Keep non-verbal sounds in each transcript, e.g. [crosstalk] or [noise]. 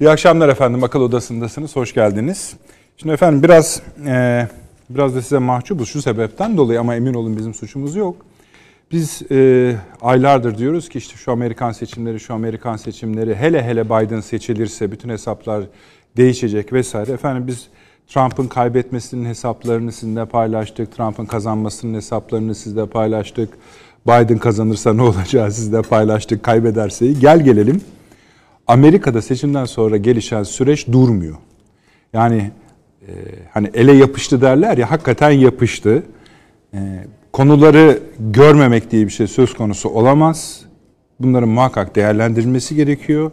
İyi akşamlar efendim. Akıl Odası'ndasınız. Hoş geldiniz. Şimdi efendim biraz e, biraz da size mahcubuz şu sebepten dolayı ama emin olun bizim suçumuz yok. Biz e, aylardır diyoruz ki işte şu Amerikan seçimleri, şu Amerikan seçimleri hele hele Biden seçilirse bütün hesaplar değişecek vesaire. Efendim biz Trump'ın kaybetmesinin hesaplarını sizinle paylaştık. Trump'ın kazanmasının hesaplarını sizle paylaştık. Biden kazanırsa ne [laughs] olacağı sizle paylaştık. Kaybederse gel gelelim. Amerika'da seçimden sonra gelişen süreç durmuyor. Yani e, hani ele yapıştı derler ya hakikaten yapıştı. E, konuları görmemek diye bir şey söz konusu olamaz. Bunların muhakkak değerlendirilmesi gerekiyor.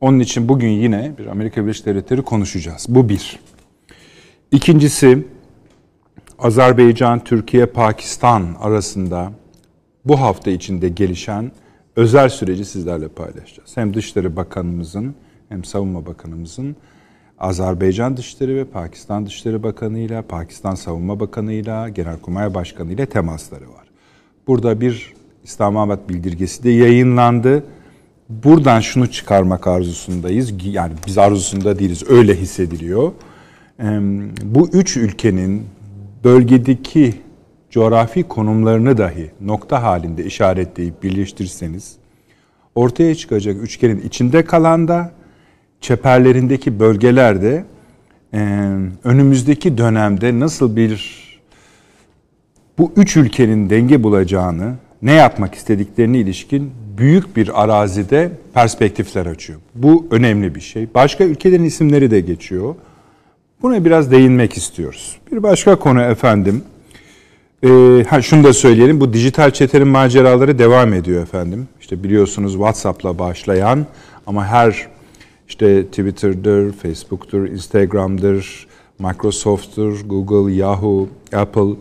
Onun için bugün yine bir Amerika Birleşik Devletleri konuşacağız. Bu bir. İkincisi Azerbaycan, Türkiye, Pakistan arasında bu hafta içinde gelişen özel süreci sizlerle paylaşacağız. Hem Dışişleri Bakanımızın hem Savunma Bakanımızın Azerbaycan Dışişleri ve Pakistan Dışişleri Bakanı ile, Pakistan Savunma Bakanı ile, Genelkurmay Başkanı ile temasları var. Burada bir İslamabad bildirgesi de yayınlandı. Buradan şunu çıkarmak arzusundayız. Yani biz arzusunda değiliz. Öyle hissediliyor. Bu üç ülkenin bölgedeki coğrafi konumlarını dahi nokta halinde işaretleyip birleştirirseniz ortaya çıkacak üçgenin içinde kalan da çeperlerindeki bölgelerde önümüzdeki dönemde nasıl bir bu üç ülkenin denge bulacağını, ne yapmak istediklerini ilişkin büyük bir arazide perspektifler açıyor. Bu önemli bir şey. Başka ülkelerin isimleri de geçiyor. Buna biraz değinmek istiyoruz. Bir başka konu efendim. Ee, ha şunu da söyleyelim. Bu dijital çetenin maceraları devam ediyor efendim. İşte biliyorsunuz WhatsApp'la başlayan ama her işte Twitter'dır, Facebook'tur, Instagram'dır, Microsoft'tur, Google, Yahoo, Apple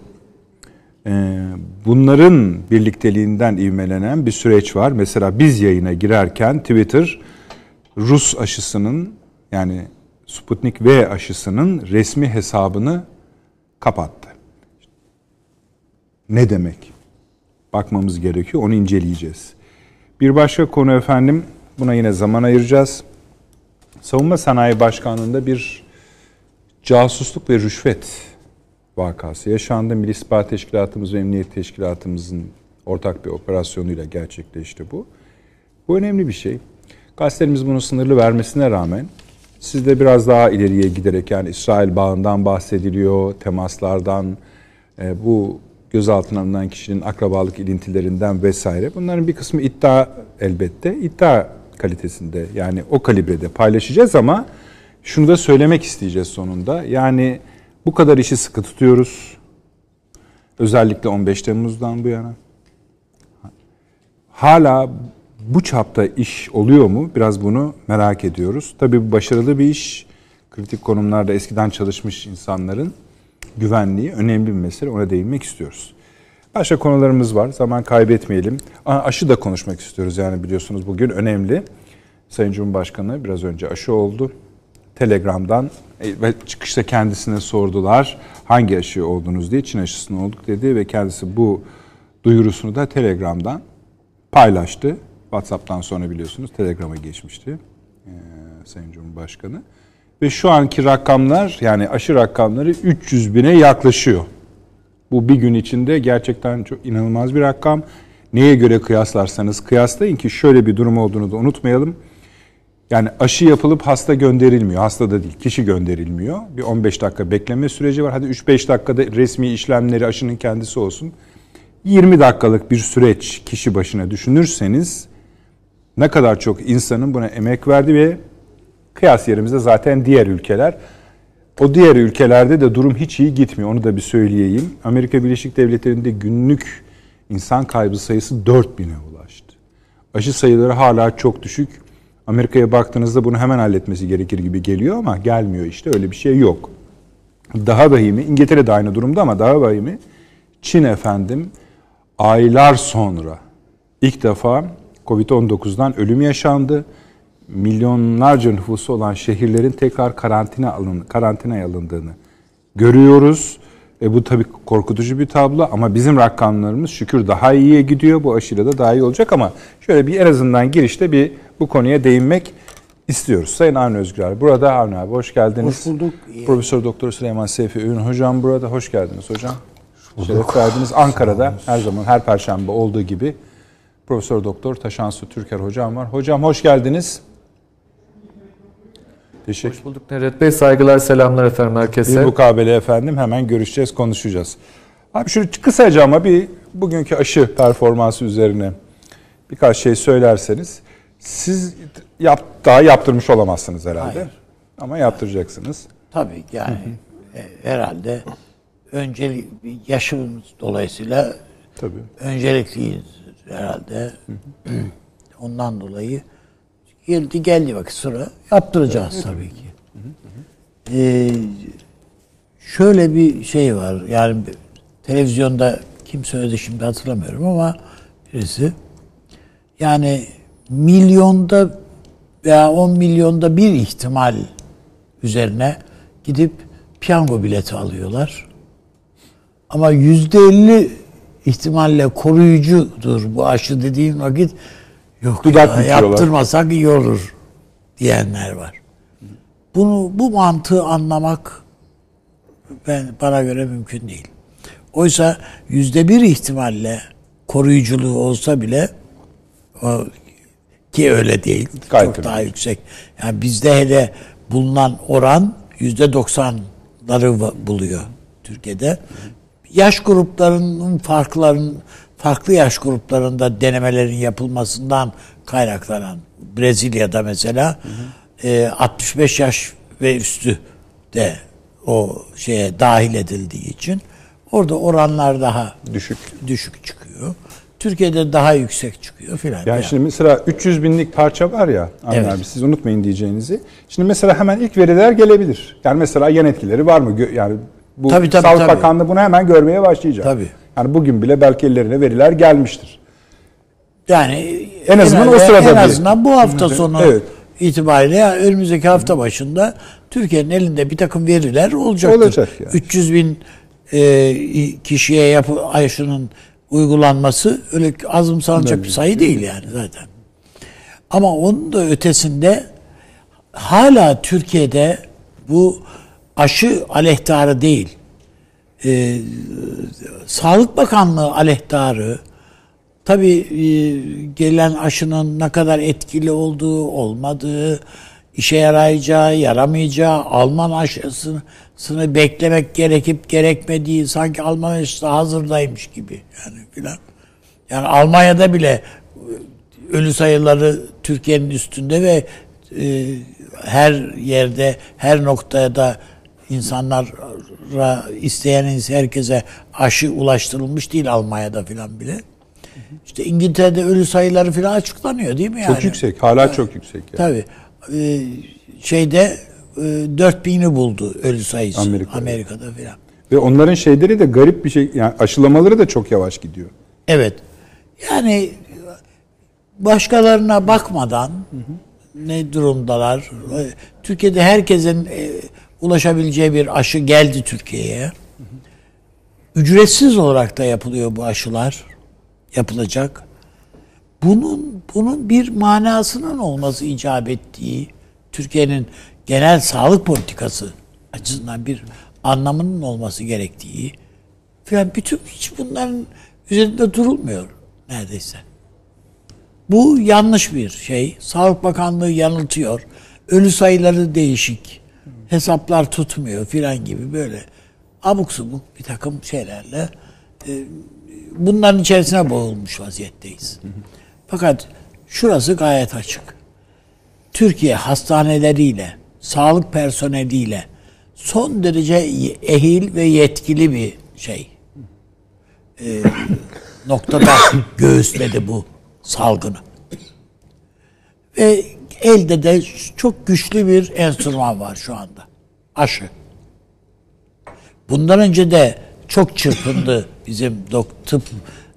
ee, bunların birlikteliğinden ivmelenen bir süreç var. Mesela biz yayına girerken Twitter Rus aşısının yani Sputnik V aşısının resmi hesabını kapattı. Ne demek? Bakmamız gerekiyor. Onu inceleyeceğiz. Bir başka konu efendim. Buna yine zaman ayıracağız. Savunma Sanayi Başkanlığı'nda bir casusluk ve rüşvet vakası yaşandı. Milli İstihbarat Teşkilatımız ve Emniyet Teşkilatımızın ortak bir operasyonuyla gerçekleşti bu. Bu önemli bir şey. Gazetelerimiz bunu sınırlı vermesine rağmen sizde biraz daha ileriye giderek yani İsrail bağından bahsediliyor, temaslardan, e, bu gözaltına alınan kişinin akrabalık ilintilerinden vesaire. Bunların bir kısmı iddia elbette. iddia kalitesinde yani o kalibrede paylaşacağız ama şunu da söylemek isteyeceğiz sonunda. Yani bu kadar işi sıkı tutuyoruz. Özellikle 15 Temmuz'dan bu yana. Hala bu çapta iş oluyor mu? Biraz bunu merak ediyoruz. Tabii bu başarılı bir iş. Kritik konumlarda eskiden çalışmış insanların güvenliği önemli bir mesele. Ona değinmek istiyoruz. Başka konularımız var. Zaman kaybetmeyelim. Aşı da konuşmak istiyoruz. Yani biliyorsunuz bugün önemli. Sayın Cumhurbaşkanı biraz önce aşı oldu. Telegram'dan e, ve çıkışta kendisine sordular hangi aşı oldunuz diye Çin aşısını olduk dedi ve kendisi bu duyurusunu da Telegram'dan paylaştı. WhatsApp'tan sonra biliyorsunuz Telegram'a geçmişti ee, Sayın Cumhurbaşkanı. Ve şu anki rakamlar yani aşı rakamları 300 bine yaklaşıyor. Bu bir gün içinde gerçekten çok inanılmaz bir rakam. Neye göre kıyaslarsanız kıyaslayın ki şöyle bir durum olduğunu da unutmayalım. Yani aşı yapılıp hasta gönderilmiyor. Hasta da değil, kişi gönderilmiyor. Bir 15 dakika bekleme süreci var. Hadi 3-5 dakikada resmi işlemleri aşının kendisi olsun. 20 dakikalık bir süreç kişi başına düşünürseniz ne kadar çok insanın buna emek verdi ve kıyas yerimizde zaten diğer ülkeler. O diğer ülkelerde de durum hiç iyi gitmiyor. Onu da bir söyleyeyim. Amerika Birleşik Devletleri'nde günlük insan kaybı sayısı 4000'e ulaştı. Aşı sayıları hala çok düşük. Amerika'ya baktığınızda bunu hemen halletmesi gerekir gibi geliyor ama gelmiyor işte öyle bir şey yok. Daha vahimi, İngiltere de aynı durumda ama daha vahimi Çin efendim aylar sonra ilk defa Covid-19'dan ölüm yaşandı. Milyonlarca nüfusu olan şehirlerin tekrar karantina alın, karantinaya alındığını görüyoruz. E bu tabii korkutucu bir tablo ama bizim rakamlarımız şükür daha iyiye gidiyor. Bu aşıyla da daha iyi olacak ama şöyle bir en azından girişte bir bu konuya değinmek istiyoruz. Sayın Avni Özgür Burada Avni abi hoş geldiniz. Hoş bulduk. Profesör Doktor Süleyman Seyfi Ün hocam burada. Hoş geldiniz hocam. Hoş Şeref verdiniz. Ankara'da her zaman her perşembe olduğu gibi Profesör Doktor Taşansu Türker hocam var. Hocam hoş geldiniz. Teşekkür. Hoş bulduk Nedret Bey. Saygılar, selamlar efendim herkese. Bir mukabele efendim. Hemen görüşeceğiz, konuşacağız. Abi şu kısaca ama bir bugünkü aşı performansı üzerine birkaç şey söylerseniz. Siz yap, daha yaptırmış olamazsınız herhalde. Hayır. Ama yaptıracaksınız. Tabii yani e, herhalde öncelik yaşımız dolayısıyla Tabii. öncelikliyiz herhalde. Ondan dolayı geldi geldi vakit sonra yaptıracağız tabii ki. Ee, şöyle bir şey var yani televizyonda kim söyledi şimdi hatırlamıyorum ama birisi yani milyonda veya 10 milyonda bir ihtimal üzerine gidip piyango bileti alıyorlar. Ama yüzde elli ihtimalle koruyucudur bu aşı dediğin vakit yok Dudak ya, yaptırmasak iyi olur diyenler var. Bunu bu mantığı anlamak ben bana göre mümkün değil. Oysa yüzde bir ihtimalle koruyuculuğu olsa bile o, ki öyle değil. Gayet çok daha yüksek. Yani bizde hele bulunan oran yüzde doksanları buluyor Türkiye'de. Yaş gruplarının farkların farklı yaş gruplarında denemelerin yapılmasından kaynaklanan Brezilya'da mesela hı hı. E, 65 yaş ve üstü de o şeye dahil edildiği için orada oranlar daha düşük düşük çıkıyor. Türkiye'de daha yüksek çıkıyor filan. Yani, yani şimdi mesela 300 binlik parça var ya evet. abi siz unutmayın diyeceğinizi. Şimdi mesela hemen ilk veriler gelebilir. Yani mesela yan etkileri var mı? Yani bu tabii, tabii, Sağlık tabii. Bakanlığı bunu hemen görmeye başlayacak. Tabii. Yani bugün bile belki ellerine veriler gelmiştir. Yani en azından en, o sırada en azından bu hafta sonu evet. itibariyle önümüzdeki hafta başında Türkiye'nin elinde bir takım veriler olacaktır. Olacak yani. 300 bin e, kişiye yapı aşının uygulanması öyle azımsanacak bir sayı değil yani zaten. Ama onun da ötesinde hala Türkiye'de bu aşı aleyhtarı değil. Ee, Sağlık Bakanlığı aleyhtarı tabi e, gelen aşının ne kadar etkili olduğu, olmadığı, işe yarayacağı, yaramayacağı, Alman aşısını beklemek gerekip gerekmediği sanki Alman aşısı hazırdaymış gibi yani filan. Yani Almanya'da bile e, ölü sayıları Türkiye'nin üstünde ve e, her yerde, her noktaya da insanlara isteyen herkese aşı ulaştırılmış değil Almanya'da filan bile. İşte İngiltere'de ölü sayıları filan açıklanıyor değil mi yani? Çok yüksek. Hala evet. çok yüksek. Yani. Tabii. Ee, şeyde e, 4000'i buldu ölü sayısı Amerika'da, Amerika'da filan. Ve onların şeyleri de garip bir şey yani aşılamaları da çok yavaş gidiyor. Evet. Yani başkalarına bakmadan hı hı. ne durumdalar? Türkiye'de herkesin e, ulaşabileceği bir aşı geldi Türkiye'ye. Ücretsiz olarak da yapılıyor bu aşılar. Yapılacak. Bunun bunun bir manasının olması icap ettiği Türkiye'nin genel sağlık politikası açısından bir anlamının olması gerektiği falan bütün hiç bunların üzerinde durulmuyor neredeyse. Bu yanlış bir şey. Sağlık Bakanlığı yanıltıyor. Ölü sayıları değişik hesaplar tutmuyor filan gibi böyle abuk subuk bir takım şeylerle e, bunların içerisine boğulmuş vaziyetteyiz. Fakat şurası gayet açık. Türkiye hastaneleriyle, sağlık personeliyle son derece ehil ve yetkili bir şey. E, noktada göğüsledi bu salgını. Ve elde de çok güçlü bir enstrüman var şu anda. Aşı. Bundan önce de çok çırpındı bizim dok tıp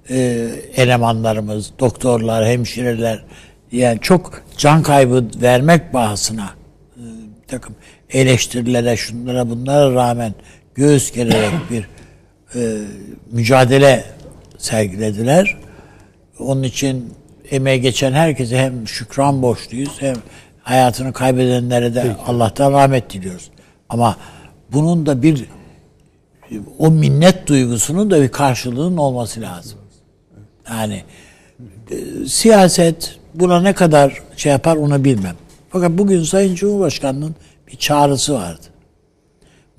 e, elemanlarımız, doktorlar, hemşireler. Yani çok can kaybı vermek bahasına e, takım eleştirilere, şunlara bunlara rağmen göğüs gererek bir e, mücadele sergilediler. Onun için emeğe geçen herkese hem şükran borçluyuz hem hayatını kaybedenlere de Allah'tan rahmet diliyoruz. Ama bunun da bir o minnet duygusunun da bir karşılığının olması lazım. Yani e, siyaset buna ne kadar şey yapar onu bilmem. Fakat bugün Sayın Cumhurbaşkanı'nın bir çağrısı vardı.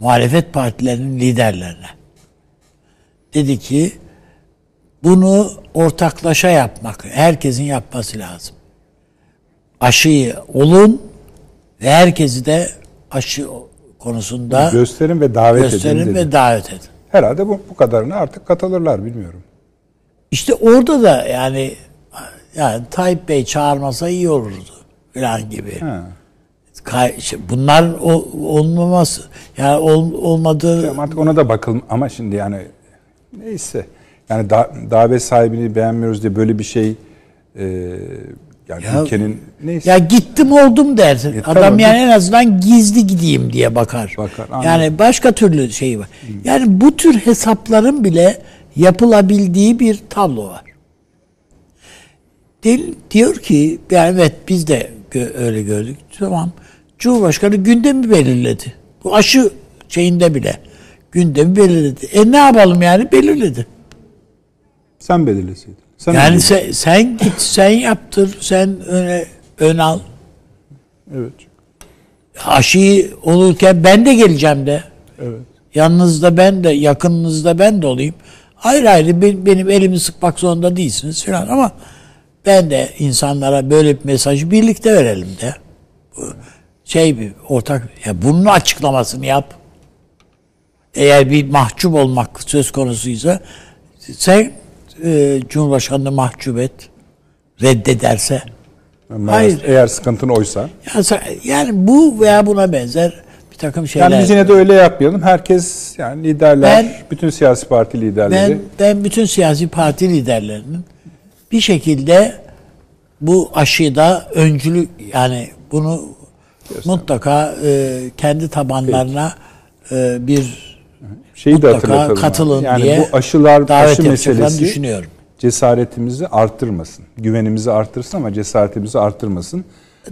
Muhalefet partilerinin liderlerine. Dedi ki bunu ortaklaşa yapmak, herkesin yapması lazım. Aşıyı olun ve herkesi de aşı konusunda Gösterin ve davet gösterin edin dedi. ve davet edin. Herhalde bu, bu kadarına artık katılırlar bilmiyorum. İşte orada da yani yani Tayyip Bey çağırmasa iyi olurdu falan gibi. Ha. Bunlar o, olmaması yani ol, olmadığı Ama Artık ona da bakılım ama şimdi yani neyse. Yani da, davet sahibini beğenmiyoruz diye böyle bir şey e, yani Ya- ülkenin neyse. Ya gittim oldum dersin. E, Adam tamam. yani en azından gizli gideyim diye bakar. Bakar, anladım. yani başka türlü şey var. Yani bu tür hesapların bile yapılabildiği bir tablo var. Del, diyor ki yani evet biz de gö- öyle gördük. Tamam. Cumhurbaşkanı gündemi belirledi. Bu aşı şeyinde bile gündemi belirledi. E ne yapalım yani belirledi. Sen belirleseydin. Sen Yani sen, sen git sen yaptır sen öne ön al. Evet. aşıyı olurken ben de geleceğim de. Evet. Yanınızda ben de, yakınınızda ben de olayım. Ayrı ayrı be- benim elimi sıkmak zorunda değilsiniz falan ama ben de insanlara böyle bir mesajı birlikte verelim de. Şey bir ortak, ya bunun açıklamasını yap. Eğer bir mahcup olmak söz konusuysa sen e, Cumhurbaşkanı'nı mahcup et. Reddederse. Ama Hayır. Eğer sıkıntın oysa. Yani bu veya buna benzer bir takım şeyler. Yani biz yine de öyle yapmayalım. Herkes yani liderler, Ben- bütün siyasi parti liderleri. Ben, ben bütün siyasi parti liderlerinin bir şekilde bu aşıda öncülük yani bunu mutlaka e, kendi tabanlarına e, bir şeyi de hatırlatalım. katılın yani diye bu aşılar, davet aşı meselesi düşünüyorum. cesaretimizi arttırmasın. Güvenimizi arttırsın ama cesaretimizi arttırmasın.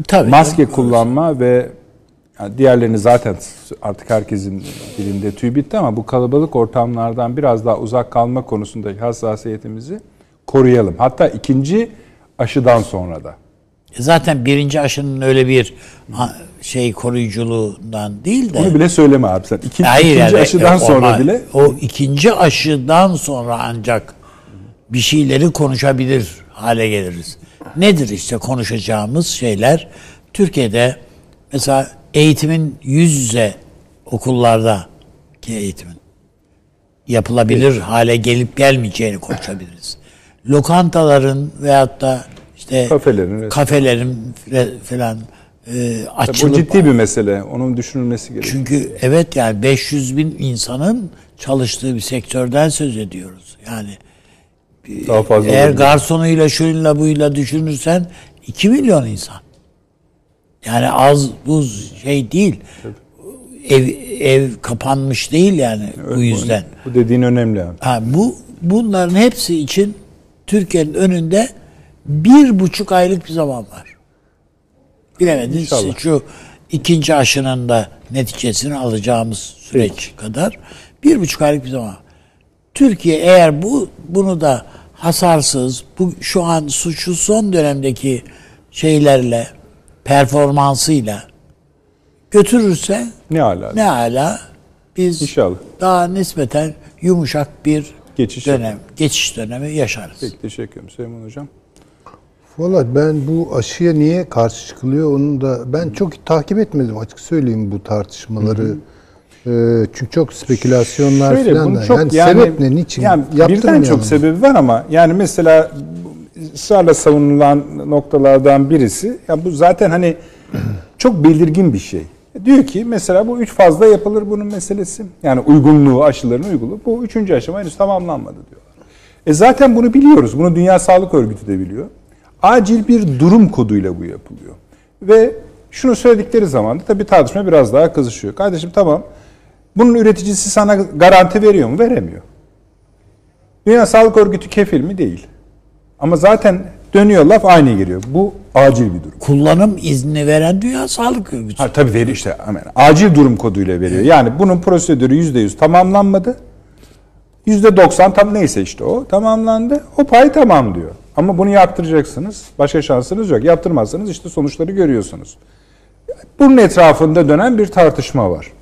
Tabii. Maske kullanma ve yani diğerlerini zaten artık herkesin dilinde tüy bitti ama bu kalabalık ortamlardan biraz daha uzak kalma konusundaki hassasiyetimizi koruyalım. Hatta ikinci aşıdan sonra da. Zaten birinci aşının öyle bir şey koruyuculuğundan değil de. Onu bile söyleme abi sen. İkinci, Hayır ikinci yani, aşıdan o- sonra bile o ikinci aşıdan sonra ancak bir şeyleri konuşabilir hale geliriz. Nedir işte konuşacağımız şeyler? Türkiye'de mesela eğitimin yüz yüze okullarda ki eğitimin yapılabilir hale gelip gelmeyeceğini konuşabiliriz. Lokantaların veyahut da işte Kafelerin, kafelerin fe- falan e, bu açılıp ciddi bir mesele. Onun düşünülmesi gerekiyor. çünkü evet yani 500 bin insanın çalıştığı bir sektörden söz ediyoruz. Yani Daha fazla eğer olabilir. garsonuyla şuyla buyla düşünürsen 2 milyon insan. Yani az buz şey değil. Ev ev kapanmış değil yani bu yüzden. Bu dediğin önemli. Ha, bu bunların hepsi için Türkiye'nin önünde bir buçuk aylık bir zaman var. Bilemediniz İnşallah. şu ikinci aşının da neticesini alacağımız süreç kadar bir buçuk aylık bir zaman. Türkiye eğer bu bunu da hasarsız bu şu an şu son dönemdeki şeylerle performansıyla götürürse Ne ala. ne ala biz İnşallah. daha nispeten yumuşak bir Geçiş dönem, geçiş dönemi yaşarız. Peki teşekkür ederim Süleyman Hocam. Valla ben bu aşıya niye karşı çıkılıyor onu da ben çok takip etmedim açık söyleyeyim bu tartışmaları. Ee, çünkü çok spekülasyonlar Şöyle falan da. çok yani, yani, sebep ne niçin? Yani birden çok sebebi var ama yani mesela ısrarla savunulan noktalardan birisi ya bu zaten hani [clears throat] çok belirgin bir şey. Diyor ki mesela bu üç fazla yapılır bunun meselesi. Yani uygunluğu, aşıların uyguluğu. Bu üçüncü aşama henüz tamamlanmadı diyorlar. E zaten bunu biliyoruz. Bunu Dünya Sağlık Örgütü de biliyor. Acil bir durum koduyla bu yapılıyor. Ve şunu söyledikleri zaman da tabii tartışma biraz daha kızışıyor. Kardeşim tamam bunun üreticisi sana garanti veriyor mu? Veremiyor. Dünya Sağlık Örgütü kefil mi? Değil. Ama zaten Dönüyor laf aynı giriyor. Bu acil bir durum. Kullanım izni veren Dünya Sağlık Örgütü. Ha tabii veriyor işte hemen acil durum koduyla veriyor. Yani bunun prosedürü yüzde yüz tamamlanmadı. Yüzde doksan tam neyse işte o tamamlandı. O pay tamam diyor. Ama bunu yaptıracaksınız. Başka şansınız yok. Yaptırmazsanız işte sonuçları görüyorsunuz. Bunun etrafında dönen bir tartışma var.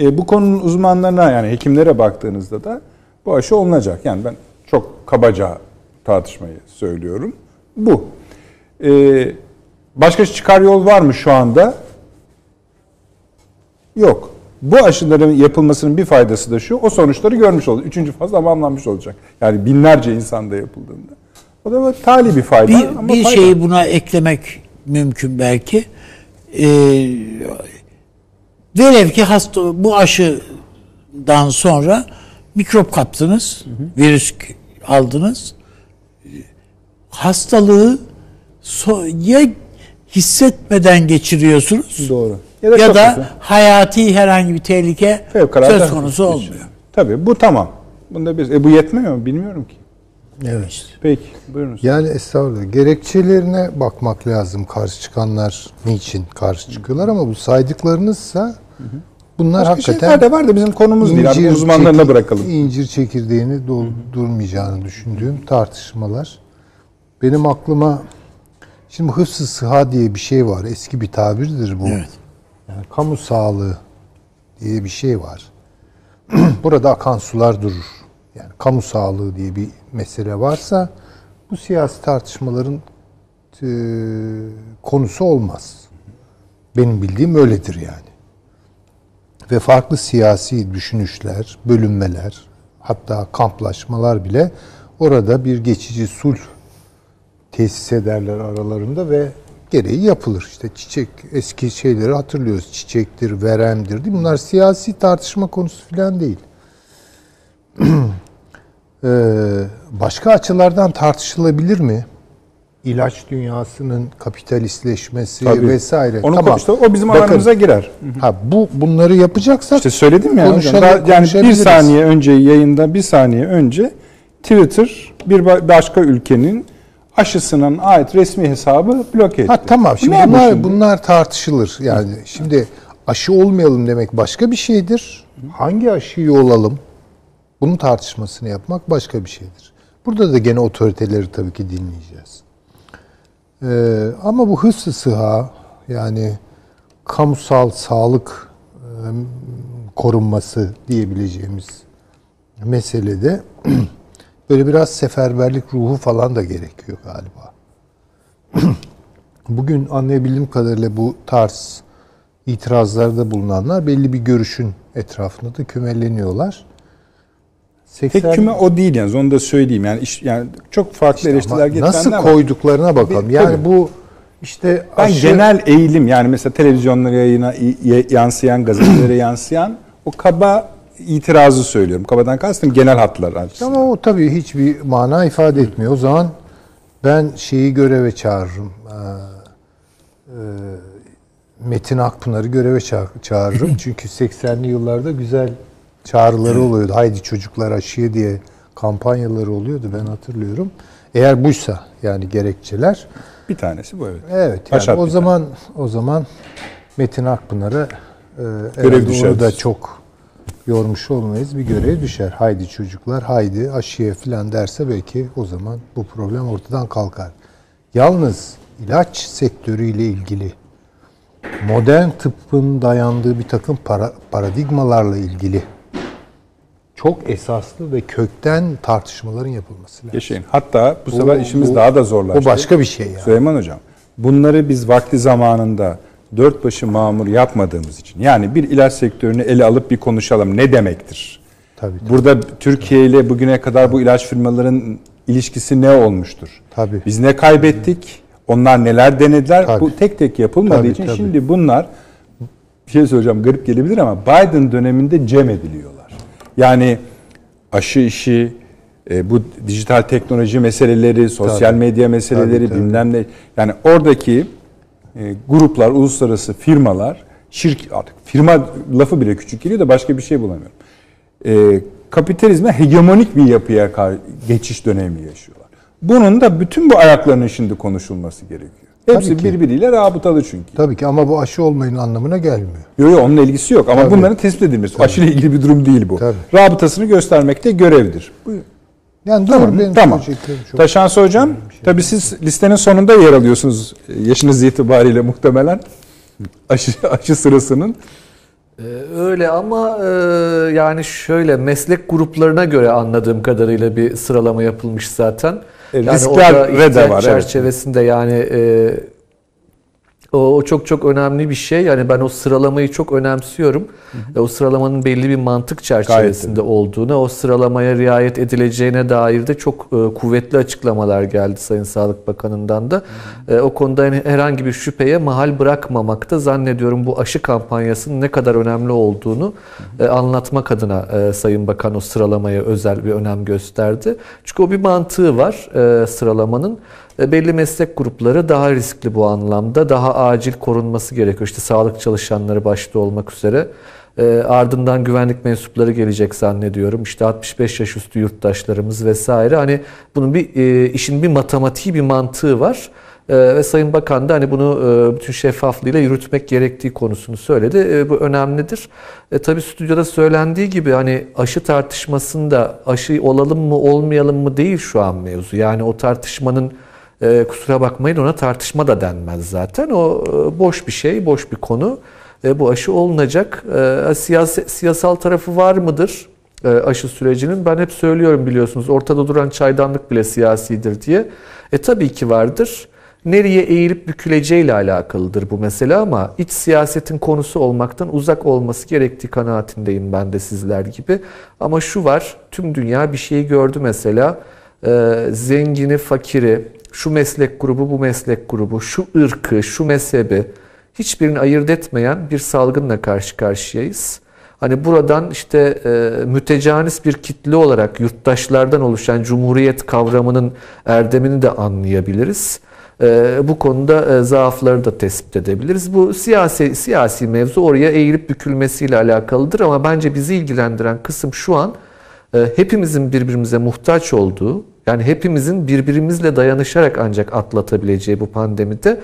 E, bu konunun uzmanlarına yani hekimlere baktığınızda da bu aşı olunacak. Yani ben çok kabaca tartışmayı söylüyorum. Bu. E, başka çıkar yol var mı şu anda? Yok. Bu aşıların yapılmasının bir faydası da şu, o sonuçları görmüş olacak. Üçüncü faz tamamlanmış olacak. Yani binlerce insanda yapıldığında. O da tali bir fayda. Bir, ama bir fayda. şeyi buna eklemek mümkün belki. Ee, velev ki hasta bu aşıdan sonra mikrop kaptınız, virüs aldınız. Hastalığı so- ya hissetmeden geçiriyorsunuz Doğru. ya da, çok güzel. hayati herhangi bir tehlike Fevkalade söz konusu olmuyor. Tabii bu tamam. Bunda bir, e, bu yetmiyor mu bilmiyorum ki. Evet. Peki buyurunuz. Yani estağfurullah. Gerekçelerine bakmak lazım. Karşı çıkanlar niçin karşı çıkıyorlar ama bu saydıklarınızsa bunlar Başka hakikaten şeyler de var da bizim konumuz değil. Yani uzmanlarına çekir- bırakalım. incir çekirdeğini doldurmayacağını düşündüğüm tartışmalar. Benim aklıma şimdi hıfzı sıha diye bir şey var. Eski bir tabirdir bu. Evet. Yani kamu sağlığı diye bir şey var. [clears throat] Burada akan sular durur. Yani kamu sağlığı diye bir mesele varsa bu siyasi tartışmaların e, konusu olmaz. Benim bildiğim öyledir yani. Ve farklı siyasi düşünüşler, bölünmeler, hatta kamplaşmalar bile orada bir geçici sulh tesis ederler aralarında ve gereği yapılır. İşte çiçek eski şeyleri hatırlıyoruz. Çiçektir, veremdir. Değil mi? Bunlar siyasi tartışma konusu falan değil. [clears throat] Ee, başka açılardan tartışılabilir mi? İlaç dünyasının kapitalistleşmesi Tabii. vesaire. Onun tamam. işte o bizim Bakın, alanımıza girer. Ha bu bunları yapacaksak İşte söyledim ya hocam. Daha- yani bir saniye önce yayında bir saniye önce Twitter bir ba- başka ülkenin aşısının ait resmi hesabı bloke etti. Ha tamam. Şimdi Ne bu bunlar şimdi? bunlar tartışılır. Yani şimdi aşı olmayalım demek başka bir şeydir. Hangi aşıyı olalım? Bunun tartışmasını yapmak başka bir şeydir. Burada da gene otoriteleri tabii ki dinleyeceğiz. Ee, ama bu hıfzı sıha yani kamusal sağlık e, korunması diyebileceğimiz meselede [clears throat] böyle biraz seferberlik ruhu falan da gerekiyor galiba. [clears throat] Bugün anlayabildiğim kadarıyla bu tarz itirazlarda bulunanlar belli bir görüşün etrafında da kümeleniyorlar. Tek 80 küme o değil yani onu da söyleyeyim. Yani iş, yani çok farklı eleştiriler Ama getirenler nasıl koyduklarına bakalım. Bir- yani tabii. bu işte Ben aşı- genel eğilim yani mesela televizyonlara yayına yansıyan, gazetelere [clears throat] yansıyan o kaba itirazı söylüyorum. Kabadan kastım genel hatlar açısından. ama o tabii hiçbir mana ifade etmiyor. O zaman ben şeyi göreve çağırırım. Ee, e, Metin Akpınar'ı göreve ça- çağırırım. [clears throat] Çünkü 80'li yıllarda güzel çağrıları oluyordu. Haydi çocuklar aşıya diye kampanyaları oluyordu ben hatırlıyorum. Eğer buysa yani gerekçeler Bir tanesi bu evet. Evet yani o bir zaman o zaman Metin Akpınar'a e, Görev düşer. da çok yormuş olmayız. Bir görev düşer. Haydi çocuklar, haydi aşıya falan derse belki o zaman bu problem ortadan kalkar. Yalnız ilaç sektörüyle ilgili modern tıbbın dayandığı bir takım para, paradigmalarla ilgili çok esaslı ve kökten tartışmaların yapılması lazım. Yaşayın. Hatta bu sefer O- işimiz o- daha da zorlaştı. O başka bir şey yani. Süleyman Hocam, bunları biz vakti zamanında dört başı mamur yapmadığımız için yani bir ilaç sektörünü ele alıp bir konuşalım ne demektir? Tabii, tabii. Burada Türkiye ile bugüne kadar bu ilaç firmaların ilişkisi ne olmuştur? Tabii. Biz ne kaybettik? Onlar neler denediler? Tabii. Bu tek tek yapılmadığı Tabii, için tabii. şimdi bunlar bir şey söyleyeceğim garip gelebilir ama Biden döneminde cem ediliyorlar. Yani aşı işi, e, bu dijital teknoloji meseleleri, sosyal Tabii. medya meseleleri, Tabii, tabii. bilmem ne. Yani oradaki e, gruplar, uluslararası firmalar, şirk artık firma lafı bile küçük geliyor da başka bir şey bulamıyorum. E, kapitalizme hegemonik bir yapıya geçiş dönemi yaşıyorlar. Bunun da bütün bu ayaklarının şimdi konuşulması gerekiyor. Hepsi Tabii ki. birbiriyle rabıtalı çünkü. Tabii ki ama bu aşı olmayın anlamına gelmiyor. Yok yok onunla ilgisi yok ama Tabii. bunların tespit edilmesi. Aşıyla ilgili bir durum değil bu. Tabii. Rabıtasını göstermek de görevdir. Buyurun. Yani doğru Tamam. benim tamam. Taşansı hocam, tabii siz listenin sonunda yer alıyorsunuz e, yaşınız itibariyle muhtemelen. Aşı, [laughs] aşı sırasının. Ee, Öyle ama e, yani şöyle meslek gruplarına göre anladığım kadarıyla bir sıralama yapılmış zaten. Yani riskler orada ve de var, evet. çerçevesinde yani e, o, o çok çok önemli bir şey. Yani ben o sıralamayı çok önemsiyorum. E, O sıralamanın belli bir mantık çerçevesinde olduğunu, o sıralamaya riayet edileceğine dair de çok e, kuvvetli açıklamalar geldi Sayın Sağlık Bakanı'ndan da. E, o konuda hani herhangi bir şüpheye mahal bırakmamakta zannediyorum bu aşı kampanyasının ne kadar önemli olduğunu e, anlatmak adına e, Sayın Bakan o sıralamaya özel bir önem gösterdi. Çünkü o bir mantığı var e, sıralamanın. E, belli meslek grupları daha riskli bu anlamda. Daha acil korunması gerekiyor. İşte sağlık çalışanları başta olmak üzere. E, ardından güvenlik mensupları gelecek zannediyorum. İşte 65 yaş üstü yurttaşlarımız vesaire. Hani bunun bir e, işin bir matematiği bir mantığı var. E, ve Sayın Bakan da hani bunu e, bütün şeffaflığıyla yürütmek gerektiği konusunu söyledi. E, bu önemlidir. E, tabii stüdyoda söylendiği gibi hani aşı tartışmasında aşı olalım mı olmayalım mı değil şu an mevzu. Yani o tartışmanın e, kusura bakmayın ona tartışma da denmez zaten. O e, boş bir şey, boş bir konu. E, bu aşı olunacak. E, siyasi, siyasal tarafı var mıdır e, aşı sürecinin? Ben hep söylüyorum biliyorsunuz ortada duran çaydanlık bile siyasidir diye. E tabii ki vardır. Nereye eğilip büküleceğiyle alakalıdır bu mesele ama iç siyasetin konusu olmaktan uzak olması gerektiği kanaatindeyim ben de sizler gibi. Ama şu var, tüm dünya bir şeyi gördü mesela. E, zengini, fakiri, şu meslek grubu, bu meslek grubu, şu ırkı, şu mezhebi hiçbirini ayırt etmeyen bir salgınla karşı karşıyayız. Hani buradan işte e, mütecanis bir kitle olarak yurttaşlardan oluşan cumhuriyet kavramının erdemini de anlayabiliriz. E, bu konuda e, zaafları da tespit edebiliriz. Bu siyasi siyasi mevzu oraya eğilip bükülmesiyle alakalıdır ama bence bizi ilgilendiren kısım şu an e, hepimizin birbirimize muhtaç olduğu, yani hepimizin birbirimizle dayanışarak ancak atlatabileceği bu pandemide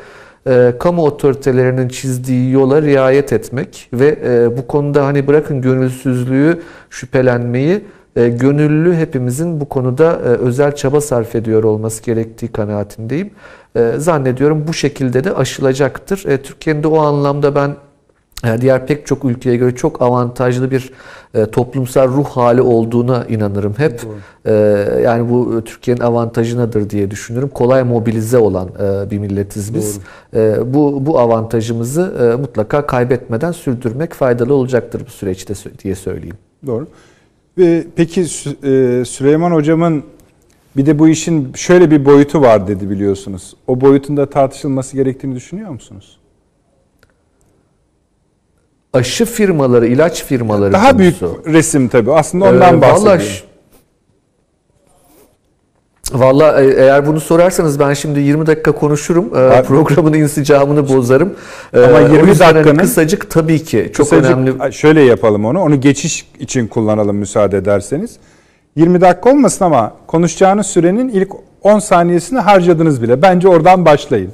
e, kamu otoritelerinin çizdiği yola riayet etmek ve e, bu konuda hani bırakın gönülsüzlüğü, şüphelenmeyi, e, gönüllü hepimizin bu konuda e, özel çaba sarf ediyor olması gerektiği kanaatindeyim. E, zannediyorum bu şekilde de aşılacaktır. E, Türkiye'nin de o anlamda ben diğer pek çok ülkeye göre çok avantajlı bir e, toplumsal ruh hali olduğuna inanırım hep. E, yani bu e, Türkiye'nin avantajınadır diye düşünüyorum. Kolay mobilize olan e, bir milletiz biz. E, bu bu avantajımızı e, mutlaka kaybetmeden sürdürmek faydalı olacaktır bu süreçte diye söyleyeyim. Doğru. Ve peki e, Süleyman hocamın bir de bu işin şöyle bir boyutu var dedi biliyorsunuz. O boyutun da tartışılması gerektiğini düşünüyor musunuz? Aşı firmaları, ilaç firmaları Daha büyük konusu. resim tabii. Aslında ondan Ee, bahsediyorum. Vallahi e, eğer bunu sorarsanız ben şimdi 20 dakika konuşurum. Ee, Programın insicamını bozarım. Ee, Ama o 20 yüzden hani dakikanın- kısacık tabii ki çok Kısacık önemli. şöyle yapalım onu. Onu geçiş için kullanalım müsaade ederseniz. 20 dakika olmasın ama konuşacağınız sürenin ilk 10 saniyesini harcadınız bile. Bence oradan başlayın.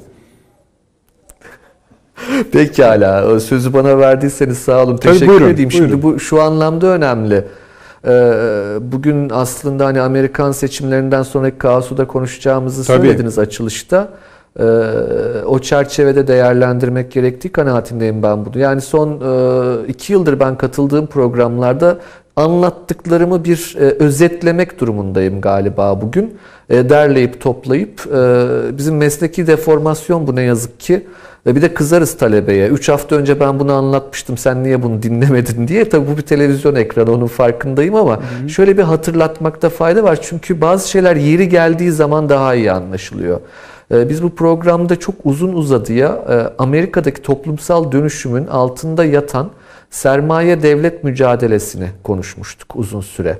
[laughs] Pekala. O Sözü bana verdiyseniz sağ olun. Tabii, Teşekkür buyurun, edeyim. buyurun. Şimdi bu şu anlamda önemli. Ee, Bugün aslında hani Amerikan seçimlerinden sonraki kaosu da konuşacağımızı Tabii. söylediniz açılışta. O çerçevede değerlendirmek gerektiği kanaatindeyim ben bunu. Yani son e, iki yıldır ben katıldığım programlarda anlattıklarımı bir e, özetlemek durumundayım galiba bugün. E, Derleyip toplayıp e, bizim mesleki deformasyon bu ne yazık ki. Ve bir de kızarız talebeye. 3 hafta önce ben bunu anlatmıştım sen niye bunu dinlemedin diye. Tabii bu bir televizyon ekranı onun farkındayım ama şöyle bir hatırlatmakta fayda var. Çünkü bazı şeyler yeri geldiği zaman daha iyi anlaşılıyor. Ee, Biz bu programda çok uzun uzadıya e, Amerika'daki toplumsal dönüşümün altında yatan sermaye devlet mücadelesini konuşmuştuk uzun süre.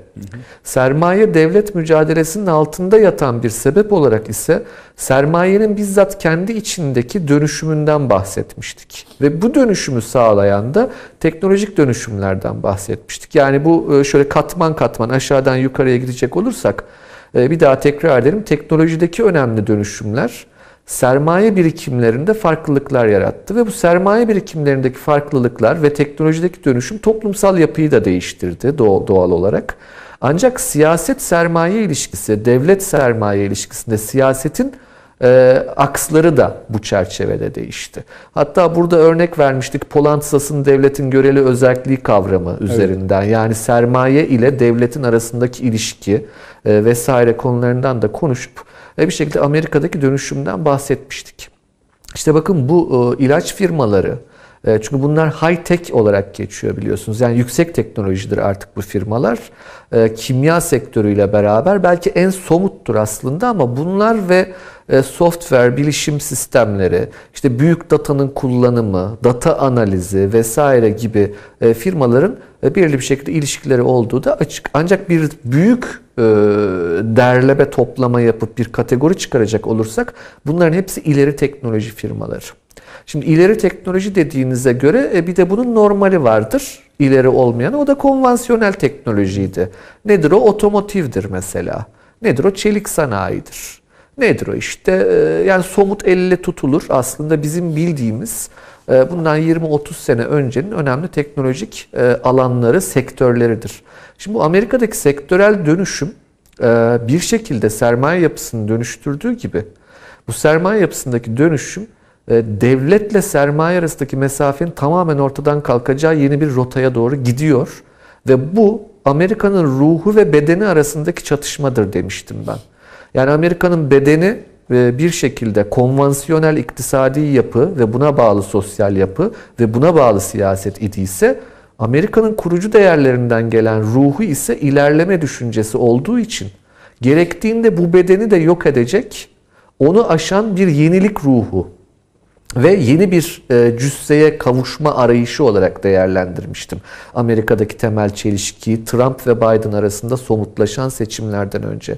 Sermaye devlet mücadelesinin altında yatan bir sebep olarak ise sermayenin bizzat kendi içindeki dönüşümünden bahsetmiştik. Ve bu dönüşümü sağlayan da teknolojik dönüşümlerden bahsetmiştik. Yani bu e, şöyle katman katman aşağıdan yukarıya gidecek olursak E, bir daha tekrar edelim. Teknolojideki önemli dönüşümler sermaye birikimlerinde farklılıklar yarattı ve bu sermaye birikimlerindeki farklılıklar ve teknolojideki dönüşüm toplumsal yapıyı da değiştirdi doğal olarak. Ancak siyaset sermaye ilişkisi, devlet sermaye ilişkisinde siyasetin e, aksları da bu çerçevede değişti. Hatta burada örnek vermiştik Polantzas'ın devletin göreli özelliği kavramı üzerinden. Evet. Yani sermaye ile devletin arasındaki ilişki e, vesaire konularından da konuşup ve bir şekilde Amerika'daki dönüşümden bahsetmiştik. İşte bakın bu e, ilaç firmaları, e, çünkü bunlar high tech olarak geçiyor biliyorsunuz. Yani yüksek teknolojidir artık bu firmalar. E, kimya sektörüyle beraber belki en somuttur aslında ama bunlar ve software, bilişim sistemleri, işte büyük datanın kullanımı, data analizi vesaire gibi firmaların belirli bir şekilde ilişkileri olduğu da açık. Ancak bir büyük derleme toplama yapıp bir kategori çıkaracak olursak bunların hepsi ileri teknoloji firmaları. Şimdi ileri teknoloji dediğinize göre e, bir de bunun normali vardır. İleri olmayan o da konvansiyonel teknolojiydi. Nedir o? Otomotivdir mesela. Nedir o? Çelik sanayidir. Nedir o? İşte e, yani somut elle tutulur aslında bizim bildiğimiz e, bundan 20-30 sene öncenin önemli teknolojik alanları, sektörleridir. Şimdi bu Amerika'daki sektörel dönüşüm bir şekilde sermaye yapısını dönüştürdüğü gibi bu sermaye yapısındaki dönüşüm e, devletle sermaye arasındaki mesafenin tamamen ortadan kalkacağı yeni bir rotaya doğru gidiyor. Ve bu Amerika'nın ruhu ve bedeni arasındaki çatışmadır demiştim ben. Yani Amerika'nın bedeni e, bir şekilde konvansiyonel iktisadi yapı ve buna bağlı sosyal yapı ve buna bağlı siyaset idiyse Amerika'nın kurucu değerlerinden gelen ruhu ise ilerleme düşüncesi olduğu için gerektiğinde bu bedeni de yok edecek, onu aşan bir yenilik ruhu ve yeni bir e, cüsseye kavuşma arayışı olarak değerlendirmiştim. Amerika'daki temel çelişkiyi Trump ve Biden arasında somutlaşan seçimlerden önce.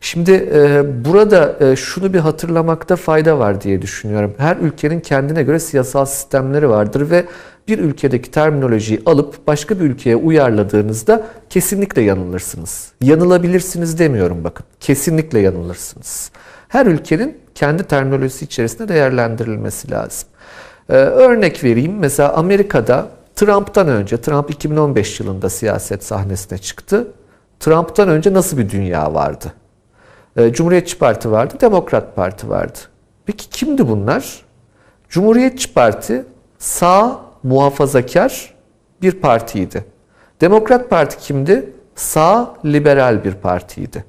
Şimdi e, burada e, şunu bir hatırlamakta fayda var diye düşünüyorum. Her ülkenin kendine göre siyasal sistemleri vardır ve bir ülkedeki terminolojiyi alıp başka bir ülkeye uyarladığınızda kesinlikle yanılırsınız. Yanılabilirsiniz demiyorum bakın. Kesinlikle yanılırsınız. Her ülkenin kendi terminolojisi içerisinde değerlendirilmesi lazım. Ee, örnek vereyim. Mesela Amerika'da Trump'tan önce, Trump 2015 yılında siyaset sahnesine çıktı. Trump'tan önce nasıl bir dünya vardı? Ee, Cumhuriyetçi Parti vardı, Demokrat Parti vardı. Peki kimdi bunlar? Cumhuriyetçi Parti sağ muhafazakar bir partiydi. Demokrat Parti kimdi? Sağ liberal bir partiydi.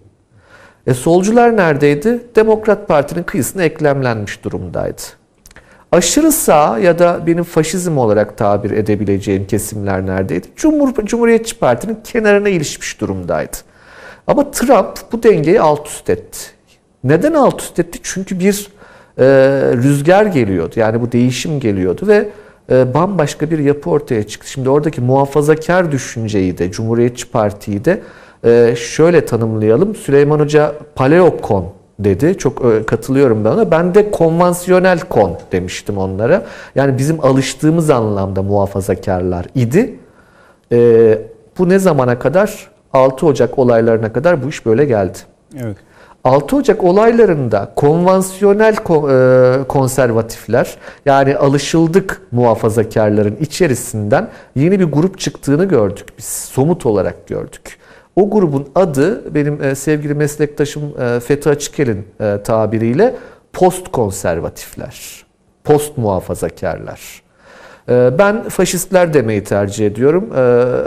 E solcular neredeydi? Demokrat Parti'nin kıyısına eklemlenmiş durumdaydı. Aşırı sağ ya da benim faşizm olarak tabir edebileceğim kesimler neredeydi? Cumhur, Cumhuriyetçi Parti'nin kenarına ilişmiş durumdaydı. Ama Trump bu dengeyi alt üst etti. Neden alt üst etti? Çünkü bir e, rüzgar geliyordu. Yani bu değişim geliyordu ve e, bambaşka bir yapı ortaya çıktı. Şimdi oradaki muhafazakar düşünceyi de, Cumhuriyetçi Parti'yi de ee, şöyle tanımlayalım. Süleyman Hoca paleokon dedi. Çok e, katılıyorum ben ona. Ben de konvansiyonel kon demiştim onlara. Yani bizim alıştığımız anlamda muhafazakarlar idi. Ee, bu ne zamana kadar? 6 Ocak olaylarına kadar bu iş böyle geldi. Evet. 6 Ocak olaylarında konvansiyonel e, konservatifler yani alışıldık muhafazakarların içerisinden yeni bir grup çıktığını gördük biz. Somut olarak gördük. O grubun adı benim e, sevgili meslektaşım e, Fethi Açıkel'in e, tabiriyle post konservatifler, post muhafazakarlar. Ben faşistler demeyi tercih ediyorum.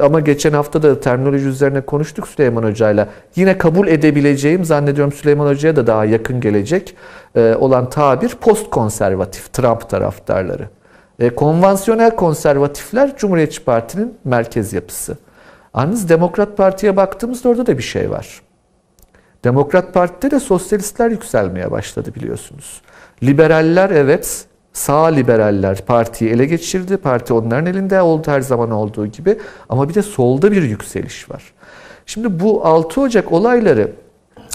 Ama geçen hafta da terminoloji üzerine konuştuk Süleyman Hoca'yla. Yine kabul edebileceğim, zannediyorum Süleyman Hoca'ya da daha yakın gelecek olan tabir post konservatif, Trump taraftarları. Konvansiyonel konservatifler Cumhuriyetçi Parti'nin merkez yapısı. Yalnız Demokrat Parti'ye baktığımızda orada da bir şey var. Demokrat Parti'de de sosyalistler yükselmeye başladı biliyorsunuz. Liberaller evet sağ liberaller partiyi ele geçirdi. Parti onların elinde oldu her zaman olduğu gibi. Ama bir de solda bir yükseliş var. Şimdi bu 6 Ocak olayları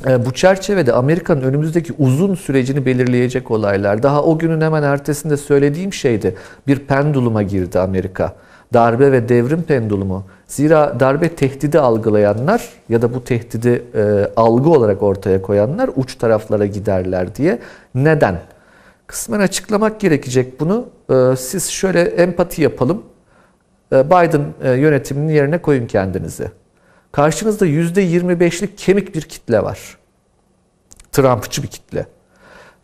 e, bu çerçevede Amerika'nın önümüzdeki uzun sürecini belirleyecek olaylar. Daha o günün hemen ertesinde söylediğim şeydi. Bir penduluma girdi Amerika darbe ve devrim pendulumu. Zira darbe tehdidi algılayanlar ya da bu tehdidi e, algı olarak ortaya koyanlar uç taraflara giderler diye. Neden? Kısmen açıklamak gerekecek bunu. E, siz şöyle empati yapalım. E, Biden e, yönetiminin yerine koyun kendinizi. Karşınızda %25'lik kemik bir kitle var. Trumpçı bir kitle.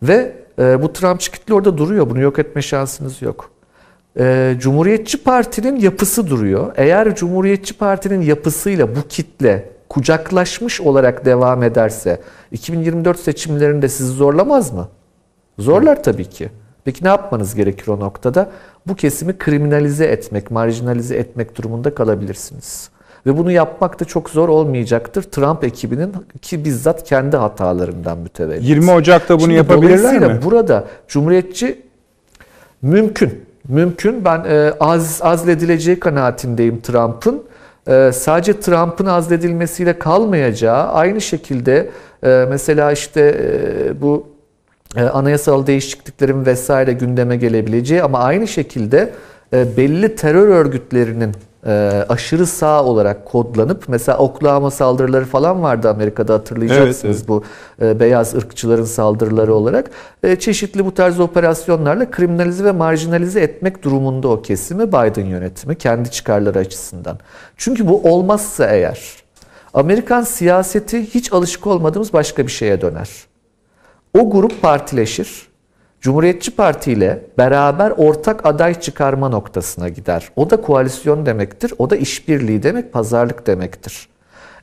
Ve e, bu Trumpçı kitle orada duruyor. Bunu yok etme şansınız yok. E, Cumhuriyetçi Parti'nin yapısı duruyor. Eğer Cumhuriyetçi Parti'nin yapısıyla bu kitle kucaklaşmış olarak devam ederse 2024 seçimlerinde sizi zorlamaz mı? Zorlar tabii ki. Peki ne yapmanız gerekir o noktada? Bu kesimi kriminalize etmek, marjinalize etmek durumunda kalabilirsiniz. Ve bunu yapmak da çok zor olmayacaktır. Trump ekibinin ki bizzat kendi hatalarından mütevellit. 20 Ocak'ta bunu Şimdi yapabilirler mi? burada Cumhuriyetçi mümkün. Mümkün. Ben e, az azledileceği kanaatindeyim Trump'ın. E, sadece Trump'ın azledilmesiyle kalmayacağı aynı şekilde e, mesela işte e, bu e, anayasal değişikliklerin vesaire gündeme gelebileceği ama aynı şekilde e, belli terör örgütlerinin e, aşırı sağ olarak kodlanıp mesela Oklahoma saldırıları falan vardı Amerika'da hatırlayacaksınız Evet, evet. bu e, beyaz ırkçıların saldırıları olarak e, çeşitli bu tarz operasyonlarla kriminalize ve marjinalize etmek durumunda o kesimi Biden yönetimi kendi çıkarları açısından. Çünkü bu olmazsa eğer Amerikan siyaseti hiç alışık olmadığımız başka bir şeye döner. O grup partileşir. Cumhuriyetçi Parti ile beraber ortak aday çıkarma noktasına gider. O da koalisyon demektir. O da işbirliği demek, pazarlık demektir.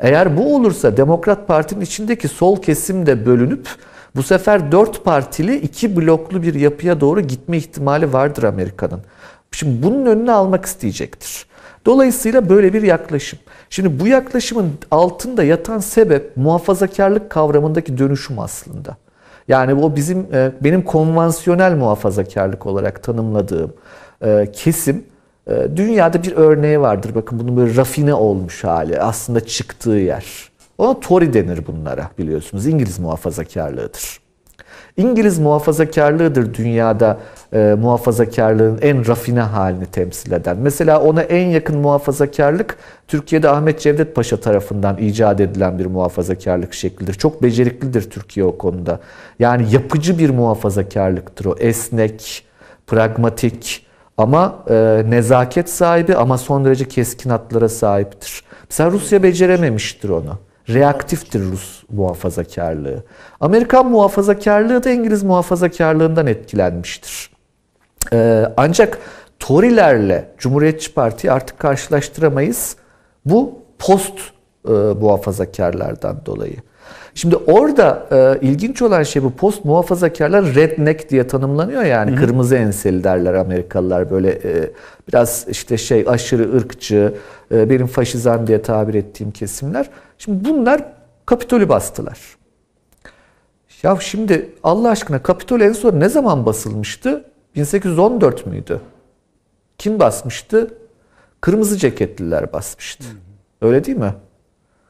Eğer bu olursa Demokrat Parti'nin içindeki sol kesim de bölünüp bu sefer dört partili iki bloklu bir yapıya doğru gitme ihtimali vardır Amerika'nın. Şimdi bunun önünü almak isteyecektir. Dolayısıyla böyle bir yaklaşım. Şimdi bu yaklaşımın altında yatan sebep muhafazakarlık kavramındaki dönüşüm aslında. Yani o bizim e, benim konvansiyonel muhafazakarlık olarak tanımladığım e, kesim e, dünyada bir örneği vardır. Bakın bunun böyle rafine olmuş hali. Aslında çıktığı yer. Ona Tory denir bunlara biliyorsunuz. İngiliz muhafazakarlığıdır. İngiliz muhafazakarlığıdır dünyada e, muhafazakarlığın en rafine halini temsil eden. Mesela ona en yakın muhafazakarlık Türkiye'de Ahmet Cevdet Paşa tarafından icat edilen bir muhafazakarlık şeklidir. Çok beceriklidir Türkiye o konuda. Yani yapıcı bir muhafazakarlıktır o. Esnek, pragmatik ama e, nezaket sahibi ama son derece keskin hatlara sahiptir. Mesela Rusya becerememiştir onu reaktiftir Rus muhafazakarlığı. Amerikan muhafazakarlığı da İngiliz muhafazakarlığından etkilenmiştir. Ee, ancak Tory'lerle Cumhuriyetçi Parti'yi artık karşılaştıramayız. Bu post e, muhafazakarlardan dolayı. Şimdi orada e, ilginç olan şey bu post muhafazakarlar redneck diye tanımlanıyor yani kırmızı enseli derler Amerikalılar böyle e, biraz işte şey aşırı ırkçı e, benim faşizan diye tabir ettiğim kesimler. Şimdi bunlar Kapitol'ü bastılar. Ya şimdi Allah aşkına Kapitol en son ne zaman basılmıştı? 1814 müydü? Kim basmıştı? Kırmızı ceketliler basmıştı. Öyle değil mi?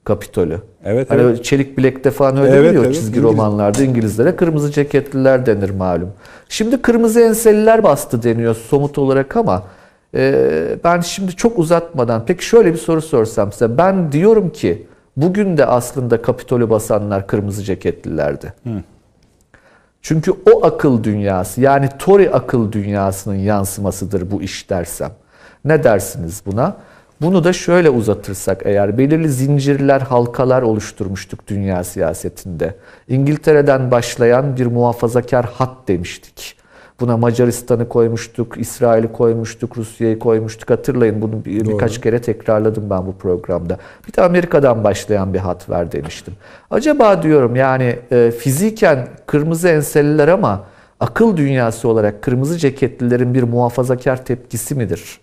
Kapitol'ü. Evet, Hani evet. Çelik Bilek'te falan öyle Evet, diyor evet. çizgi İngiliz- romanlarda İngilizlere kırmızı ceketliler denir malum. Şimdi kırmızı enseliler bastı deniyor somut olarak ama e, ben şimdi çok uzatmadan peki şöyle bir soru sorsam size ben diyorum ki bugün de aslında Kapitol'ü basanlar kırmızı ceketlilerdi. Çünkü o akıl dünyası yani Tory akıl dünyasının yansımasıdır bu iş dersem. Ne dersiniz buna? Bunu da şöyle uzatırsak eğer belirli zincirler, halkalar oluşturmuştuk dünya siyasetinde. İngiltere'den başlayan bir muhafazakar hat demiştik. Buna Macaristan'ı koymuştuk, İsrail'i koymuştuk, Rusya'yı koymuştuk. Hatırlayın bunu bir, birkaç kere tekrarladım ben bu programda. Bir de Amerika'dan başlayan bir hat var demiştim. Acaba diyorum yani e, fiziken kırmızı enseliler ama akıl dünyası olarak kırmızı ceketlilerin bir muhafazakar tepkisi midir?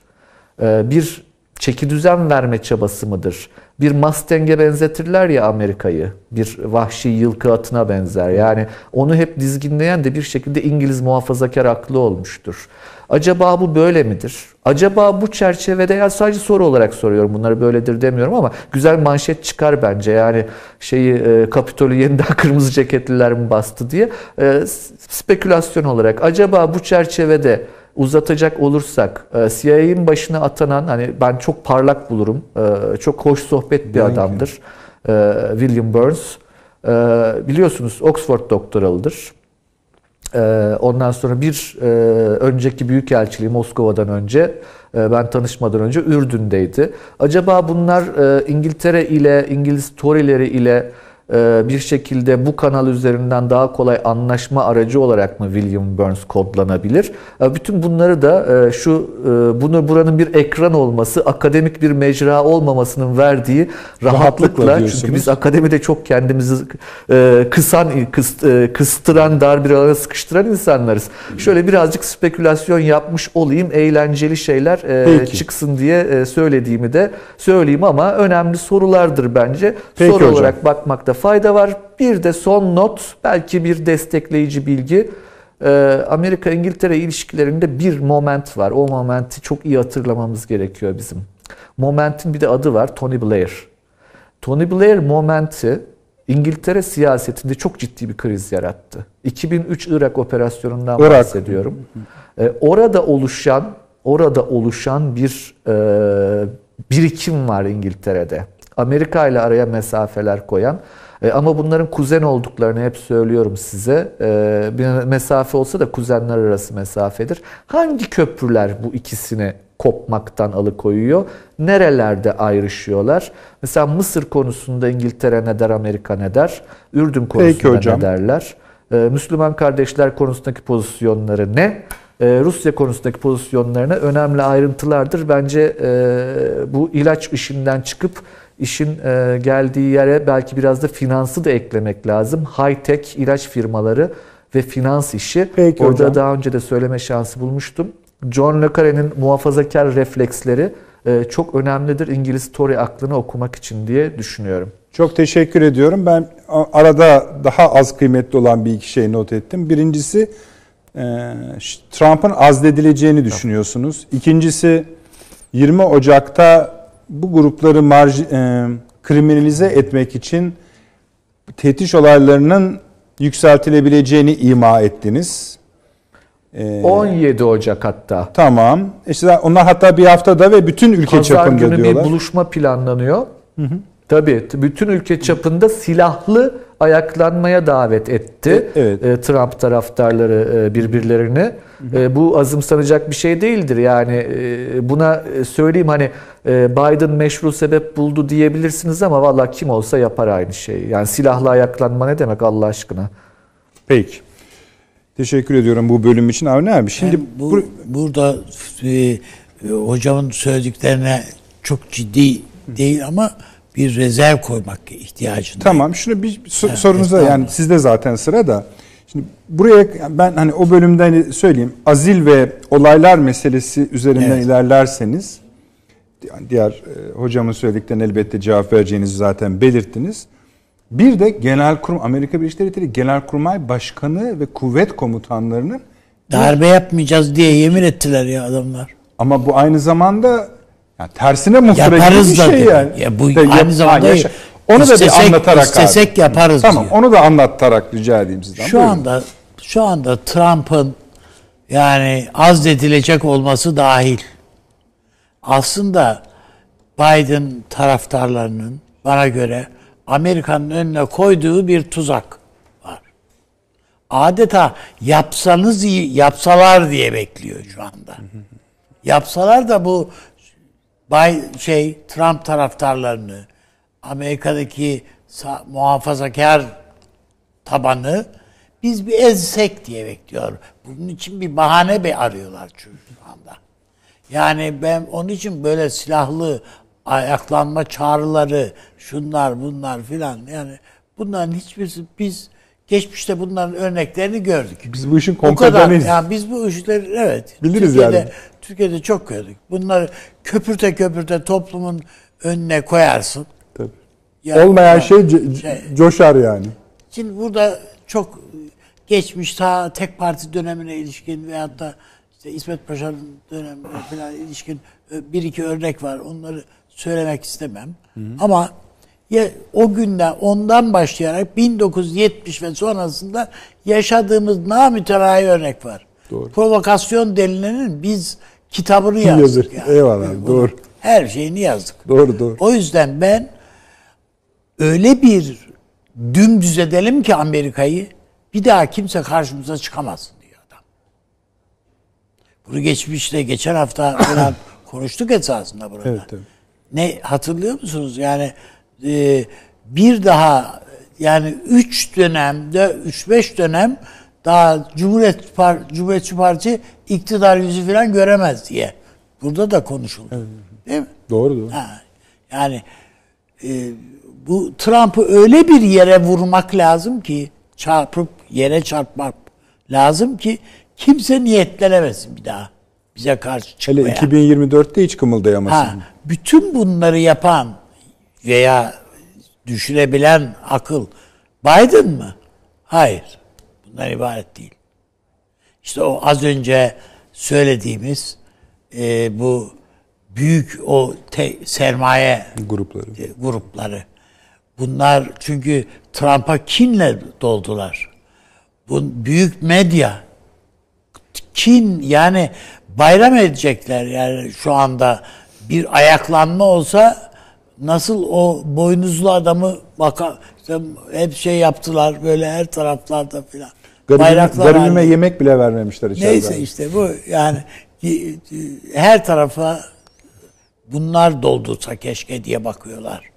E, bir çeki düzen verme çabası mıdır? Bir Mustang'e benzetirler ya Amerika'yı. Bir vahşi yılkı atına benzer. Yani onu hep dizginleyen de bir şekilde İngiliz muhafazakar aklı olmuştur. Acaba bu böyle midir? Acaba bu çerçevede ya sadece soru olarak soruyorum bunları böyledir demiyorum ama güzel manşet çıkar bence. Yani şeyi e, Kapitol'ü yeniden [laughs] kırmızı ceketliler mi bastı diye e, spekülasyon olarak acaba bu çerçevede uzatacak olursak e, CIA'nin başına atanan hani ben çok parlak bulurum. e, Çok hoş sohbet bir adamdır. e, William Burns. Biliyorsunuz Oxford doktoralıdır. Ondan sonra bir önceki büyükelçiliği Moskova'dan önce ben tanışmadan önce Ürdün'deydi. Acaba bunlar İngiltere ile İngiliz Tory'leri ile bir şekilde bu kanal üzerinden daha kolay anlaşma aracı olarak mı William Burns kodlanabilir? E, Bütün bunları da e, şu e, bunu buranın bir ekran olması, akademik bir mecra olmamasının verdiği Rahatlıkla rahatlıkla çünkü biz akademide çok kendimizi e, kısan, kıst, kıstıran, dar bir alana sıkıştıran insanlarız. Şöyle birazcık spekülasyon yapmış olayım, eğlenceli şeyler Peki. çıksın diye söylediğimi de söyleyeyim ama önemli sorulardır bence. Peki Soru hocam. olarak bakmakta fayda var. Bir de son not, belki bir destekleyici bilgi. E, Amerika-İngiltere ilişkilerinde bir moment var. O momenti çok iyi hatırlamamız gerekiyor bizim. Momentin bir de adı var, Tony Blair. Tony Blair momenti İngiltere siyasetinde çok ciddi bir kriz yarattı. 2003 Irak operasyonundan Irak. bahsediyorum. Ee, orada oluşan orada oluşan bir e, birikim var İngiltere'de. Amerika ile araya mesafeler koyan e, ama bunların kuzen olduklarını hep söylüyorum size. E, bir mesafe olsa da kuzenler arası mesafedir. Hangi köprüler bu ikisini kopmaktan alıkoyuyor? Nerelerde ayrışıyorlar? Mesela Mısır konusunda İngiltere ne der, Amerika ne der? Ürdün konusunda hocam. ne derler? Ee, Müslüman kardeşler konusundaki pozisyonları ne? Rusya konusundaki pozisyonlarına önemli ayrıntılardır. Bence e, bu ilaç işinden çıkıp işin e, geldiği yere belki biraz da finansı da eklemek lazım. High-tech ilaç firmaları ve finans işi. Peki Orada hocam. daha önce de söyleme şansı bulmuştum. John le Carre'nin muhafazakar refleksleri e, çok önemlidir İngiliz Tory aklını okumak için diye düşünüyorum. Çok teşekkür ediyorum. Ben arada daha az kıymetli olan bir iki şey not ettim. Birincisi e, Trump'ın azledileceğini düşünüyorsunuz. İkincisi 20 Ocak'ta bu grupları marji, e, kriminalize etmek için tetiş olaylarının yükseltilebileceğini ima ettiniz. E, 17 Ocak hatta. Tamam. İşte onlar hatta bir haftada ve bütün ülke Pazar çapında günü diyorlar. bir buluşma planlanıyor. Tabii t- bütün ülke çapında silahlı ayaklanmaya davet etti E- evet. e, Trump taraftarları e, birbirlerini. E, Bu azımsanacak bir şey değildir. Yani e, buna söyleyeyim hani e, Biden meşru sebep buldu diyebilirsiniz ama valla kim olsa yapar aynı şeyi. Yani silahlı ayaklanma ne demek Allah aşkına? Peki. Teşekkür ediyorum bu bölüm için Avni abi. Şimdi bu, bu, burada e, hocamın söylediklerine çok ciddi değil ama bir rezerv koymak ihtiyacında. Tamam şunu bir so- Evet, sorunuza yani sizde zaten sıra da. Şimdi buraya ben hani o bölümde hani söyleyeyim azil ve olaylar meselesi üzerinden Evet. ilerlerseniz diğer e, hocamın söylediklerine elbette cevap vereceğinizi zaten belirttiniz. Bir de Genelkurum Amerika Birleşik Devletleri Genelkurmay Başkanı ve kuvvet komutanlarının Darbe yapmayacağız diye yemin ettiler ya adamlar. ama bu aynı zamanda yani tersine muhtıra gibi bir da şey dedi. yani. Ya bu De- aynı zamanda yaşa- onu da bir anlatarak istesek abi. yaparız Tamam diyor. onu da anlatarak rica edeyim sizden. Şu Buyurun. anda şu anda Trump'ın yani azledilecek olması dahil aslında Biden taraftarlarının bana göre Amerika'nın önüne koyduğu bir tuzak var. Adeta yapsanız iyi, yapsalar diye bekliyor şu anda. Yapsalar da bu Bay şey Trump taraftarlarını Amerika'daki muhafazakar tabanı biz bir ezsek diye bekliyor. Bunun için bir bahane bir arıyorlar çünkü şu anda. Yani ben onun için böyle silahlı ayaklanma çağrıları, şunlar bunlar filan yani bunların hiçbirisi biz geçmişte bunların örneklerini gördük. Biz bu işin kompedanıyız. Yani biz bu işleri evet. Biliriz Türkiye'de, yani. Türkiye'de çok gördük. Bunları köpürte köpürte toplumun önüne koyarsın. Tabii. Ya- Olmayan ya- şey, şey- coşar yani. Şimdi burada çok geçmiş ta tek parti dönemine ilişkin veyahut da işte İsmet Paşa'nın dönemine falan ilişkin bir iki örnek var. Onları söylemek istemem. Ama ya o günden ondan başlayarak 1970 ve sonrasında yaşadığımız namütenayi örnek var. Provokasyon denilenin biz kitabını yazdık. Yazır. Eyvallah abi, doğru. Her şeyini yazdık. Doğru doğru. O yüzden ben öyle bir dümdüz edelim ki Amerika'yı bir daha kimse karşımıza çıkamasın diyor adam. Bunu geçmişte geçen hafta falan [coughs] konuştuk esasında burada. Evet, evet. Ne hatırlıyor musunuz? Yani e, bir daha yani üç dönemde üç beş dönem daha Cumhuriyet Par Cumhuriyetçi Parti iktidar yüzü falan göremez diye. Burada da konuşuldu. Değil mi? Doğru doğru. Ha, yani e, bu Trump'ı öyle bir yere vurmak lazım ki çarpıp yere çarpmak lazım ki kimse niyetlenemesin bir daha bize karşı Hele çıkmaya. 2024'te hiç kımıldayamasın. Ha, bütün bunları yapan veya düşünebilen akıl Biden mı? Hayır. Bundan ibaret değil. İşte o az önce söylediğimiz e, bu büyük o te- sermaye Grupları. e, grupları. Bunlar çünkü Trump'a kinle doldular. Bu büyük medya kin yani bayram edecekler yani şu anda bir ayaklanma olsa nasıl o boynuzlu adamı baka işte hep şey yaptılar böyle her taraflarda filan. Garibime, garibime yemek bile vermemişler içeride. Neyse işte bu yani her tarafa bunlar doldursa keşke diye bakıyorlar.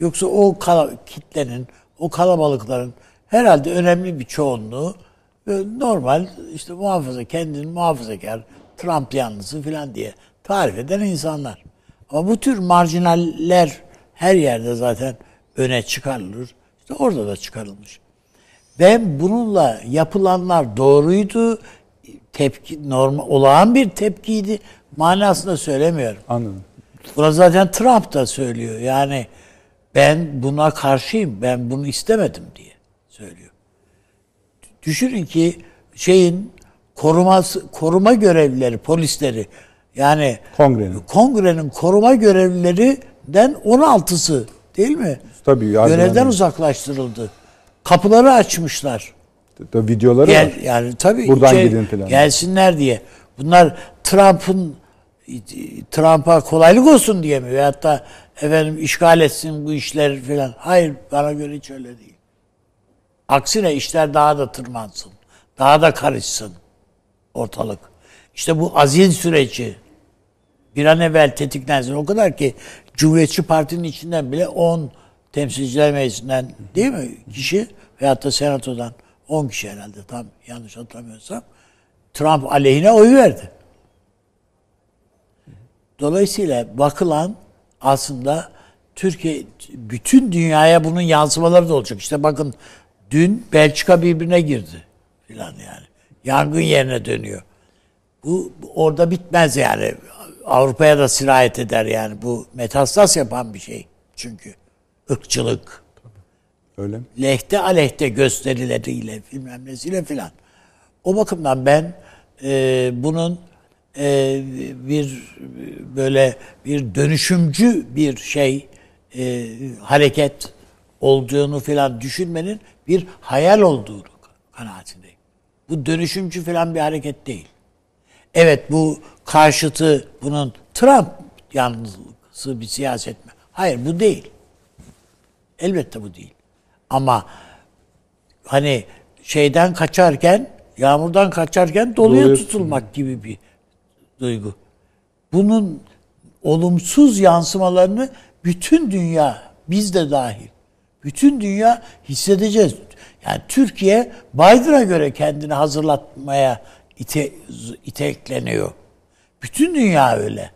Yoksa o kitlenin, o kalabalıkların herhalde önemli bir çoğunluğu e, normal işte muhafaza kendini muhafazakar Trump yanlısı falan diye tarif eden insanlar. Ama bu tür marjinaller her yerde zaten öne çıkarılır. İşte orada da çıkarılmış. Ben bununla yapılanlar doğruydu. Tepki normal olağan bir tepkiydi. Manasında söylemiyorum. Anladım. Buna zaten Trump da söylüyor. Yani ben buna karşıyım. Ben bunu istemedim diye söylüyor. Düşünün ki şeyin koruması koruma görevlileri, polisleri yani Kongrenin. kongrenin koruma görevlilerinden 16'sı değil mi? Tabii, yardım Görevden ediyor. uzaklaştırıldı. Kapıları açmışlar. Da videoları Gel, var. yani tabii Buradan içeri gidin falan. gelsinler diye. Bunlar Trump'ın Trump'a kolaylık olsun diye mi? Veyahut da efendim işgal etsin bu işler falan. Hayır bana göre hiç öyle değil. Aksine işler daha da tırmansın. Daha da karışsın ortalık. İşte bu azil süreci bir an evvel tetiklensin. O kadar ki Cumhuriyetçi Parti'nin içinden bile 10 temsilciler meclisinden değil mi kişi veyahut da senatodan 10 kişi herhalde tam yanlış hatırlamıyorsam Trump aleyhine oy verdi. Dolayısıyla bakılan aslında Türkiye bütün dünyaya bunun yansımaları da olacak. İşte bakın dün Belçika birbirine girdi filan yani. Yangın yerine dönüyor. Bu orada bitmez yani. Avrupa'ya da sirayet eder yani. Bu metastas yapan bir şey. Çünkü ırkçılık, Öyle mi? lehte aleyhte gösterileriyle bilmem nesiyle filan. O bakımdan ben e, bunun e, bir böyle bir dönüşümcü bir şey e, hareket olduğunu filan düşünmenin bir hayal olduğunu kanaatindeyim. Bu dönüşümcü filan bir hareket değil. Evet bu karşıtı bunun Trump yanlısı bir siyaset mi? Hayır bu değil. Elbette bu değil. Ama hani şeyden kaçarken, yağmurdan kaçarken doluya Doluya tutulmak gibi bir duygu. Bunun olumsuz yansımalarını bütün dünya, biz de dahil, bütün dünya hissedeceğiz. Yani Türkiye Biden'a göre kendini hazırlatmaya ite, itekleniyor. Bütün dünya öyle.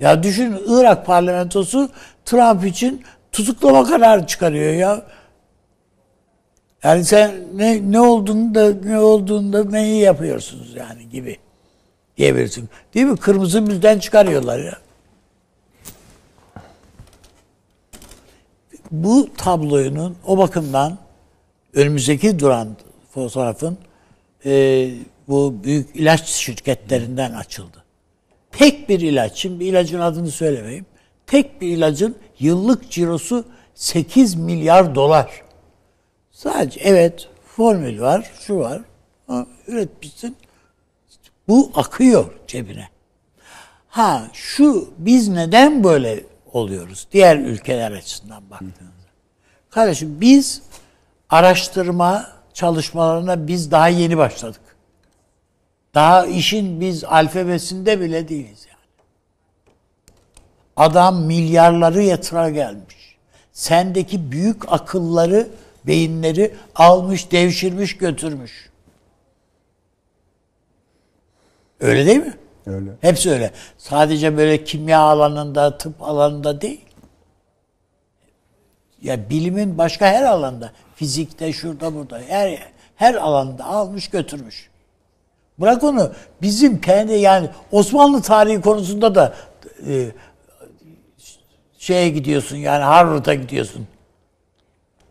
Ya düşün Irak parlamentosu Trump için tutuklama kararı çıkarıyor ya. Yani sen ne ne olduğunu da ne olduğunda neyi yapıyorsunuz yani gibi diyebilirsin. Değil mi? Kırmızı bülten çıkarıyorlar ya. Bu tablonun o bakımdan önümüzdeki duran fotoğrafın e, bu büyük ilaç şirketlerinden açıldı. Tek bir ilaç, şimdi ilacın adını söylemeyeyim. Tek bir ilacın yıllık cirosu 8 milyar dolar. Sadece evet formül var, şu var. Üretmişsin. Bu akıyor cebine. Ha şu biz neden böyle oluyoruz diğer ülkeler açısından baktığınızda. Kardeşim biz araştırma çalışmalarına biz daha yeni başladık. Daha işin biz alfabesinde bile değiliz yani. Adam milyarları yatıra gelmiş. Sendeki büyük akılları, beyinleri almış, devşirmiş, götürmüş. Öyle değil mi? Öyle. Hepsi öyle. Sadece böyle kimya alanında, tıp alanında değil. Ya bilimin başka her alanda, fizikte, şurada, burada, her her alanda almış götürmüş. Bırak onu. Bizim kendi yani Osmanlı tarihi konusunda da e, şeye gidiyorsun yani Harvard'a gidiyorsun.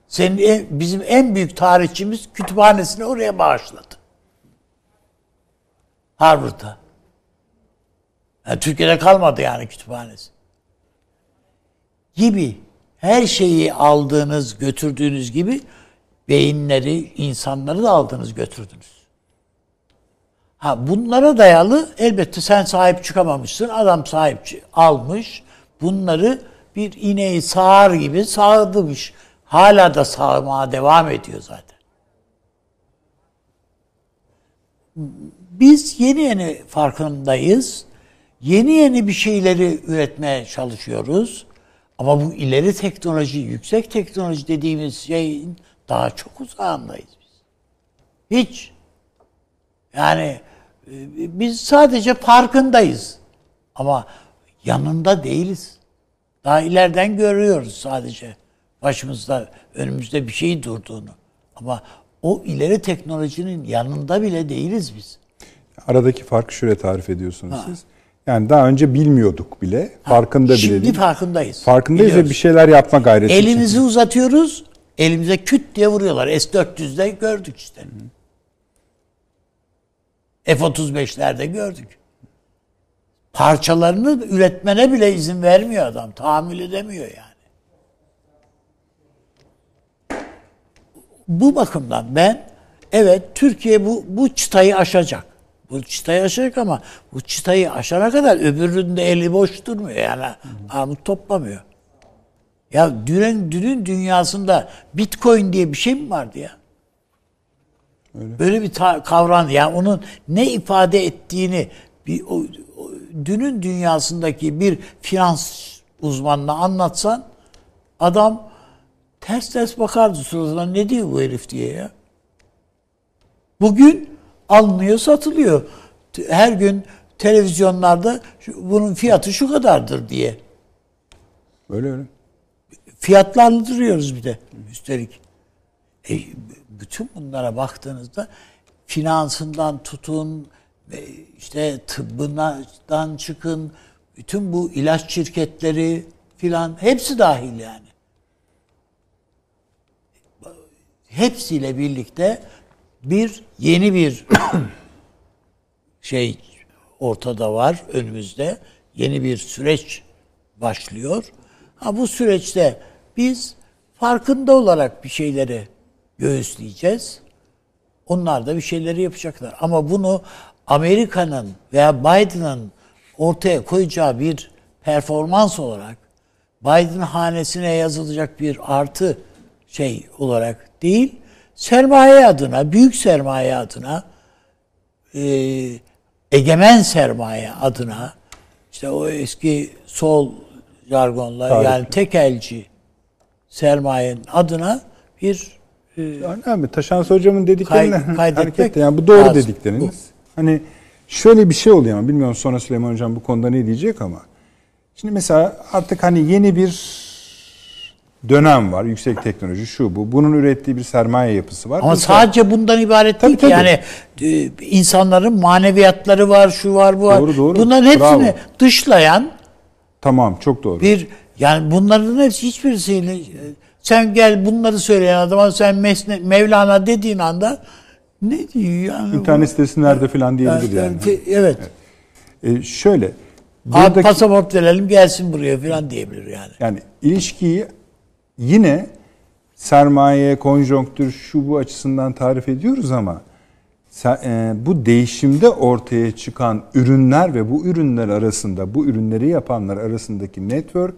Senin en- bizim en büyük tarihçimiz kütüphanesini oraya bağışladı. Harvard'a. Yani Türkiye'de kalmadı yani kütüphanesi. Gibi her şeyi aldığınız, götürdüğünüz gibi beyinleri, insanları da aldınız, götürdünüz. Ha bunlara dayalı elbette sen sahip çıkamamışsın. Adam sahip almış. Bunları bir ineği sağar gibi sağdımış. Hala da sağmaya devam ediyor zaten. Biz yeni yeni farkındayız. Yeni yeni bir şeyleri üretmeye çalışıyoruz. Ama bu ileri teknoloji, yüksek teknoloji dediğimiz şeyin daha çok uzağındayız biz. Hiç. Yani e, biz sadece farkındayız. Ama yanında değiliz. Daha ileriden görüyoruz sadece. Başımızda, önümüzde bir şey durduğunu. Ama o ileri teknolojinin yanında bile değiliz biz. Aradaki farkı şöyle tarif ediyorsunuz siz. Yani daha önce bilmiyorduk bile. Farkında bile Şimdi değil. farkındayız. Farkındayız ve bir şeyler yapma gayreti Elimizi içinde. uzatıyoruz. Elimize küt diye vuruyorlar. S-400'de gördük işte. F-35'lerde gördük. Parçalarını üretmene bile izin vermiyor adam. Tahammül edemiyor yani. Bu bakımdan ben evet Türkiye bu bu çıtayı aşacak. Bu çıtayı aşacak ama bu çıtayı aşana kadar öbüründe eli boş durmuyor yani armut toplamıyor. Ya dünün, dünün dünyasında Bitcoin diye bir şey mi vardı ya? Böyle bir kavram yani onun ne ifade ettiğini bir o, o- dünün dünyasındaki bir finans uzmanına anlatsan adam ters ters bakardı suratına ne diyor bu herif diye ya. Bugün alınıyor satılıyor. Her gün televizyonlarda bunun fiyatı şu kadardır diye. Öyle öyle. Fiyatlandırıyoruz bir de üstelik. E, bütün bunlara baktığınızda finansından tutun, e, işte tıbbından çıkın, bütün bu ilaç şirketleri filan hepsi dahil yani. Hepsiyle birlikte bir yeni bir [clears throat] şey ortada var önümüzde. Yeni bir süreç başlıyor. Ha bu süreçte biz farkında olarak bir şeyleri göğüsleyeceğiz. Onlar da bir şeyleri yapacaklar. Ama bunu Amerika'nın veya Biden'ın ortaya koyacağı bir performans olarak Biden hanesine yazılacak bir artı şey olarak değil, sermaye adına, büyük sermaye adına, e, egemen sermaye adına, işte o eski sol jargonla Tarih. yani tekelci sermayenin adına bir e, Önemli. Taşansı hocamın dediklerine Kay- hareketle. Yani bu doğru lazım. dedikleriniz. Hani şöyle bir şey oluyor ama bilmiyorum sonra Süleyman hocam bu konuda ne diyecek ama. Şimdi mesela artık hani yeni bir dönem var. Yüksek teknoloji şu bu. Bunun ürettiği bir sermaye yapısı var. Ama de- sadece bundan ibaret değil Tabii, ki. tabii. Yani e, insanların maneviyatları var, şu var, bu var. Doğru, doğru. Bunların hepsini Bravo. dışlayan Tamam çok doğru. bir yani bunların hepsi hiçbirisiyle e, sen gel bunları söyleyen adama sen Mesne, Mevlana dediğin anda ne diyor yani? İnternet sitesi nerede falan diyebilir yani. Evet. Ee, şöyle. Abi Buradaki, pasaport verelim gelsin buraya falan diyebilir yani. yani ilişkiyi yine sermaye, konjonktür, şu bu açısından tarif ediyoruz ama e, bu değişimde ortaya çıkan ürünler ve bu ürünler arasında, bu ürünleri yapanlar arasındaki network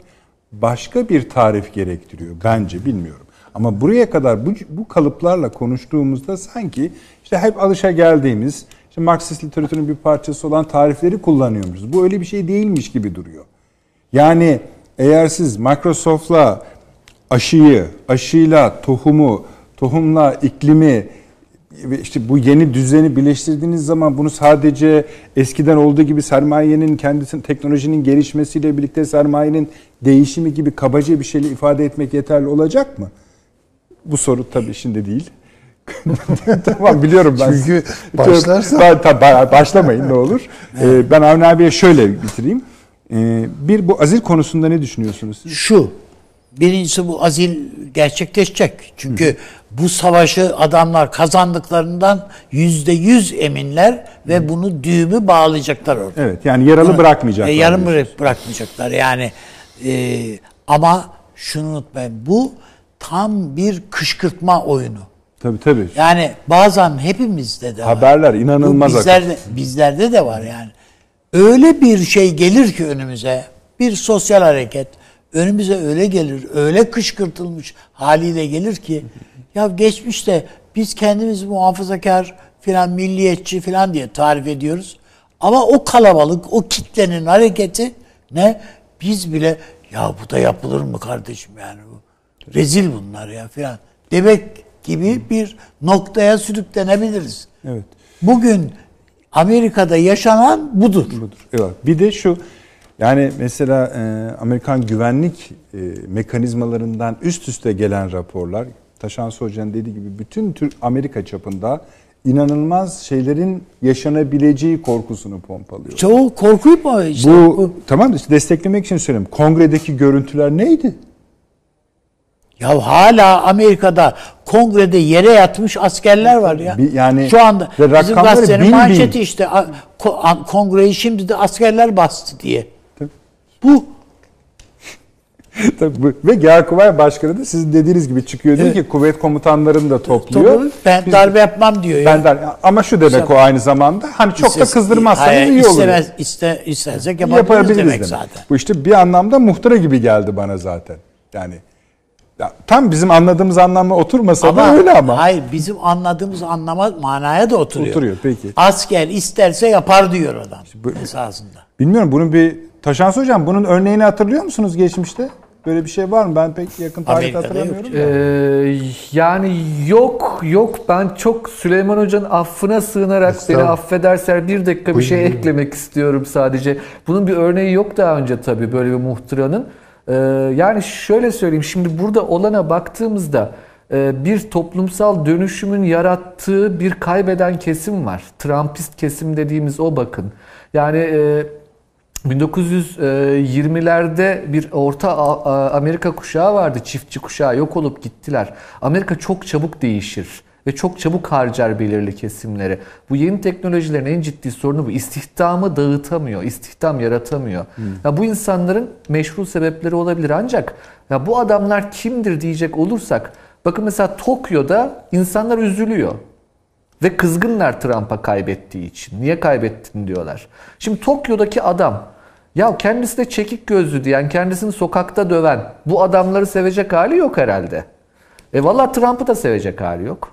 başka bir tarif gerektiriyor bence bilmiyorum. Ama buraya kadar bu, bu kalıplarla konuştuğumuzda sanki işte hep alışa geldiğimiz, işte Marksist literatürün bir parçası olan tarifleri kullanıyormuşuz. Bu öyle bir şey değilmiş gibi duruyor. Yani eğer siz Microsoft'la aşıyı, aşıyla tohumu, tohumla iklimi işte bu yeni düzeni birleştirdiğiniz zaman bunu sadece eskiden olduğu gibi sermayenin kendisinin teknolojinin gelişmesiyle birlikte sermayenin değişimi gibi kabaca bir şeyle ifade etmek yeterli olacak mı? Bu soru tabii şimdi değil. [laughs] tamam biliyorum ben. Çünkü başlarsa- Ben, tabii, başlamayın ne olur. [laughs] Ee, ben Avni abiye şöyle bitireyim. Ee, bir bu azil konusunda ne düşünüyorsunuz siz? Şu, birincisi bu azil gerçekleşecek. Çünkü bu savaşı adamlar kazandıklarından yüzde yüz eminler ve bunu düğümü bağlayacaklar orada. Evet yani yaralı bırakmayacaklar. E, diyorsunuz. bırak, bırakmayacaklar yani. E, ama şunu unutmayın bu tam bir kışkırtma oyunu. Tabii tabii. Yani bazen hepimizde de var. Haberler inanılmaz Bu bizlerde, bizlerde de var yani. Öyle bir şey gelir ki önümüze, bir sosyal hareket önümüze öyle gelir, öyle kışkırtılmış haliyle gelir ki [laughs] ya geçmişte biz kendimizi muhafazakar filan milliyetçi filan diye tarif ediyoruz. Ama o kalabalık, o kitlenin hareketi ne? Biz bile ya bu da yapılır mı kardeşim yani bu? Rezil bunlar ya filan. Demek gibi bir noktaya sürüklenebiliriz. Evet. Bugün Amerika'da yaşanan budur. Budur. Evet. Bir de şu yani mesela e, Amerikan güvenlik e, mekanizmalarından üst üste gelen raporlar Taşan Hoca'nın dediği gibi bütün Türk Amerika çapında inanılmaz şeylerin yaşanabileceği korkusunu pompalıyor. Çoğu korkuyup mu işte bu, bu, tamam işte desteklemek için söyleyeyim. Kongredeki görüntüler neydi? ya hala Amerika'da kongrede yere yatmış askerler var ya. Yani- şu anda bizim gazetenin bin bin. manşeti işte ko- a- kongreyi şimdi de askerler bastı diye. Bu [laughs] Tabii ve Genelkurmay Başkanı da sizin dediğiniz gibi çıkıyor diyor ki kuvvet komutanlarını da topluyor. Tabii, ben Biz- darbe yapmam diyor ya. Benden ama şu demek İşte- o aynı zamanda hani çok da İstes- kızdırmazsanız Hayır, iyi olur. istemez, iste, istersek yapabiliriz, demek demek. zaten. Bu işte bir anlamda muhtıra gibi geldi bana zaten. Yani ya, tam bizim anladığımız anlamda oturmasa da öyle ama. Hayır bizim anladığımız anlama manaya da oturuyor. Oturuyor, peki. Asker isterse yapar diyor adam bu- esasında. Bilmiyorum bunun bir Taşans hocam bunun örneğini hatırlıyor musunuz geçmişte? Böyle bir şey var mı? Ben pek yakın tarihte Amerika'da hatırlamıyorum. yok. Ee, yani yok yok ben çok Süleyman Hoca'nın affına sığınarak beni affederser bir dakika bir şey eklemek istiyorum sadece. Bunun bir örneği yok daha önce tabii böyle bir muhtıranın. Ee, yani şöyle söyleyeyim şimdi burada olana baktığımızda e, bir toplumsal dönüşümün yarattığı bir kaybeden kesim var. Trumpist kesim dediğimiz o bakın. Yani e, 1920'lerde bir Orta Amerika kuşağı vardı, çiftçi kuşağı yok olup gittiler. Amerika çok çabuk değişir ve çok çabuk harcar belirli kesimleri. Bu yeni teknolojilerin en ciddi sorunu bu. İstihdamı dağıtamıyor, istihdam yaratamıyor. Ya bu insanların meşru sebepleri olabilir ancak ya bu adamlar kimdir diyecek olursak bakın mesela Tokyo'da insanlar üzülüyor. Ve kızgınlar Trump'a kaybettiği için. Niye kaybettin diyorlar. Şimdi Tokyo'daki adam ya kendisi de çekik gözlü diyen, kendisini sokakta döven bu adamları sevecek hali yok herhalde. E valla Trump'ı da sevecek hali yok.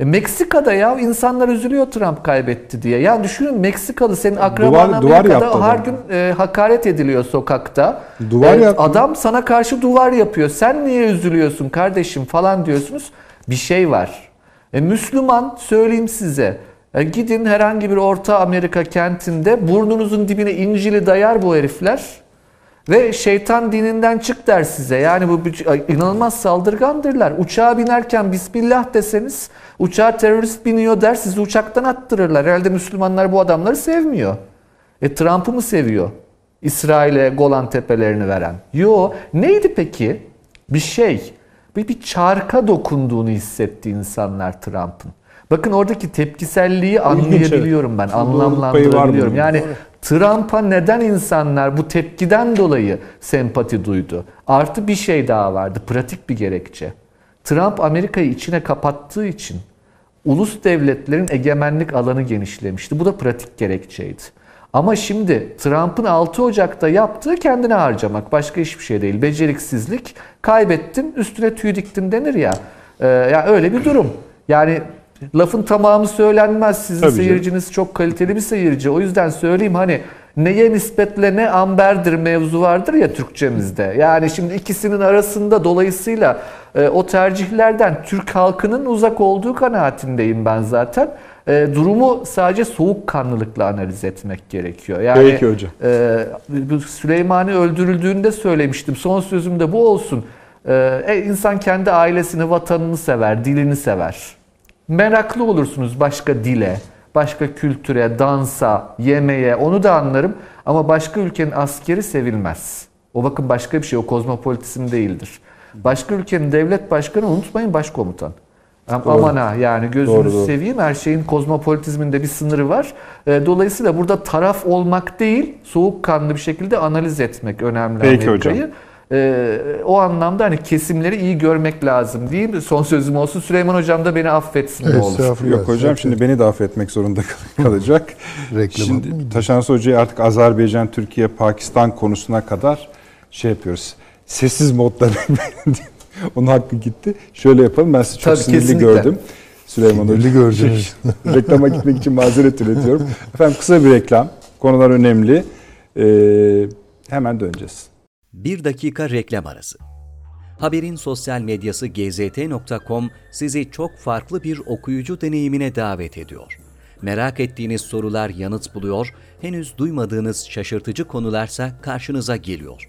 E Meksika'da ya insanlar üzülüyor Trump kaybetti diye. Ya düşünün Meksikalı senin akraban Duvar- duvar Amerika'da yaptı her gün e, hakaret ediliyor sokakta. Duvar E. Adam sana karşı duvar yapıyor. Sen niye üzülüyorsun kardeşim falan diyorsunuz. Bir şey var. E, Müslüman söyleyeyim size. E, gidin herhangi bir Orta Amerika kentinde burnunuzun dibine İncil'i dayar bu herifler. Ve şeytan dininden çık der size. Yani bu inanılmaz saldırgandırlar. Uçağa binerken Bismillah deseniz uçağa terörist biniyor der sizi uçaktan attırırlar. Herhalde Müslümanlar bu adamları sevmiyor. E Trump'ı mı seviyor? İsrail'e Golan Tepelerini veren. Yo neydi peki? Bir şey. Bir, bir çarka dokunduğunu hissetti insanlar Trump'ın. Bakın oradaki tepkiselliği anlayabiliyorum ben. Anlamlandırabiliyorum. Yani Trump'a neden insanlar bu tepkiden dolayı sempati duydu? Artı bir şey daha vardı. Pratik bir gerekçe. Trump Amerika'yı içine kapattığı için ulus devletlerin egemenlik alanı genişlemişti. Bu da pratik gerekçeydi. Ama şimdi Trump'ın 6 Ocak'ta yaptığı kendine harcamak. Başka hiçbir şey değil. Beceriksizlik. Kaybettin üstüne tüy diktin denir ya. Ee, ya öyle bir durum. Yani lafın tamamı söylenmez. Sizin Tabii canım. seyirciniz çok kaliteli bir seyirci. O yüzden söyleyeyim hani neye nispetle ne amberdir mevzu vardır ya Türkçemizde. Yani şimdi ikisinin arasında dolayısıyla e, o tercihlerden Türk halkının uzak olduğu kanaatindeyim ben zaten. E, durumu sadece soğukkanlılıkla analiz etmek gerekiyor. Yani Peki hocam. e, Süleymani öldürüldüğünde söylemiştim. Son sözüm de bu olsun. E, e, insan kendi ailesini, vatanını sever, dilini sever. Meraklı olursunuz başka dile, başka kültüre, dansa, yemeğe onu da anlarım. Ama başka ülkenin askeri sevilmez. O bakın başka bir şey, o kozmopolitizm değildir. Başka ülkenin devlet başkanı unutmayın başkomutan. Am- Aman ha yani gözünüzü Doğru, doğru. seveyim her şeyin kozmopolitizminde bir sınırı var. E, Dolayısıyla burada taraf olmak değil, soğukkanlı bir şekilde analiz etmek önemli Peki Amerika'yı. hocam. E, o anlamda hani kesimleri iyi görmek lazım diyeyim. Son sözüm olsun. Süleyman Hocam da beni affetsin ne olur. Estağfurullah. Yok hocam şimdi beni de affetmek zorunda kal- [laughs] kalacak. Reklam şimdi Taşansı Hoca'yı artık Azerbaycan, Türkiye, Pakistan konusuna kadar şey yapıyoruz. Sessiz modda [laughs] [laughs] onun hakkı gitti. Şöyle yapalım ben sizi çok Tabii, sinirli kesinlikle. gördüm. Süleyman Sinirli Hoca. gördünüz. [laughs] Reklama gitmek için mazeret üretiyorum. Efendim kısa bir reklam. Konular önemli. Ee, hemen döneceğiz. Bir dakika reklam arası. Haberin sosyal medyası gzt.com sizi çok farklı bir okuyucu deneyimine davet ediyor. Merak ettiğiniz sorular yanıt buluyor, henüz duymadığınız şaşırtıcı konularsa karşınıza geliyor.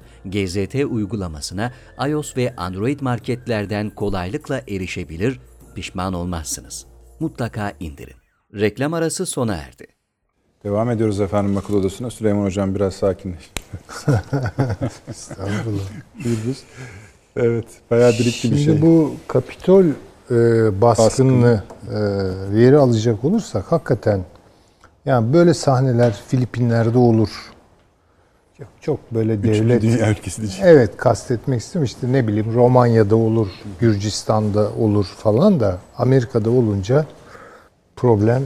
GZT uygulamasına iOS ve Android marketlerden kolaylıkla erişebilir, pişman olmazsınız. Mutlaka indirin. Reklam arası sona erdi. Devam ediyoruz efendim akıl odasına. Süleyman Hocam biraz sakinleş. [laughs] Estağfurullah. Buyurunuz. Evet, bayağı birikti bir Şimdi şey. bu Kapitol e, baskınını e, veri alacak olursak hakikaten yani böyle sahneler Filipinler'de olur. Çok, çok böyle Üçüncü devlet Dünya ülkesi diyecek. Evet kastetmek istemişti. Ne bileyim Romanya'da olur, Gürcistan'da olur falan da Amerika'da olunca problem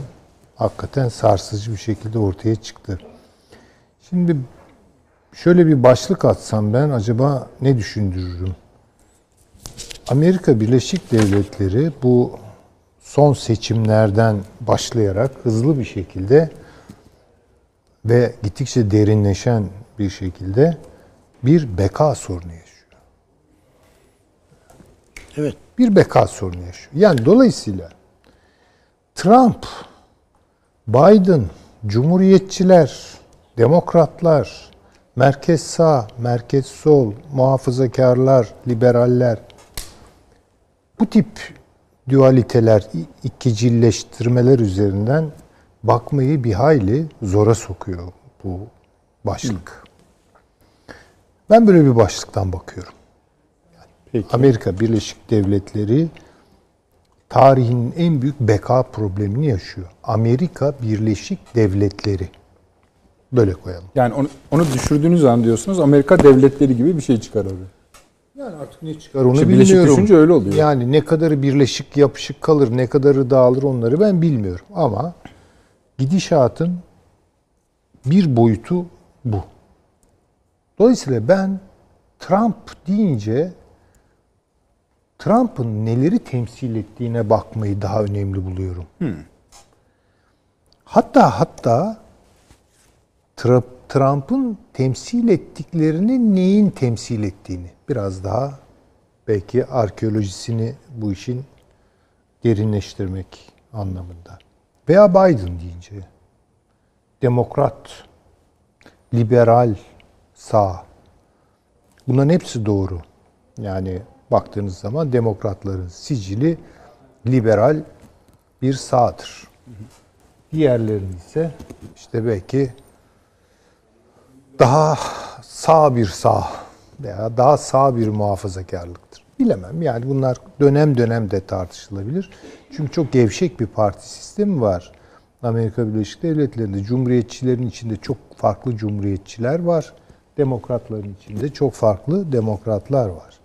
hakikaten sarsıcı bir şekilde ortaya çıktı. Şimdi şöyle bir başlık atsam ben acaba ne düşündürürüm? Amerika Birleşik Devletleri bu son seçimlerden başlayarak hızlı bir şekilde ve gittikçe derinleşen bir şekilde bir beka sorunu yaşıyor. Evet. Bir beka sorunu yaşıyor. Yani dolayısıyla Trump, Biden, Cumhuriyetçiler, Demokratlar, merkez sağ, merkez sol, muhafazakarlar, liberaller bu tip dualiteler, ikicilleştirmeler üzerinden bakmayı bir hayli zora sokuyor bu başlık. Ben böyle bir başlıktan bakıyorum. Peki. Amerika Birleşik Devletleri tarihinin en büyük beka problemini yaşıyor. Amerika Birleşik Devletleri. Böyle koyalım. Yani onu, onu düşürdüğünüz an diyorsunuz Amerika devletleri gibi bir şey çıkar oraya. Yani artık ne çıkar onu İşte birleşik bilmiyorum. düşünce öyle oluyor. Yani ne kadarı birleşik yapışık kalır, ne kadarı dağılır onları ben bilmiyorum. Ama gidişatın bir boyutu bu. Dolayısıyla ben Trump deyince Trump'ın neleri temsil ettiğine bakmayı daha önemli buluyorum. Hatta hatta Trump, Trump'ın temsil ettiklerini neyin temsil ettiğini biraz daha belki arkeolojisini bu işin derinleştirmek anlamında. Veya Biden deyince demokrat, liberal, sağ. Bunların hepsi doğru. Yani baktığınız zaman demokratların sicili liberal bir sağdır. Diğerlerinin ise işte belki daha sağ bir sağ veya daha sağ bir muhafazakarlıktır. Bilemem yani bunlar dönem dönem de tartışılabilir. Çünkü çok gevşek bir parti sistemi var. Amerika Birleşik Devletleri'nde cumhuriyetçilerin içinde çok farklı cumhuriyetçiler var. Demokratların içinde çok farklı demokratlar var.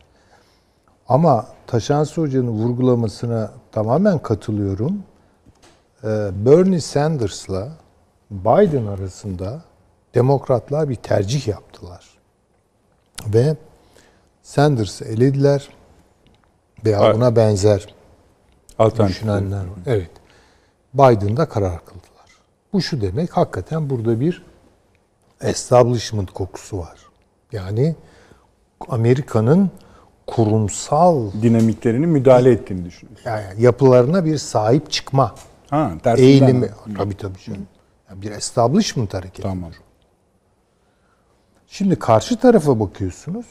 Ama Taşansı Hoca'nın vurgulamasına tamamen katılıyorum. Ee, Bernie Sanders'la Biden arasında demokratlar bir tercih yaptılar. Ve Sanders'ı elediler veya Evet. ona benzer Alternatif. düşünenler var. Evet. Biden'da karar kıldılar. Bu şu demek, hakikaten burada bir establishment kokusu var. Yani Amerika'nın kurumsal dinamiklerini müdahale ettiğini düşünüyorsun. yani yapılarına bir sahip çıkma Ha, eğilimi. Tabii tabii canım. Yani bir establishment hareketi. Tamam. Şimdi karşı tarafa bakıyorsunuz.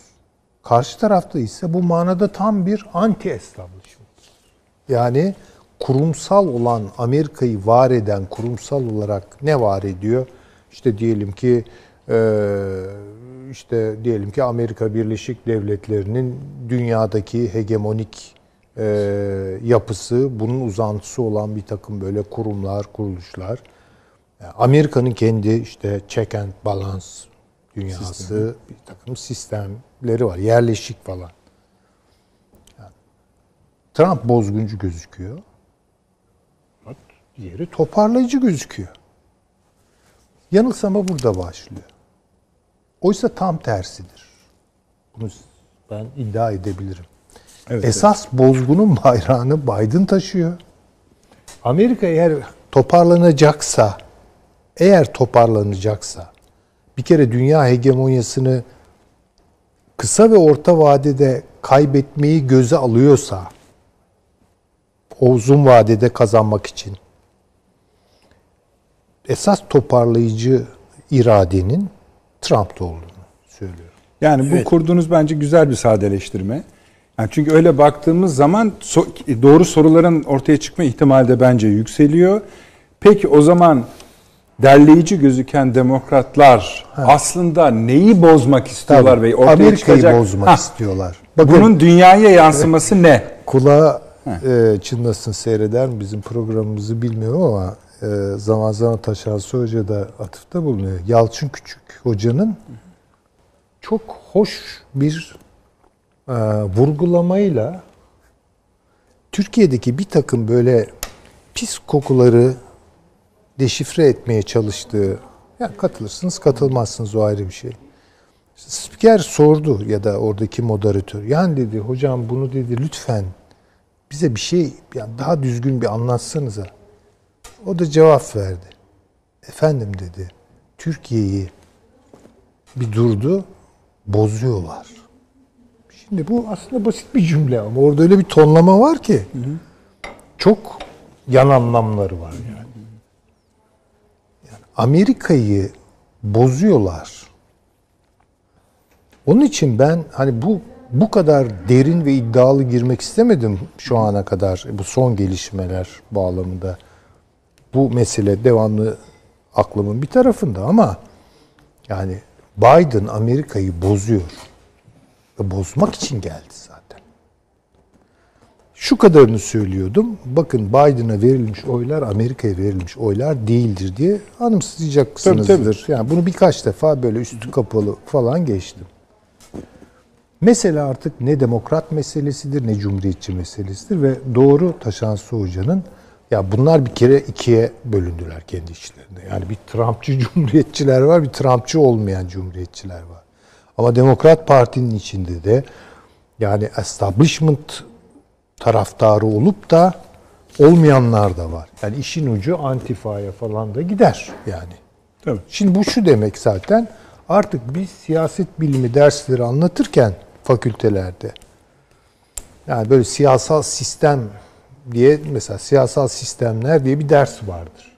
Karşı tarafta ise bu manada tam bir anti-establishment. Yani kurumsal olan Amerika'yı var eden kurumsal olarak ne var ediyor? İşte diyelim ki eee, işte diyelim ki Amerika Birleşik Devletleri'nin dünyadaki hegemonik eee, yapısı, bunun uzantısı olan bir takım böyle kurumlar, kuruluşlar. Yani Amerika'nın kendi işte check and balance dünyası, bir takım sistemleri var, yerleşik falan. Yani Trump bozguncu gözüküyor. Diğeri toparlayıcı gözüküyor. Yanılsama burada başlıyor. Oysa tam tersidir. Bunu ben iddia edebilirim. Evet, Esas bozgunun bayrağını Biden taşıyor. Amerika eğer toparlanacaksa, eğer toparlanacaksa, bir kere dünya hegemonyasını kısa ve orta vadede kaybetmeyi göze alıyorsa, o uzun vadede kazanmak için, esas toparlayıcı iradenin Trump'ta olduğunu söylüyorum. Yani bu kurduğunuz bence güzel bir sadeleştirme. Yani çünkü öyle baktığımız zaman so- doğru soruların ortaya çıkma ihtimali de bence yükseliyor. Peki o zaman derleyici gözüken demokratlar aslında neyi bozmak istiyorlar Tabii, ve ortaya Amerika'yı çıkacak? bozmak Hah, istiyorlar. Bakın, Bunun dünyaya yansıması [laughs] ne? Kulağa e, çınlasın seyreder mi bizim programımızı bilmiyorum ama zaman zaman Taşansı Hoca da atıfta bulunuyor. Yalçın Küçük Hoca'nın çok hoş bir e, vurgulamayla Türkiye'deki bir takım böyle pis kokuları deşifre etmeye çalıştığı, ya katılırsınız katılmazsınız o ayrı bir şey. Spiker sordu ya da oradaki moderatör. Yani dedi hocam bunu dedi lütfen bize bir şey yani daha düzgün bir anlatsanıza. O da cevap verdi. Efendim dedi. Türkiye'yi bir durdu bozuyorlar. Şimdi bu aslında basit bir cümle ama orada öyle bir tonlama var ki çok yan anlamları var yani. yani Amerika'yı bozuyorlar. Onun için ben hani bu bu kadar derin ve iddialı girmek istemedim şu ana kadar bu son gelişmeler bağlamında. Bu mesele devamlı aklımın bir tarafında ama yani Biden Amerika'yı bozuyor. Ve bozmak için geldi zaten. Şu kadarını söylüyordum. Bakın Biden'a verilmiş oylar Amerika'ya verilmiş oylar değildir diye anımsayacaksınızdır. Tabii, Yani bunu birkaç defa böyle üstü kapalı falan geçtim. Mesele artık ne demokrat meselesidir ne cumhuriyetçi meselesidir ve doğru Taşansı Hoca'nın ya bunlar bir kere ikiye bölündüler kendi içlerinde. Yani bir Trumpçı [laughs] cumhuriyetçiler var, bir Trumpçı olmayan cumhuriyetçiler var. Ama Demokrat Parti'nin içinde de yani establishment taraftarı olup da olmayanlar da var. Yani işin ucu antifaya falan da gider yani. Tabii. Şimdi bu şu demek zaten artık biz siyaset bilimi dersleri anlatırken fakültelerde yani böyle siyasal sistem diye mesela siyasal sistemler diye bir ders vardır.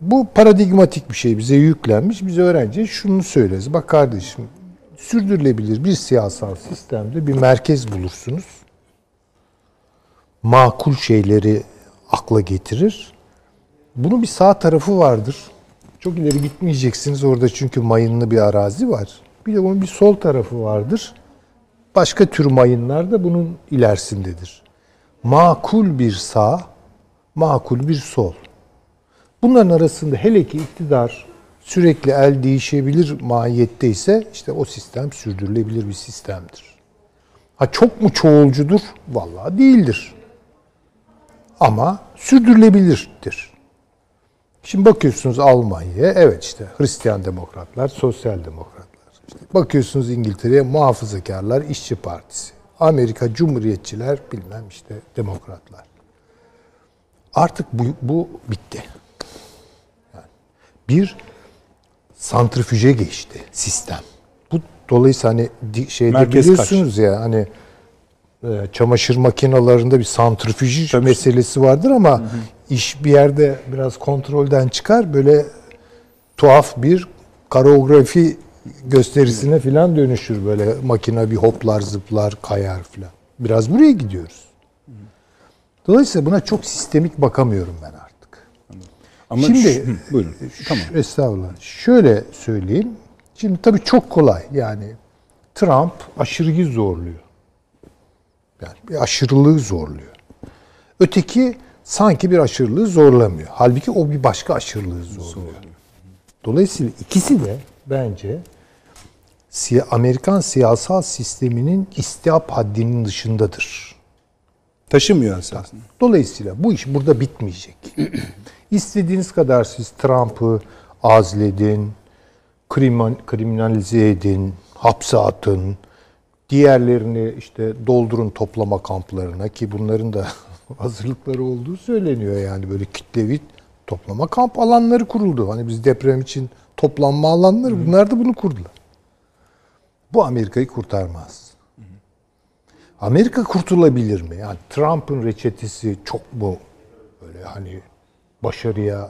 Bu paradigmatik bir şey bize yüklenmiş. Biz öğrenciye şunu söyleriz. Bak kardeşim sürdürülebilir bir siyasal sistemde bir merkez bulursunuz. Makul şeyleri akla getirir. Bunun bir sağ tarafı vardır. Çok ileri gitmeyeceksiniz orada çünkü mayınlı bir arazi var. Bir de bunun bir sol tarafı vardır. Başka tür mayınlar da bunun ilerisindedir. Makul bir sağ, makul bir sol. Bunların arasında hele ki iktidar sürekli el değişebilir mahiyette ise işte o sistem sürdürülebilir bir sistemdir. Ha çok mu çoğulcudur? Vallahi değildir. Ama sürdürülebilirdir. Şimdi bakıyorsunuz Almanya'ya, evet işte Hristiyan demokratlar, sosyal demokratlar. İşte bakıyorsunuz İngiltere'ye muhafazakarlar, işçi partisi. Amerika cumhuriyetçiler, bilmem işte demokratlar. Artık bu, bu bitti. Yani bir santrifüje geçti sistem. Bu dolayısıyla hani şeyde Merkez biliyorsunuz ya hani e, çamaşır makinalarında bir santrifüj meselesi vardır ama iş bir yerde biraz kontrolden çıkar böyle tuhaf bir koreografi gösterisine filan dönüşür böyle makine bir hoplar zıplar kayar filan. Biraz buraya gidiyoruz. Dolayısıyla buna çok sistemik bakamıyorum ben artık. Ama Şimdi şu- buyurun. Tamam. Ş- Estağfurullah. Şöyle söyleyeyim. Şimdi tabii çok kolay. Yani Trump aşırıyı zorluyor. Yani bir aşırılığı zorluyor. Öteki sanki bir aşırılığı zorlamıyor. Halbuki o bir başka aşırılığı zorluyor. Dolayısıyla ikisi de bence Amerikan siyasal sisteminin istihap haddinin dışındadır. Taşımıyor esasında. Dolayısıyla bu iş burada bitmeyecek. [clears throat] İstediğiniz kadar siz Trump'ı azledin, krimin, kriminalize edin, hapse atın, diğerlerini işte doldurun toplama kamplarına ki bunların da [laughs] hazırlıkları olduğu söyleniyor yani böyle kitlevi toplama kamp alanları kuruldu. Hani biz deprem için toplanma alanları bunlar da bunu kurdular. Bu Amerika'yı kurtarmaz. Amerika kurtulabilir mi? Yani Trump'ın reçetesi çok mu böyle hani başarıya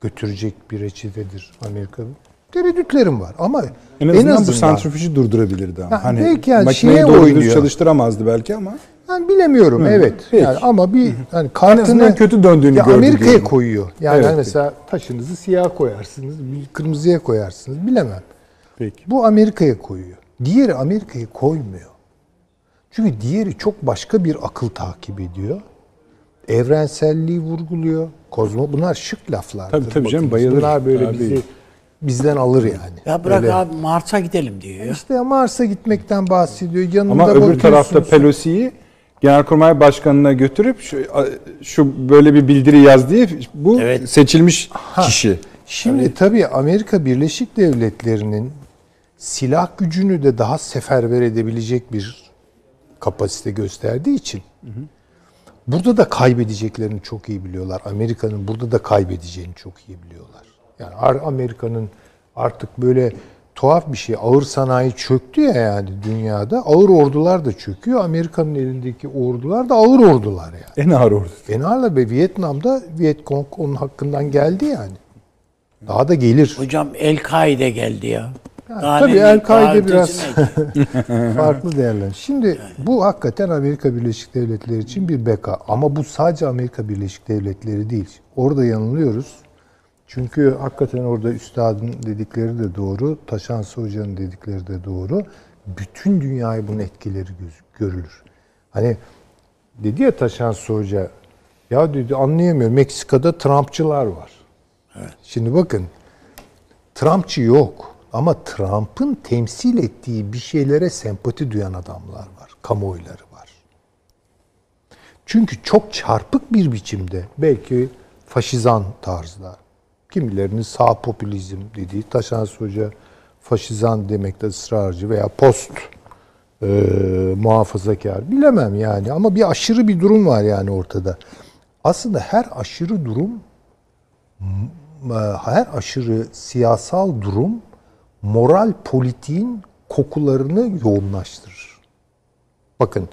götürecek bir reçetedir Amerika'nın? Tereddütlerim var ama En azından, bu santrifüjü durdurabilirdi ama. Ha, hani belki yani makineyi şeye doğru oynuyor. çalıştıramazdı belki ama. yani bilemiyorum evet. Peki. Yani ama bir hani azından kartını kötü döndüğünü ya Amerika'ya koyuyor. Yani Evet, hani mesela taşınızı siyah koyarsınız, kırmızıya koyarsınız bilemem. Peki. Bu Amerika'ya koyuyor. Diğeri Amerika'ya koymuyor. Çünkü diğeri çok başka bir akıl takip ediyor. Evrenselliği vurguluyor. Kozmo bunlar şık laflar. Tabii, tabii canım, bayılırım. Bunlar böyle Abi. bizi bizden alır yani. Ya bırak Öyle. abi Mars'a gidelim diyor ya. İşte Mars'a gitmekten bahsediyor. Yanında Ama öbür tarafta Pelosi'yi Genelkurmay Başkanı'na götürüp şu, şu böyle bir bildiri yaz diye bu Evet. seçilmiş kişi. Şimdi tabii Amerika Birleşik Devletleri'nin silah gücünü de daha seferber edebilecek bir kapasite gösterdiği için burada da kaybedeceklerini çok iyi biliyorlar. Amerika'nın burada da kaybedeceğini çok iyi biliyorlar. Yani Amerika'nın artık böyle tuhaf bir şey. Ağır sanayi çöktü ya yani dünyada. Ağır ordular da çöküyor. Amerika'nın elindeki ordular da ağır ordular yani. En ağır ordu. Fenar'la ve Vietnam'da Vietcong onun hakkından geldi yani. Daha da gelir. Hocam El-Kaide geldi ya. Daha tabii El-Kaide biraz- [laughs] Farklı değerler. Şimdi bu hakikaten Amerika Birleşik Devletleri için bir beka. Ama bu sadece Amerika Birleşik Devletleri değil. Orada yanılıyoruz. Çünkü hakikaten orada üstadın dedikleri de doğru. Taşansı Hoca'nın dedikleri de doğru. Bütün dünyayı bunun etkileri görülür. Hani dedi ya Taşansı Hoca, ya dedi anlayamıyorum Meksika'da Trumpçılar var. Şimdi bakın Trumpçı yok. Ama Trump'ın temsil ettiği bir şeylere sempati duyan adamlar var. Kamuoyları var. Çünkü çok çarpık bir biçimde belki faşizan tarzda, kimilerinin sağ popülizm dediği, Taşans Hoca faşizan demekte ısrarcı veya post e, muhafazakar bilemem yani ama bir aşırı bir durum var yani ortada. Aslında her aşırı durum e, her aşırı siyasal durum moral politiğin kokularını yoğunlaştırır. Bakın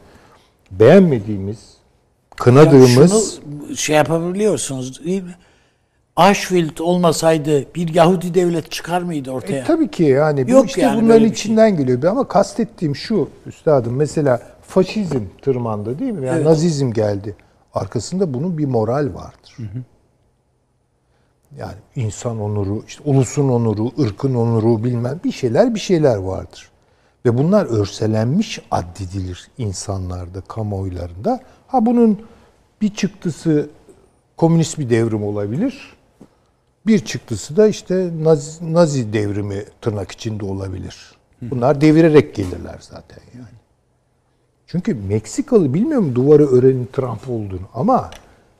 beğenmediğimiz, Ya kınadığımız şunu şey yapabiliyorsunuz değil mi? Auschwitz olmasaydı bir Yahudi devlet çıkar mıydı ortaya? E, tabii ki yani Yok işte yani bunların bir şey. içinden geliyor. Ama kastettiğim şu üstadım mesela faşizm tırmandı değil mi? Yani Evet. nazizm geldi. Arkasında bunun bir moral vardır. Yani insan onuru, işte ulusun onuru, ırkın onuru bilmem bir şeyler bir şeyler vardır. Ve bunlar örselenmiş addedilir insanlarda, kamuoylarında. Ha bunun bir çıktısı komünist bir devrim olabilir. Bir çıktısı da işte Nazi, Nazi devrimi tırnak içinde olabilir. Bunlar devirerek gelirler zaten yani. Çünkü Meksikalı bilmiyor mu duvarı örenin Trump olduğunu ama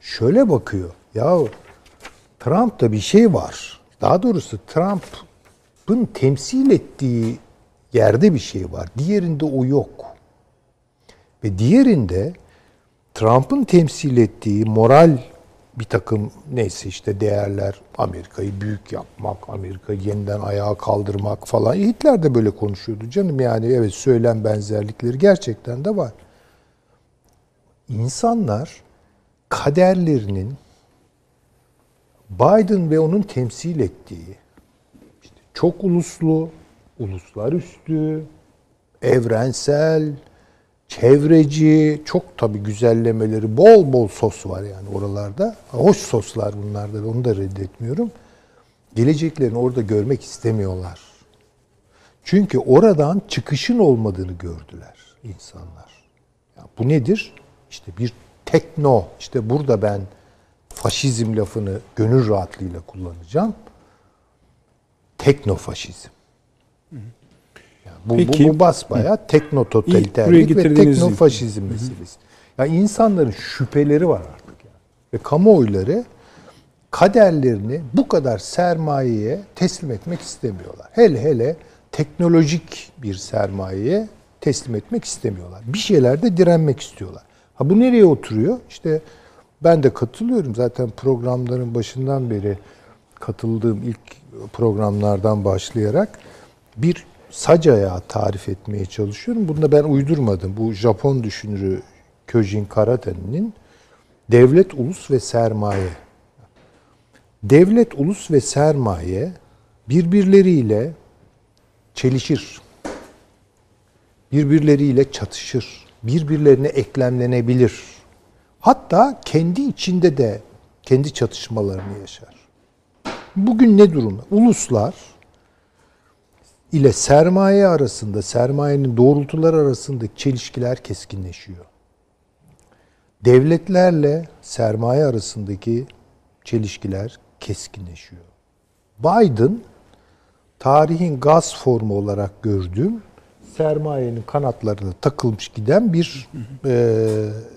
şöyle bakıyor. Ya Trump'ta bir şey var. Daha doğrusu Trump'ın temsil ettiği yerde bir şey var. Diğerinde o yok. Ve diğerinde Trump'ın temsil ettiği moral bir takım neyse işte değerler Amerika'yı büyük yapmak, Amerika'yı yeniden ayağa kaldırmak falan. Hitler de böyle konuşuyordu canım yani evet söylem benzerlikleri gerçekten de var. İnsanlar kaderlerinin Biden ve onun temsil ettiği işte çok uluslu, uluslar üstü, evrensel, çevreci, çok tabii güzellemeleri, bol bol sos var yani oralarda. Hoş soslar bunlarda, onu da reddetmiyorum. Geleceklerini orada görmek istemiyorlar. Çünkü oradan çıkışın olmadığını gördüler insanlar. Ya bu nedir? İşte bir tekno, işte burada ben faşizm lafını gönül rahatlığıyla kullanacağım. Teknofaşizm. Yani bu, Peki. bu, bu basbayağı tekno totaliterlik ve teknofaşizm meselesi. Yani insanların şüpheleri var artık yani. Ve kamuoyları kaderlerini bu kadar sermayeye teslim etmek istemiyorlar. Hele hele teknolojik bir sermayeye teslim etmek istemiyorlar. Bir şeylerde direnmek istiyorlar. Ha bu nereye oturuyor? İşte ben de katılıyorum. Zaten programların başından beri katıldığım ilk programlardan başlayarak bir sac ayağı tarif etmeye çalışıyorum. Bunu da ben uydurmadım. Bu Japon düşünürü Köjin Karate'nin devlet, ulus ve sermaye. Devlet, ulus ve sermaye birbirleriyle çelişir. Birbirleriyle çatışır. Birbirlerine eklemlenebilir. Hatta kendi içinde de kendi çatışmalarını yaşar. Bugün ne durumda? Uluslar ile sermaye arasında, sermayenin doğrultular arasındaki çelişkiler keskinleşiyor. Devletlerle sermaye arasındaki çelişkiler keskinleşiyor. Biden tarihin gaz formu olarak gördüğüm sermayenin kanatlarına takılmış giden bir e,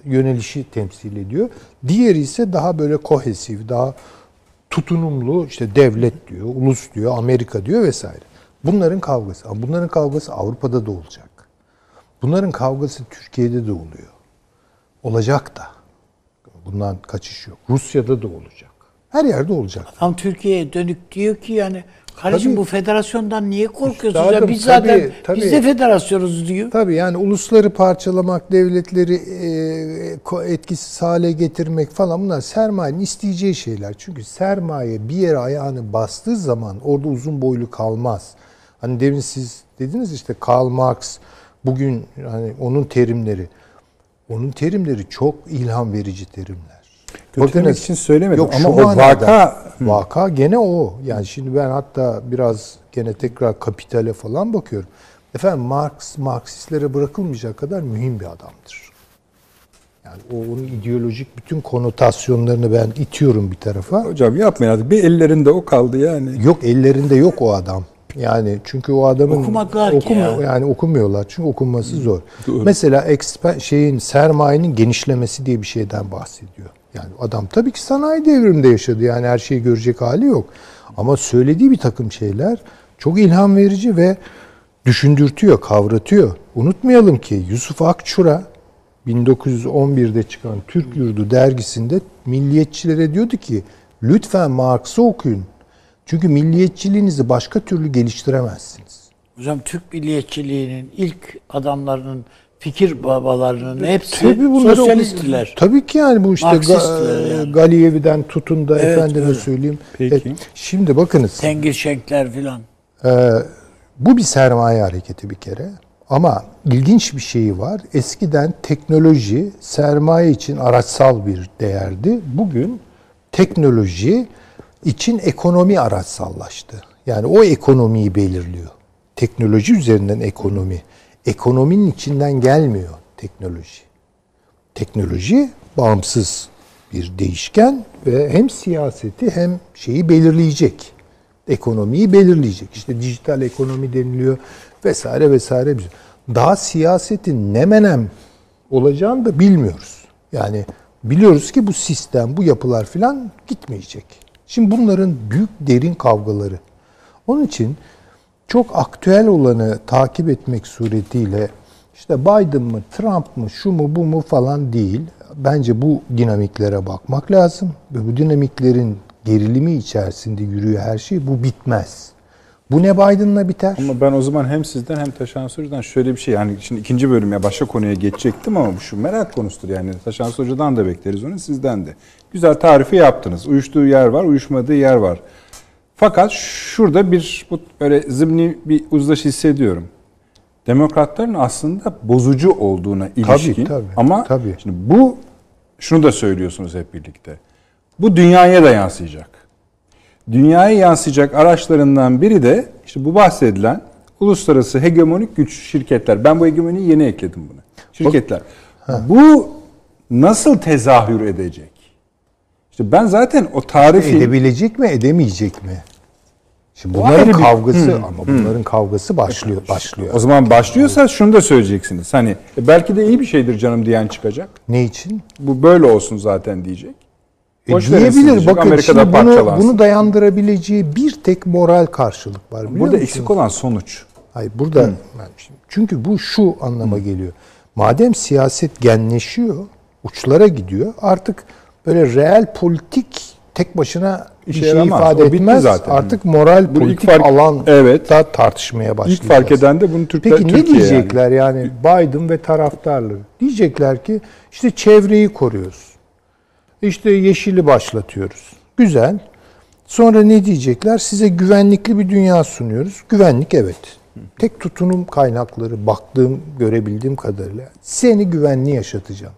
yönelişi temsil ediyor. Diğeri ise daha böyle kohesif, daha tutunumlu işte devlet diyor, ulus diyor, Amerika diyor vesaire. Bunların kavgası. Ama bunların kavgası Avrupa'da da olacak. Bunların kavgası Türkiye'de de oluyor. Olacak da. Bundan kaçış yok. Rusya'da da olacak. Her yerde olacak. Tam Türkiye'ye dönük diyor ki yani kardeşim Tabii. bu federasyondan niye korkuyorsunuz ya? Üstadım, Biz zaten tabii, tabii. biz de federasyonuz diyor. Tabii yani ulusları parçalamak, devletleri e, etkisiz hale getirmek falan bunlar sermayenin isteyeceği şeyler. Çünkü sermaye bir yere ayağını bastığı zaman orada uzun boylu kalmaz. Hani demin siz dediniz işte Karl Marx bugün hani onun terimleri onun terimleri çok ilham verici terimler. Kötülemek için söylemedim Yok, ama o manada. vaka Vaka gene o. Yani şimdi ben hatta biraz gene tekrar kapitale falan bakıyorum. Efendim Marx, Marksistlere bırakılmayacak kadar mühim bir adamdır. Yani o onun ideolojik bütün konotasyonlarını ben itiyorum bir tarafa. hocam yapmayın artık. Bir ellerinde o kaldı yani. Yok ellerinde yok o adam. Yani çünkü o adamın Okumadılar ki ya. yani okumuyorlar. Çünkü okunması zor. Mesela expa- şeyin sermayenin genişlemesi diye bir şeyden bahsediyor. Yani adam tabii ki sanayi devriminde yaşadı. Yani her şeyi görecek hali yok. Ama söylediği bir takım şeyler çok ilham verici ve düşündürtüyor, kavratıyor. Unutmayalım ki Yusuf Akçura 1911'de çıkan Türk Yurdu dergisinde milliyetçilere diyordu ki lütfen Marx'ı okuyun. Çünkü milliyetçiliğinizi başka türlü geliştiremezsiniz. Hocam Türk milliyetçiliğinin ilk adamlarının fikir babalarının hepsi Tabii bunları sosyalisttiler. oku- Tabii ki yani bu işte Ga- yani. Galiyevi'den tutun da Evet, efendime öyle. söyleyeyim. Peki. Evet, şimdi bakınız. Tengir Şenkler filan. Ee, bu bir sermaye hareketi bir kere. Ama ilginç bir şeyi var. Eskiden teknoloji sermaye için araçsal bir değerdi. Bugün teknoloji için ekonomi araçsallaştı. Yani o ekonomiyi belirliyor. Teknoloji üzerinden ekonomi. Ekonominin içinden gelmiyor teknoloji. Teknoloji bağımsız bir değişken ve hem siyaseti hem şeyi belirleyecek. Ekonomiyi belirleyecek. İşte dijital ekonomi deniliyor vesaire vesaire. Daha siyasetin ne menem olacağını da bilmiyoruz. Yani biliyoruz ki bu sistem, bu yapılar filan gitmeyecek. Şimdi bunların büyük derin kavgaları. Onun için çok aktüel olanı takip etmek suretiyle işte Biden mı, Trump mı, şu mu, bu mu falan değil. Bence bu dinamiklere bakmak lazım. Ve bu dinamiklerin gerilimi içerisinde yürüyor her şey. Bu bitmez. Bu ne Biden'la biter? Ama ben o zaman hem sizden hem Taşan Hoca'dan şöyle bir şey yani şimdi ikinci bölüme başka konuya geçecektim ama bu şu merak konusudur yani Taşan Hoca'dan da bekleriz onu sizden de. Güzel tarifi yaptınız. Uyuştuğu yer var, uyuşmadığı yer var. Fakat şurada bir bu böyle zımni bir uzlaşı hissediyorum. Demokratların aslında bozucu olduğuna ilişkin Tabii, tabii, ama tabii. şimdi bu şunu da söylüyorsunuz hep birlikte. Bu dünyaya da yansıyacak. Dünyaya yansıyacak araçlarından biri de işte bu bahsedilen uluslararası hegemonik güç şirketler. Ben bu hegemoniyi yeni ekledim buna. Şirketler. Bu nasıl tezahür edecek? İşte ben zaten o tarifi Edebilecek mi, edemeyecek mi? Şimdi bunların bir- kavgası ama bunların kavgası başlıyor, başlıyor. o zaman başlıyorsa şunu da söyleyeceksiniz. Hani e, belki de iyi bir şeydir canım diyen çıkacak. Ne için? Bu böyle olsun zaten diyecek. E, Boş diyebilir. diyecek, Bakın Amerika'da şimdi bunu, bunu dayandırabileceği bir tek moral karşılık var. biliyor Burada musunuz? eksik olan sonuç. Hayır burada ben şimdi- çünkü bu şu anlama geliyor. Madem siyaset genleşiyor, uçlara gidiyor. Artık böyle reel politik tek başına bir şey yaramaz. ifade O etmez. zaten. Artık moral Bunu politik fark- alan Evet. da tartışmaya başlayacağız. İlk fark eden de bunu Türkler Peki ne Türkiye yani. diyecekler yani. Biden ve taraftarları? Diyecekler ki işte çevreyi koruyoruz. İşte yeşili başlatıyoruz. Güzel. Sonra ne diyecekler? Size güvenlikli bir dünya sunuyoruz. Güvenlik evet. Tek tutunum kaynakları baktığım, görebildiğim kadarıyla seni güvenli yaşatacağım.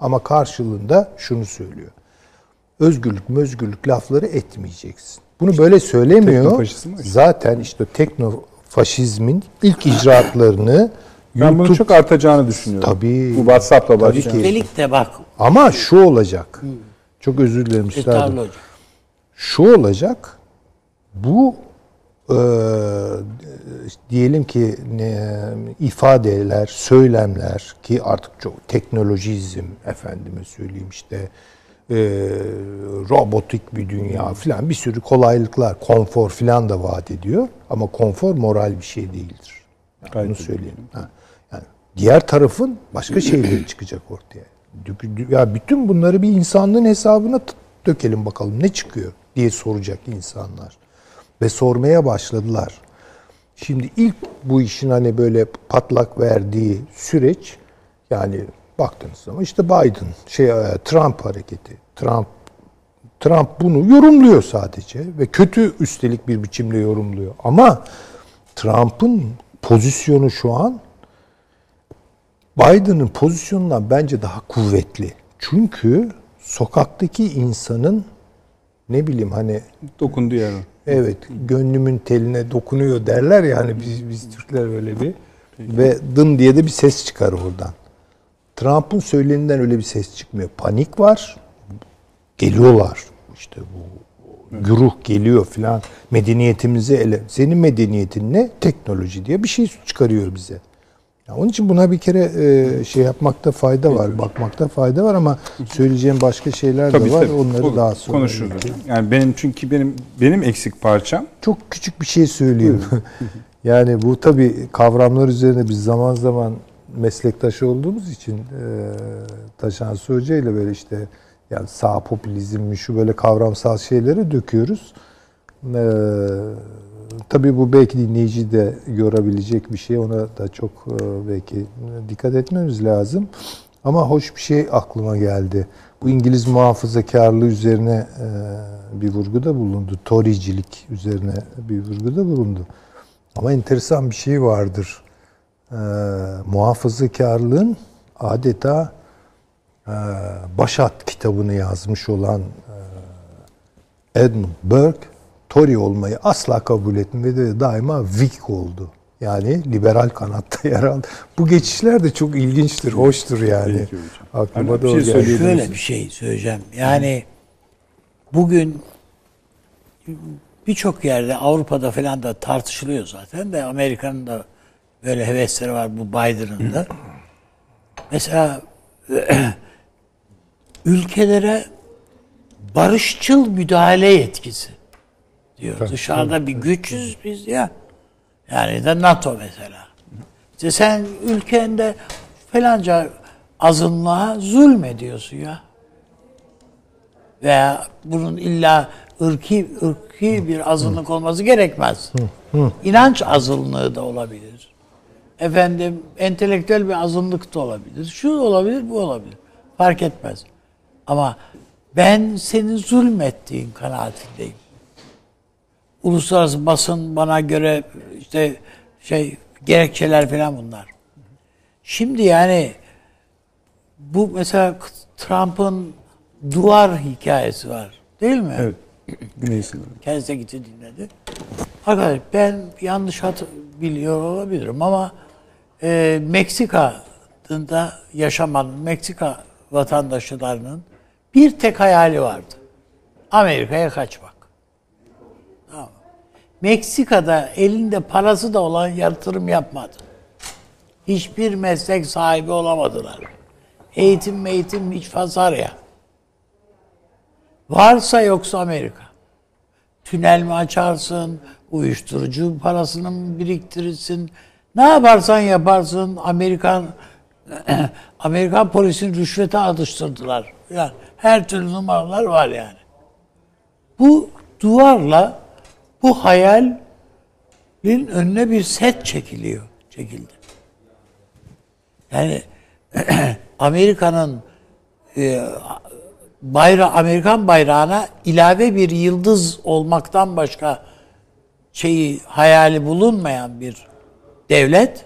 Ama karşılığında şunu söylüyor. Özgürlük, özgürlük lafları etmeyeceksin. Bunu böyle söylemiyor. Zaten işte teknofaşizmin ilk icraatlarını Ben bunu YouTube- çok artacağını düşünüyorum. Tabii. Bu WhatsApp'la ki. Üstelik de bak Ama şu olacak. Çok özür dilerim üstadım. Şu olacak. Bu e, diyelim ki ne, ifadeler, söylemler ki artık çok teknolojizm efendime söyleyeyim işte e, robotik bir dünya filan bir sürü kolaylıklar, konfor filan da vaat ediyor. Ama konfor moral bir şey değildir. Yani Gayet bunu tabii. söyleyeyim. Ha. Yani diğer tarafın başka şeyleri [clears throat] çıkacak ortaya. Ya bütün bunları bir insanlığın hesabına dökelim bakalım ne çıkıyor diye soracak insanlar. Ve sormaya başladılar. Şimdi ilk bu işin hani böyle patlak verdiği süreç yani baktığınız zaman işte Biden, şey e, Trump hareketi. Trump Trump bunu yorumluyor sadece ve kötü üstelik bir biçimde yorumluyor. Ama Trump'ın pozisyonu şu an Biden'ın pozisyonundan bence daha kuvvetli. Çünkü sokaktaki insanın ne bileyim hani Dokundu yani. Evet gönlümün teline dokunuyor derler ya hani biz, biz Türkler öyle bir ve dın diye de bir ses çıkar oradan. Trump'ın söyleninden öyle bir ses çıkmıyor. Panik var. Geliyorlar. İşte bu güruh geliyor filan. Medeniyetimizi ele. Senin medeniyetin ne? Teknoloji diye bir şey çıkarıyor bize. Ya onun için buna bir kere e, şey yapmakta fayda var, bakmakta fayda var ama söyleyeceğim başka şeyler de var. Onları Olur, daha sonra konuşuruz. Yani benim çünkü benim benim eksik parçam Çok küçük bir şey söyleyeyim. [laughs] yani bu tabii kavramlar üzerine biz zaman zaman meslektaşı olduğumuz için e, Taşan Hoca ile böyle işte yani sağ popülizm şu böyle kavramsal şeyleri döküyoruz. E, tabii bu belki dinleyici de yorabilecek bir şey. Ona da çok e, belki dikkat etmemiz lazım. Ama hoş bir şey aklıma geldi. Bu İngiliz muhafazakarlığı üzerine e, bir vurguda bulundu. Torycilik üzerine bir vurguda bulundu. Ama enteresan bir şey vardır. E, muhafazakarlığın adeta Başat kitabını yazmış olan Edmund Burke Tory olmayı asla kabul etmedi ve daima Whig oldu. Yani liberal kanatta [laughs] yer aldı. Bu geçişler de çok ilginçtir, hoştur yani. Aklıma Hani da şey geldi. Şöyle bir şey söyleyeceğim. Yani bugün birçok yerde Avrupa'da falan da tartışılıyor zaten de Amerika'nın da böyle hevesleri var bu Biden'ın da. [clears throat] Mesela [clears throat] ülkelere barışçıl müdahale yetkisi diyor. Dışarıda bir güçüz biz ya. Yani de NATO mesela. İşte sen ülkende falanca azınlığa zulmediyorsun ya. Veya bunun illa ırki ırki bir azınlık olması gerekmez. İnanç azınlığı da olabilir. Efendim entelektüel bir azınlık da olabilir. Şu olabilir, bu olabilir. Fark etmez. Ama ben senin zulmettiğin kanaatindeyim. Uluslararası basın bana göre işte şey gerekçeler falan bunlar. Şimdi yani bu mesela Trump'ın duvar hikayesi var. Değil mi? Evet. Güney sınırı. Kendisi de gitti dinledi. Arkadaş ben yanlış hat biliyor olabilirim ama e, Meksika'da yaşaman Meksika vatandaşlarının bir tek hayali vardı. Amerika'ya kaçmak. Meksika'da elinde parası da olan yatırım yapmadı. Hiçbir meslek sahibi olamadılar. Eğitim eğitim hiç fazla ya. Varsa yoksa Amerika. Tünel mi açarsın, uyuşturucu parasını mı biriktirirsin, ne yaparsan yaparsın Amerikan [clears throat] Amerikan polisini rüşvete alıştırdılar. Yani her türlü numaralar var yani. Bu duvarla bu hayalin önüne bir set çekiliyor, çekildi. Yani [clears throat] Amerika'nın e, bayra Amerikan bayrağına ilave bir yıldız olmaktan başka şeyi hayali bulunmayan bir devlet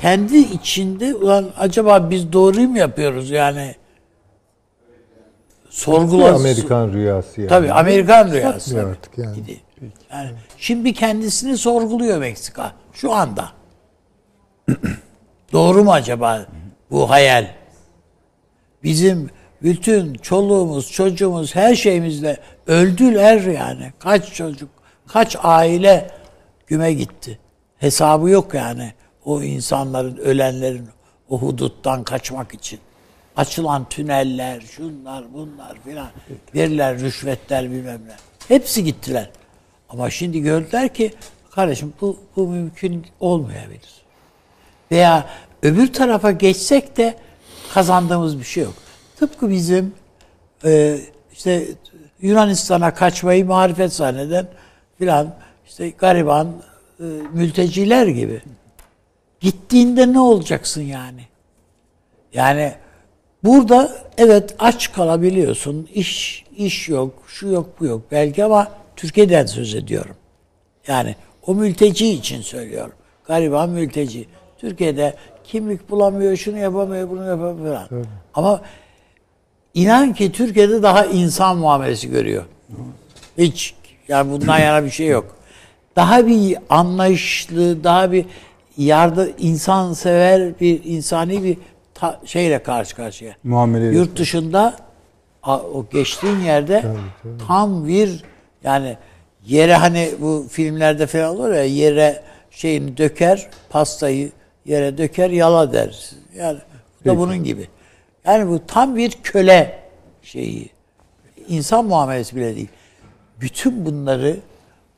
kendi içinde ulan acaba biz doğruyu mu yapıyoruz yani sorgula Amerikan rüyası yani. Tabii Amerikan rüyası. Satmıyor artık yani. Gidi. Yani. Şimdi kendisini sorguluyor Meksika şu anda. [clears throat] Doğru mu acaba bu hayal? Bizim bütün çoluğumuz, çocuğumuz, her şeyimizle öldüler yani. Kaç çocuk, kaç aile güme gitti. Hesabı yok yani o insanların, ölenlerin o huduttan kaçmak için. Açılan tüneller, şunlar, bunlar filan. Verilen rüşvetler bilmem ne. Hepsi gittiler. Ama şimdi gördüler ki kardeşim bu, bu mümkün olmayabilir. Veya öbür tarafa geçsek de kazandığımız bir şey yok. Tıpkı bizim e, işte Yunanistan'a kaçmayı marifet zanneden filan işte gariban e, mülteciler gibi. Gittiğinde ne olacaksın yani? Yani burada evet aç kalabiliyorsun. İş iş yok, şu yok, bu yok belki ama Türkiye'den söz ediyorum. Yani o mülteci için söylüyorum. Gariban mülteci. Türkiye'de kimlik bulamıyor, şunu yapamıyor, bunu yapamıyor falan. Ama inan ki Türkiye'de daha insan muamelesi görüyor. Hiç yani bundan yana bir şey yok. Daha bir anlayışlı, daha bir yardı insansever bir insani bir ta- şeyle karşı karşıya. Muameleyle. Yurt dışında o geçtiğin yerde tam bir yani yere hani bu filmlerde falan olur ya yere şeyini döker pastayı yere döker yala der. Yani bu da bunun gibi. Yani bu tam bir köle şeyi. İnsan muamelesi bile değil. Bütün bunları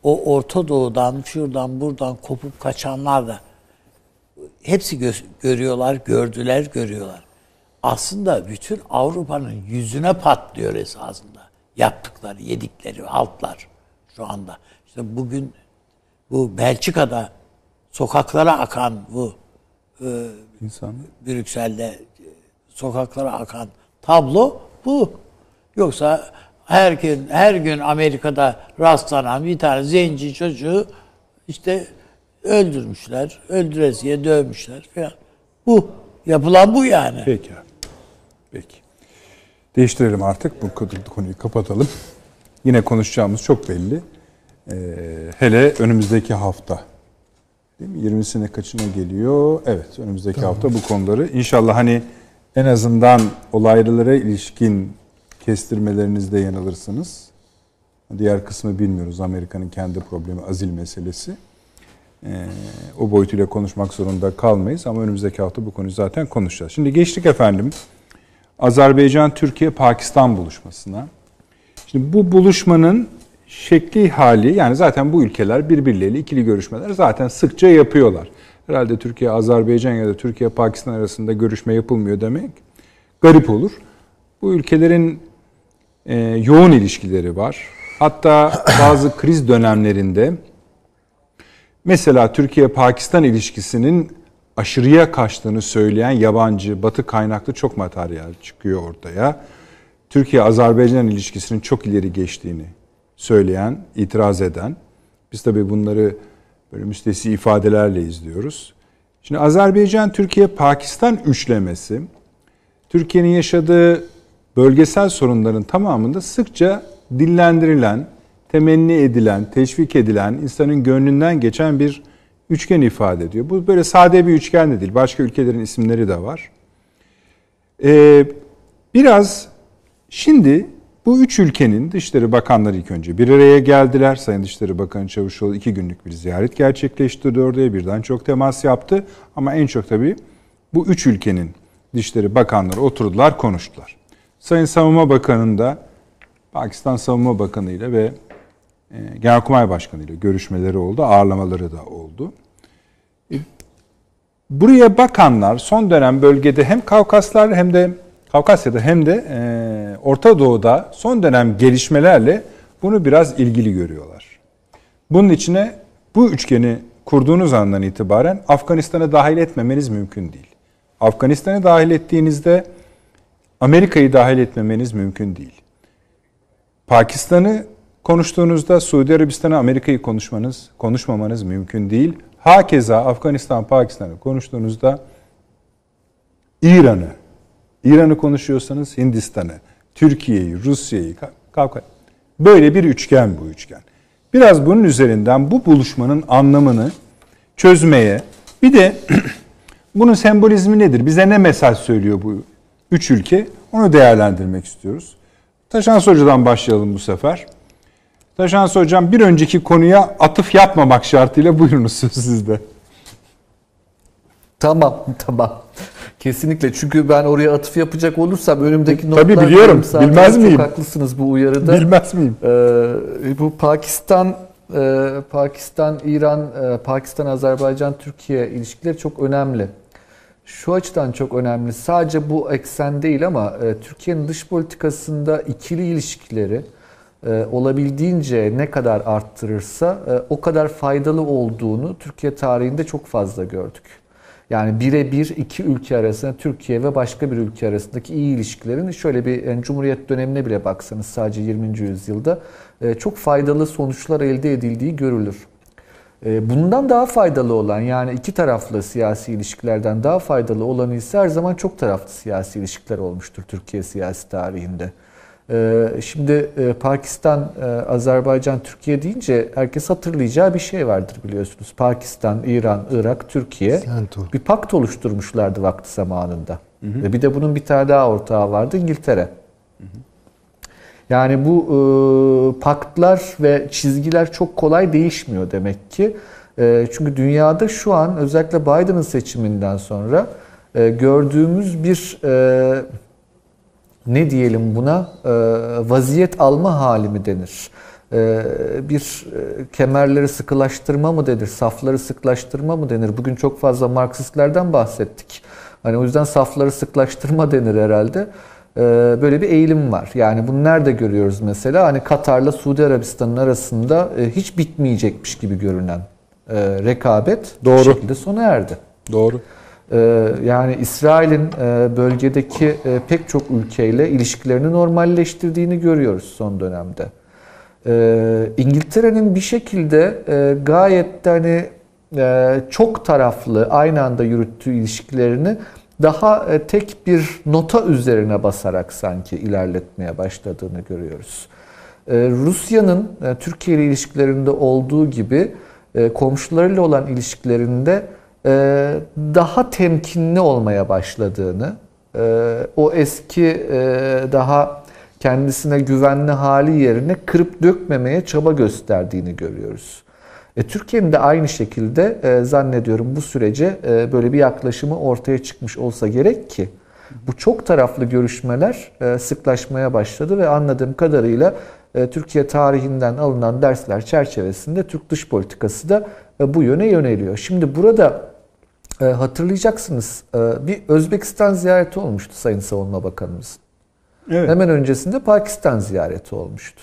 o Orta Doğu'dan, şuradan, buradan kopup kaçanlar da hepsi gö- görüyorlar, gördüler, görüyorlar. Aslında bütün Avrupa'nın yüzüne patlıyor esasında. Yaptıkları, yedikleri haltlar şu anda. İşte bugün bu Belçika'da sokaklara akan bu e, İnsan. Brüksel'de e, sokaklara akan tablo bu. Yoksa her gün her gün Amerika'da rastlanan bir tane zenci çocuğu işte öldürmüşler, öldüresiye dövmüşler falan. Bu yapılan bu yani. Peki. Peki. Değiştirelim artık. Bu konuyu kapatalım. yine konuşacağımız çok belli. Ee, hele önümüzdeki hafta. Değil mi? 20'sine kaçına geliyor? Evet, önümüzdeki hafta bu konuları inşallah hani en azından olaylara ilişkin kestirmelerinizde yanılırsınız. Diğer kısmı bilmiyoruz. Amerika'nın kendi problemi azil meselesi. Ee, o boyutuyla konuşmak zorunda kalmayız ama önümüzdeki hafta bu konuyu zaten konuşacağız. Şimdi geçtik efendim Azerbaycan, Türkiye, Pakistan buluşmasına. Şimdi bu buluşmanın şekli hali yani zaten bu ülkeler birbirleriyle ikili görüşmeler zaten sıkça yapıyorlar. Herhalde Türkiye, Azerbaycan ya da Türkiye, Pakistan arasında görüşme yapılmıyor demek garip olur. Bu ülkelerin e, yoğun ilişkileri var. Hatta [coughs] bazı kriz dönemlerinde mesela Türkiye-Pakistan ilişkisinin aşırıya kaçtığını söyleyen yabancı, batı kaynaklı çok materyal çıkıyor ortaya. Türkiye-Azerbaycan ilişkisinin çok ileri geçtiğini söyleyen, itiraz eden. Biz tabii bunları böyle müstesi ifadelerle izliyoruz. Şimdi Azerbaycan, Türkiye, Pakistan üçlemesi Türkiye'nin yaşadığı bölgesel sorunların tamamında sıkça dillendirilen, temenni edilen, teşvik edilen, insanın gönlünden geçen bir üçgen ifade ediyor. Bu böyle sade bir üçgen de değil. Başka ülkelerin isimleri de var. Ee, biraz şimdi bu üç ülkenin Dışişleri Bakanları ilk önce bir araya geldiler. Sayın Dışişleri Bakanı Çavuşoğlu iki günlük bir ziyaret gerçekleştirdi oraya. Birden çok temas yaptı. Ama en çok tabii bu üç ülkenin Dışişleri Bakanları oturdular, konuştular. Sayın Savunma Bakanı'nın da Pakistan Savunma Bakanı ile ve Genelkurmay Başkanı ile görüşmeleri oldu, ağırlamaları da oldu. E, buraya bakanlar son dönem bölgede hem Kavkaslar hem de Kavkasya'da hem de e, Orta Doğu'da son dönem gelişmelerle bunu biraz ilgili görüyorlar. Bunun içine bu üçgeni kurduğunuz andan itibaren Afganistan'ı dahil etmemeniz mümkün değil. Afganistan'ı dahil ettiğinizde Amerika'yı dahil etmemeniz mümkün değil. Pakistan'ı konuştuğunuzda Suudi Arabistan'ı Amerika'yı konuşmanız, konuşmamanız mümkün değil. Hakeza Afganistan, Pakistan'ı konuştuğunuzda İran'ı, İran'ı konuşuyorsanız Hindistan'ı, Türkiye'yi, Rusya'yı, Kavkaz. Böyle bir üçgen bu üçgen. Biraz bunun üzerinden bu buluşmanın anlamını çözmeye, bir de [clears throat] bunun sembolizmi nedir? Bize ne mesaj söylüyor bu üç ülke? Onu değerlendirmek istiyoruz. Taşan Hoca'dan başlayalım bu sefer. Taşan Hocam bir önceki konuya atıf yapmamak şartıyla buyurunuz [laughs] söz sizde. Tamam, [laughs] tamam. Kesinlikle. Çünkü ben oraya atıf yapacak olursam önümdeki notlar... Tabii biliyorum. Bilmez miyim? Çok haklısınız bu uyarıda. Bilmez miyim? Ee, bu Pakistan, e, Pakistan, İran, e, Pakistan, Azerbaycan, Türkiye ilişkileri çok önemli. Şu açıdan çok önemli. Sadece bu eksen değil ama e, Türkiye'nin dış politikasında ikili ilişkileri e, olabildiğince ne kadar arttırırsa e, o kadar faydalı olduğunu Türkiye tarihinde çok fazla gördük. Yani birebir iki ülke arasında Türkiye ve başka bir ülke arasındaki iyi ilişkilerin şöyle bir yani Cumhuriyet dönemine bile baksanız sadece 20. yüzyılda e, çok faydalı sonuçlar elde edildiği görülür. E, bundan daha faydalı olan yani iki taraflı siyasi ilişkilerden daha faydalı olanı ise her zaman çok taraflı siyasi ilişkiler olmuştur Türkiye siyasi tarihinde. E, şimdi Pakistan, Azerbaycan, Türkiye deyince herkes hatırlayacağı bir şey vardır biliyorsunuz. Pakistan, İran, Irak, Türkiye bir pakt oluşturmuşlardı vakti zamanında. Hı hı. Ve bir de bunun bir tane daha ortağı vardı İngiltere. Hı hı. Yani bu e, paktlar ve çizgiler çok kolay değişmiyor demek ki. E, çünkü dünyada şu an özellikle Biden'ın seçiminden sonra e, gördüğümüz bir e, ne diyelim buna e, vaziyet alma hali mi denir? E, bir e, kemerleri sıkılaştırma mı denir? Safları sıklaştırma mı denir? Bugün çok fazla Marksistlerden bahsettik. Hani o yüzden safları sıklaştırma denir herhalde. Böyle bir eğilim var. Yani bunu nerede görüyoruz mesela? Hani Katar'la Suudi Arabistan'ın arasında hiç bitmeyecekmiş gibi görünen rekabet Doğru. bir şekilde sona erdi. Doğru. Ee, yani İsrail'in e, bölgedeki e, pek çok ülkeyle ilişkilerini normalleştirdiğini görüyoruz son dönemde. Ee, İngiltere'nin bir şekilde e, gayet de hani çok taraflı aynı anda yürüttüğü ilişkilerini daha tek bir nota üzerine basarak sanki ilerletmeye başladığını görüyoruz. Rusya'nın Türkiye ile ilişkilerinde olduğu gibi komşularıyla olan ilişkilerinde daha temkinli olmaya başladığını, o eski daha kendisine güvenli hali yerine kırıp dökmemeye çaba gösterdiğini görüyoruz. E, Türkiye'nin de aynı şekilde e, zannediyorum bu sürece e, böyle bir yaklaşımı ortaya çıkmış olsa gerek ki bu çok taraflı görüşmeler e, sıklaşmaya başladı ve anladığım kadarıyla e, Türkiye tarihinden alınan dersler çerçevesinde Türk dış politikası da e, bu yöne yöneliyor. Şimdi burada e, hatırlayacaksınız e, bir Özbekistan ziyareti olmuştu Sayın Savunma Bakanımızın. Evet. Hemen öncesinde Pakistan ziyareti olmuştu.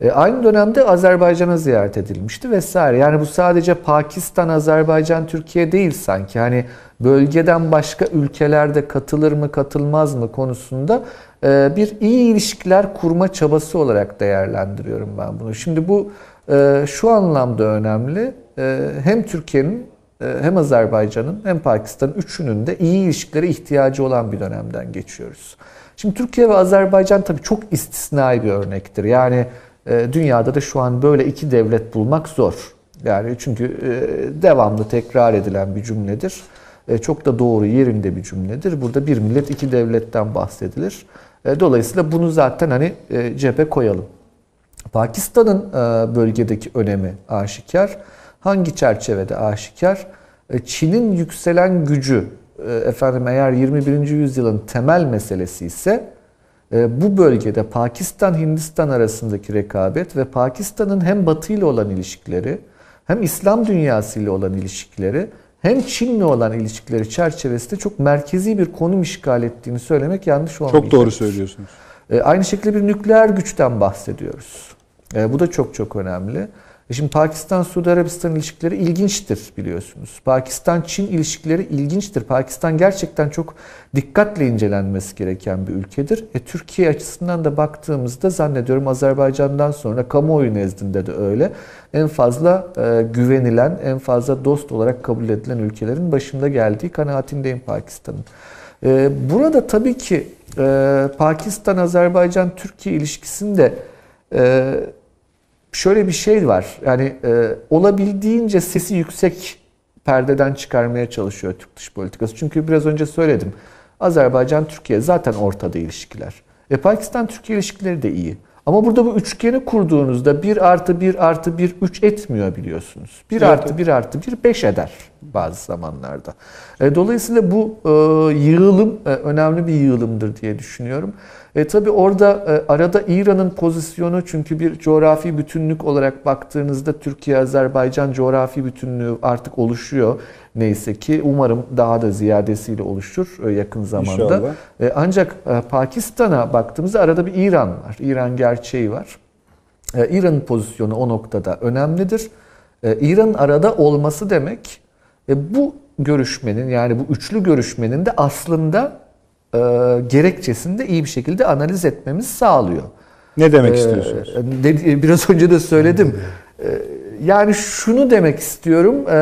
E, aynı dönemde Azerbaycan'a ziyaret edilmişti vesaire. Yani bu sadece Pakistan, Azerbaycan, Türkiye değil sanki. Hani bölgeden başka ülkelerde katılır mı, katılmaz mı konusunda e, bir iyi ilişkiler kurma çabası olarak değerlendiriyorum ben bunu. Şimdi bu e, şu anlamda önemli. E, hem Türkiye'nin e, hem Azerbaycan'ın hem Pakistan'ın üçünün de iyi ilişkilere ihtiyacı olan bir dönemden geçiyoruz. Şimdi Türkiye ve Azerbaycan tabii çok istisnai bir örnektir. Yani dünyada da şu an böyle iki devlet bulmak zor. Yani çünkü devamlı tekrar edilen bir cümledir. Çok da doğru yerinde bir cümledir. Burada bir millet iki devletten bahsedilir. Dolayısıyla bunu zaten hani cephe koyalım. Pakistan'ın bölgedeki önemi aşikar. Hangi çerçevede aşikar? Çin'in yükselen gücü efendim eğer 21. yüzyılın temel meselesi ise bu bölgede Pakistan-Hindistan arasındaki rekabet ve Pakistan'ın hem Batı ile olan ilişkileri hem İslam dünyası ile olan ilişkileri hem Çin'le olan ilişkileri çerçevesinde çok merkezi bir konum işgal ettiğini söylemek yanlış olmayacak. Çok doğru söylüyorsunuz. Ee, aynı şekilde bir nükleer güçten bahsediyoruz. Ee, bu da çok çok önemli. E şimdi Pakistan-Suudi Arabistan ilişkileri ilginçtir biliyorsunuz. Pakistan-Çin ilişkileri ilginçtir. Pakistan gerçekten çok dikkatle incelenmesi gereken bir ülkedir. E, Türkiye açısından da baktığımızda zannediyorum Azerbaycan'dan sonra kamuoyu nezdinde de öyle. En fazla e, güvenilen, en fazla dost olarak kabul edilen ülkelerin başında geldiği kanaatindeyim Pakistan'ın. E, burada tabii ki e, Pakistan-Azerbaycan-Türkiye ilişkisinde e, şöyle bir şey var. Yani e, olabildiğince sesi yüksek perdeden çıkarmaya çalışıyor Türk dış politikası. Çünkü biraz önce söyledim. Azerbaycan Türkiye zaten ortada ilişkiler. E Pakistan Türkiye ilişkileri de iyi. Ama burada bu üçgeni kurduğunuzda 1 artı 1 artı 1 3 etmiyor biliyorsunuz. 1 evet. artı 1 artı 1 5 eder bazı zamanlarda. E, dolayısıyla bu e, yığılım e, önemli bir yığılımdır diye düşünüyorum. E, tabii orada e, arada İran'ın pozisyonu çünkü bir coğrafi bütünlük olarak baktığınızda Türkiye-Azerbaycan coğrafi bütünlüğü artık oluşuyor. Neyse ki umarım daha da ziyadesiyle oluşur e, yakın zamanda. E, ancak e, Pakistan'a baktığımızda arada bir İran var. İran gerçeği var. E, İran'ın pozisyonu o noktada önemlidir. E, İran'ın arada olması demek e, bu görüşmenin yani bu üçlü görüşmenin de aslında e, gerekçesini de iyi bir şekilde analiz etmemiz sağlıyor. Ne demek ee, istiyorsunuz? Biraz önce de söyledim. Ee, yani şunu demek istiyorum. E,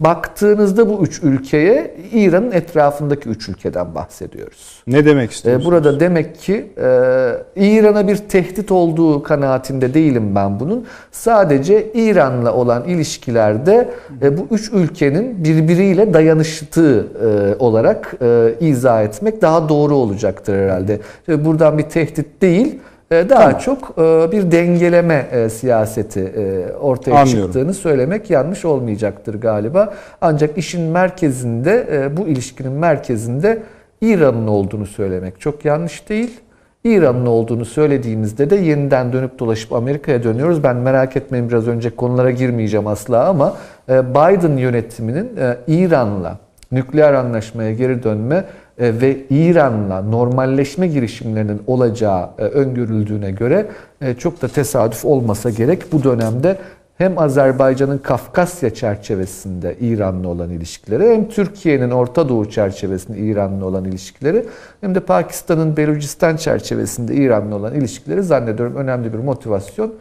baktığınızda bu üç ülkeye İran'ın etrafındaki üç ülkeden bahsediyoruz. Ne demek istiyorsunuz? burada demek ki e, İran'a bir tehdit olduğu kanaatinde değilim ben bunun. Sadece İran'la olan ilişkilerde e, bu üç ülkenin birbiriyle dayanıştığı e, olarak e, izah etmek daha doğru olacaktır herhalde. Buradan bir tehdit değil daha tamam. çok e, bir dengeleme e, siyaseti e, ortaya Anlıyorum. çıktığını söylemek yanlış olmayacaktır galiba. Ancak işin merkezinde, bu ilişkinin merkezinde İran'ın olduğunu söylemek çok yanlış değil. İran'ın olduğunu söylediğimizde de yeniden dönüp dolaşıp Amerika'ya dönüyoruz. Ben merak etmeyin biraz önce konulara girmeyeceğim asla ama Biden yönetiminin İran'la nükleer anlaşmaya geri dönme ve İran'la normalleşme girişimlerinin olacağı e, öngörüldüğüne göre e, çok da tesadüf olmasa gerek. Bu dönemde hem Azerbaycan'ın Kafkasya çerçevesinde İran'la olan ilişkileri hem Türkiye'nin Orta Doğu çerçevesinde İran'la olan ilişkileri hem de Pakistan'ın Belucistan çerçevesinde İran'la olan ilişkileri zannediyorum önemli bir motivasyon. e,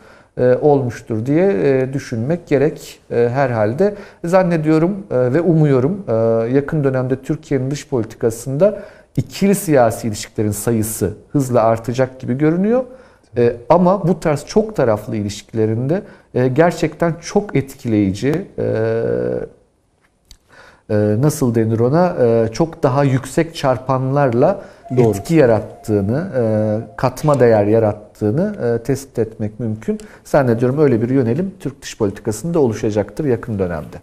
olmuştur diye e, düşünmek gerek e, herhalde. Zannediyorum ve umuyorum yakın dönemde Türkiye'nin dış politikasında ikili siyasi ilişkilerin sayısı hızla artacak gibi görünüyor. E, ama bu tarz çok taraflı ilişkilerinde e, gerçekten çok etkileyici, e, e, nasıl denir ona, e, çok daha yüksek çarpanlarla Doğru. etki yarattığını, e, katma değer yarattığını e, tespit etmek mümkün. Zannediyorum öyle bir yönelim Türk dış politikasında oluşacaktır yakın dönemde.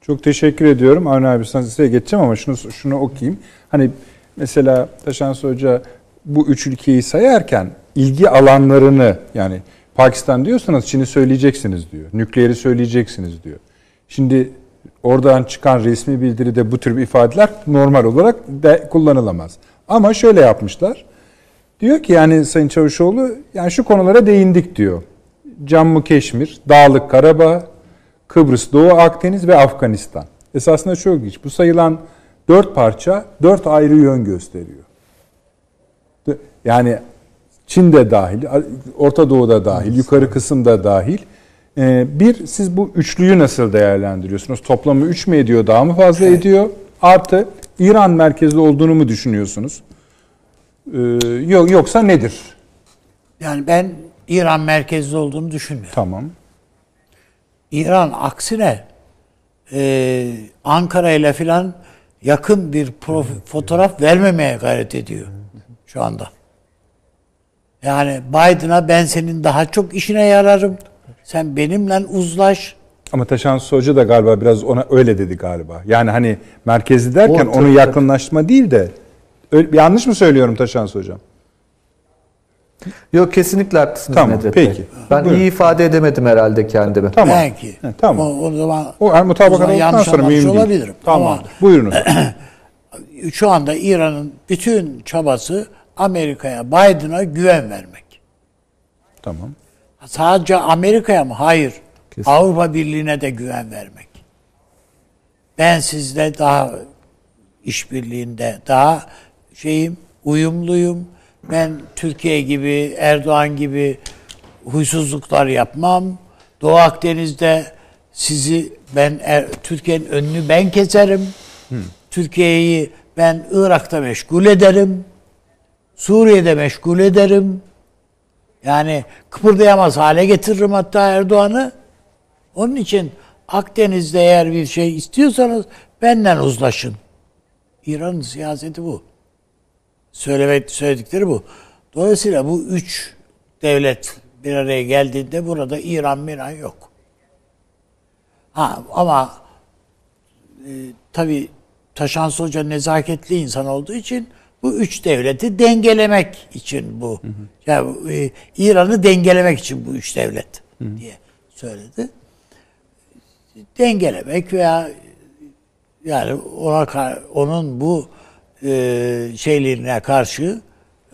Çok teşekkür ediyorum. Avni abi sana size geçeceğim ama şunu şunu okuyayım. Hani mesela Taşansı Hoca bu üç ülkeyi sayarken ilgi alanlarını yani Pakistan diyorsanız Çin'i söyleyeceksiniz diyor. Nükleeri söyleyeceksiniz diyor. Şimdi oradan çıkan resmi bildiride bu tür ifadeler normal olarak de kullanılamaz. Ama şöyle yapmışlar. Diyor ki yani Sayın Çavuşoğlu yani şu konulara değindik diyor. Cammu Keşmir, Dağlık Karabağ, Kıbrıs, Doğu Akdeniz ve Afganistan. Esasında çok ilginç. Bu sayılan dört parça dört ayrı yön gösteriyor. Yani Çin de dahil, Orta Doğu'da dahil, yukarı kısımda dahil. Ee, Bir, siz bu üçlüyü nasıl değerlendiriyorsunuz? Toplamı üç mü ediyor, daha mı fazla ediyor? Artı İran merkezli olduğunu mu düşünüyorsunuz? Ee, Yok Yoksa nedir? Yani ben İran merkezli olduğunu düşünmüyorum. Tamam. İran aksine e, Ankara ile filan yakın bir prof- fotoğraf vermemeye gayret ediyor şu anda. Yani Biden'a ben senin daha çok işine yararım. Sen benimle uzlaş. Ama Taşansı Hoca da galiba biraz ona öyle dedi galiba. Yani hani merkezli derken O, onu tabii, yakınlaşma değil de öyle, yanlış mı söylüyorum Taşansı Hocam? Yok kesinlikle haklısınız Tamam, Nedret Bey. peki. Ben Buyurun. iyi ifade edemedim herhalde kendimi. Tamam. Belki. He, tamam. O, o zaman O yani mutabakat olduktan yanlış sonra mühim değil. olabilirim. Tamam. Ama Buyurunuz. [clears throat] şu anda İran'ın bütün çabası Amerika'ya, Biden'a güven vermek. tamam. Sadece Amerika'ya mı? Hayır. Kesin. Avrupa Birliği'ne de güven vermek. Ben sizle daha işbirliğinde, daha şeyim, uyumluyum. Ben Türkiye gibi, Erdoğan gibi huysuzluklar yapmam. Doğu Akdeniz'de sizi ben er, Türkiye'nin önünü ben keserim. Türkiye'yi ben Irak'ta meşgul ederim. Suriye'de meşgul ederim. Yani kıpırdayamaz hale getiririm hatta Erdoğan'ı. Onun için Akdeniz'de eğer bir şey istiyorsanız benden uzlaşın. İran'ın siyaseti bu. Söylemek söyledikleri bu. Dolayısıyla bu üç devlet bir araya geldiğinde burada İran miran yok. Ha ama e, tabii Taşansı Hoca nezaketli insan olduğu için bu üç devleti dengelemek için bu. Yani e, İran'ı dengelemek için bu üç devlet diye söyledi. Dengelemek veya yani ona onun bu e, şeylerine karşı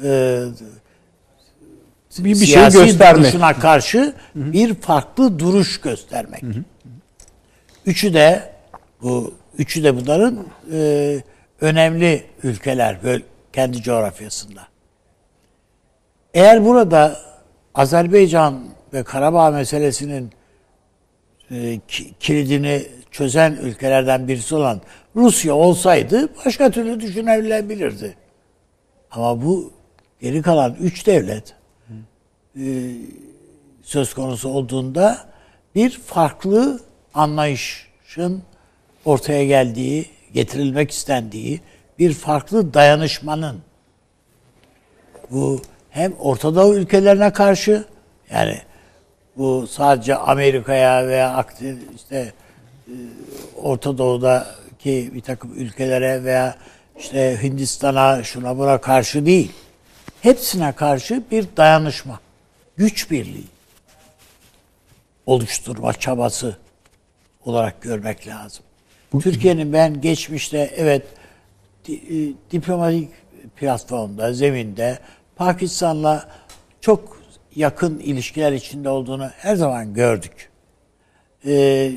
e, Bir, bir şey siyasi göstermek. duruşuna karşı bir farklı duruş göstermek. Üçü de bu üçü de bunların e, önemli ülkeler böyle kendi coğrafyasında. Eğer burada Azerbaycan ve Karabağ meselesinin e, ki- kilidini çözen ülkelerden birisi olan Rusya olsaydı başka türlü düşünülebilirdi. Ama bu geri kalan üç devlet e, söz konusu olduğunda bir farklı anlayışın ortaya geldiği, getirilmek istendiği bir farklı dayanışmanın bu hem Orta Doğu ülkelerine karşı yani bu sadece Amerika'ya veya Akdeniz işte e, Orta Doğu'daki bir takım ülkelere veya işte Hindistan'a şuna buna karşı değil. Hepsine karşı bir dayanışma, güç birliği oluşturma çabası olarak görmek lazım. Türkiye'nin ben geçmişte evet di- e, diplomatik platformda, zeminde Pakistan'la çok yakın ilişkiler içinde olduğunu her zaman gördük. Ee,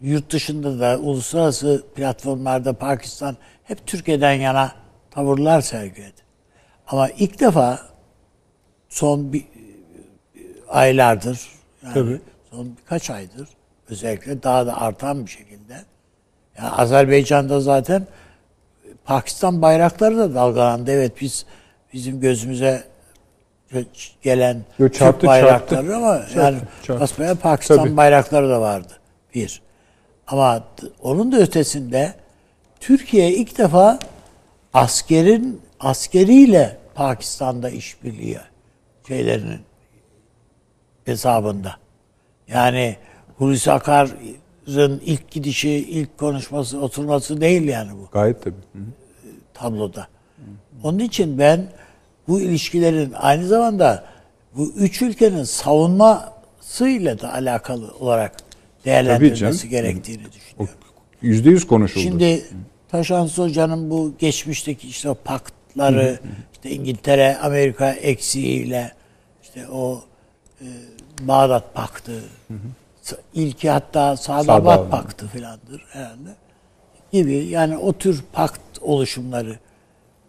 yurt dışında da uluslararası platformlarda Pakistan hep Türkiye'den yana tavırlar sergiledi. Ama ilk defa son bir aylardır, yani Tabii. son birkaç aydır özellikle daha da artan bir şekilde. Yani Azerbaycan'da zaten Pakistan bayrakları da dalgalandı. Evet biz bizim gözümüze gelen Yo, Türk çarptı, bayrakları çarptı. ama Çarptı, yani çarptı. Pakistan Tabii. bayrakları da vardı. Bir. Ama onun da ötesinde Türkiye ilk defa askerin askeriyle Pakistan'da işbirliği şeylerinin hesabında. Yani Hulusi Akar'ın ilk gidişi, ilk konuşması, oturması değil yani bu Gayet tabii. Hı hı. tabloda. Onun için ben bu ilişkilerin aynı zamanda bu üç ülkenin savunmasıyla da alakalı olarak değerlendirilmesi gerektiğini düşünüyorum. yüzde yüz konuşuldu. Şimdi Taşans Hoca'nın bu geçmişteki işte o paktları, işte İngiltere, Amerika eksiğiyle işte o e, Bağdat Paktı, ilki hatta Sadabat. Paktı filandır herhalde gibi yani o tür pakt oluşumları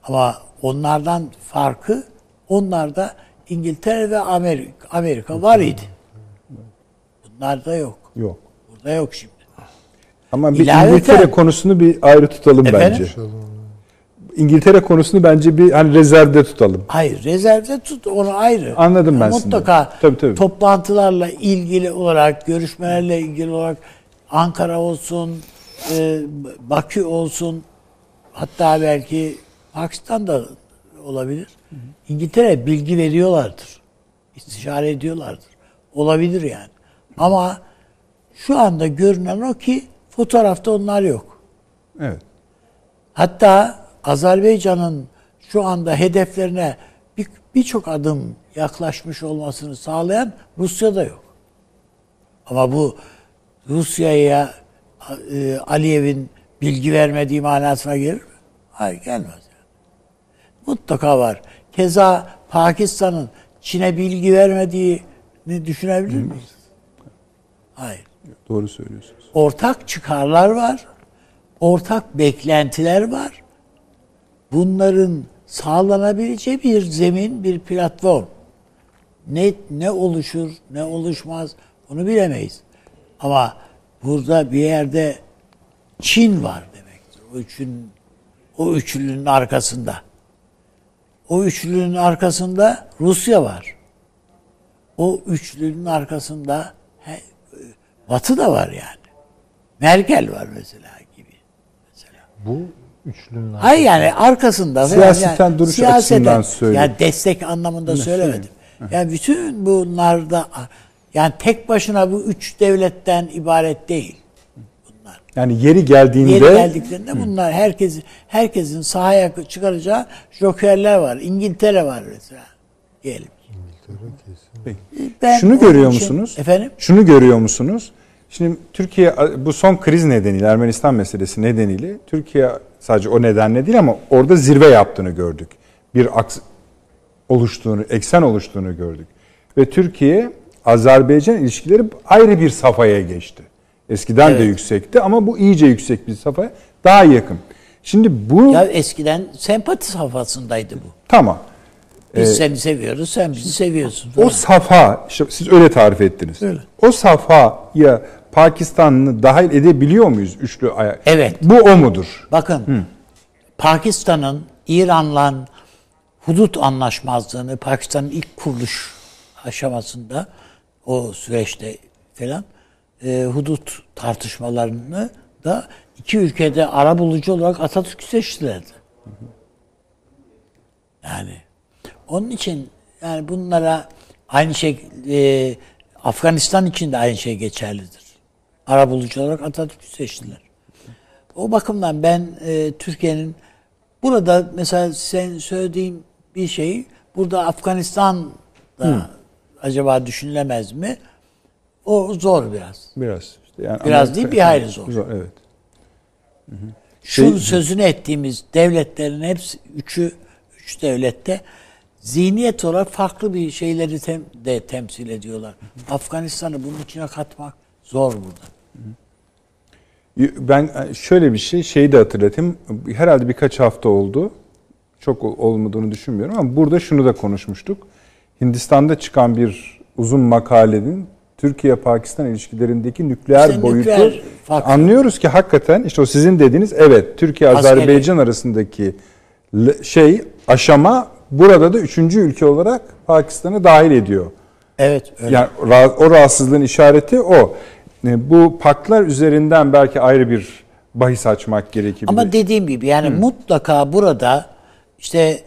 ama onlardan farkı onlarda İngiltere ve Amerika, Amerika var idi. Bunlarda yok. Yok. Burada yok şimdi. Ama bir İlaveten- İngiltere konusunu bir ayrı tutalım Efendim? bence. İngiltere konusunu bence bir hani rezervde tutalım. Hayır rezervde tut onu ayrı. Anladım ben Mutlaka. Tabii, tabii. toplantılarla ilgili olarak, görüşmelerle ilgili olarak Ankara olsun, e, Bakü olsun, hatta belki Pakistan'da olabilir. İngiltere bilgi veriyorlardır. İstişare ediyorlardır. Olabilir yani. Ama şu anda görünen o ki fotoğrafta onlar yok. Evet. Hatta Azerbaycan'ın şu anda hedeflerine bir- birçok adım yaklaşmış olmasını sağlayan Rusya'da yok. Ama bu Rusya'ya e, Aliyev'in bilgi vermediği manasına gelir mi? Hayır gelmez. Yani. Mutlaka var. Keza Pakistan'ın Çin'e bilgi vermediğini düşünebilir miyiz? Hayır Doğru söylüyorsunuz. ortak çıkarlar var. Ortak beklentiler var. Bunların sağlanabileceği bir zemin, bir platform. Ne ne oluşur, ne oluşmaz onu bilemeyiz. Ama burada bir yerde Çin var demektir. O üçün o üçlünün arkasında. O üçlünün arkasında Rusya var. O üçlünün arkasında he, Batı da var yani. Merkel var mesela gibi. Mesela. Bu üçlünün Hayır yani arkasında Siyaseten yani, duruş siyaseten- açısından söyleyeyim. Yani destek anlamında söylemedim. Yani bütün bunlarda yani tek başına bu üç devletten ibaret değil. Bunlar. Yani yeri geldiğinde Yeri geldiklerinde bunlar herkes herkesin sahaya çıkaracağı jokerler var. İngiltere var mesela. Diyelim. Peki. Ben Şunu görüyor için- musunuz? Efendim? Şunu görüyor musunuz? Şimdi Türkiye bu son kriz nedeniyle Ermenistan meselesi nedeniyle Türkiye sadece o nedenle değil ama orada zirve yaptığını gördük. Bir aks oluştuğunu, eksen oluştuğunu gördük. Ve Türkiye Azerbaycan ilişkileri ayrı bir safhaya geçti. Eskiden de Evet. yüksekti ama bu iyice yüksek bir safhaya daha yakın. Şimdi bu Ya eskiden sempati safhasındaydı bu. tamam. Biz seni seviyoruz, sen bizi seviyorsun. O safa, işte siz öyle tarif ettiniz. Öyle. O safhaya Pakistan'ı dahil edebiliyor muyuz üçlü ayak? Evet. Bu o mudur? Bakın Pakistan'ın İran'la hudut anlaşmazlığını Pakistan'ın ilk kuruluş aşamasında o süreçte falan e, hudut tartışmalarını da iki ülkede ara bulucu olarak Atatürk seçtilerdi. Yani onun için yani bunlara aynı şey e, Afganistan için de aynı şey geçerlidir. Ara bulucu olarak Atatürk'ü seçtiler. O bakımdan ben e, Türkiye'nin burada mesela sen söylediğin bir şey burada Afganistan'da acaba düşünülemez mi? O zor biraz. Biraz. işte yani Biraz Amerika- değil, bir hayli zor. Evet. Şu Şey- sözünü ettiğimiz devletlerin hepsi üçü üç devlette zihniyet olarak farklı bir şeyleri tem, de temsil ediyorlar. Afganistan'ı bunun içine katmak zor burada. Ben e, şöyle bir şey, şeyi de hatırlatayım. Herhalde birkaç hafta oldu. Çok ol- olmadığını düşünmüyorum ama burada şunu da konuşmuştuk. Hindistan'da çıkan bir uzun makalenin Türkiye-Pakistan ilişkilerindeki nükleer İşte boyutu nükleer anlıyoruz ki hakikaten işte o sizin dediğiniz evet Türkiye Askeri. Azerbaycan arasındaki şey aşama burada da üçüncü ülke olarak Pakistan'ı dahil ediyor. Evet öyle. Yani o rahatsızlığın işareti o. E, Bu paktlar üzerinden belki ayrı bir bahis açmak gerekebilir. Ama dediğim gibi yani mutlaka burada işte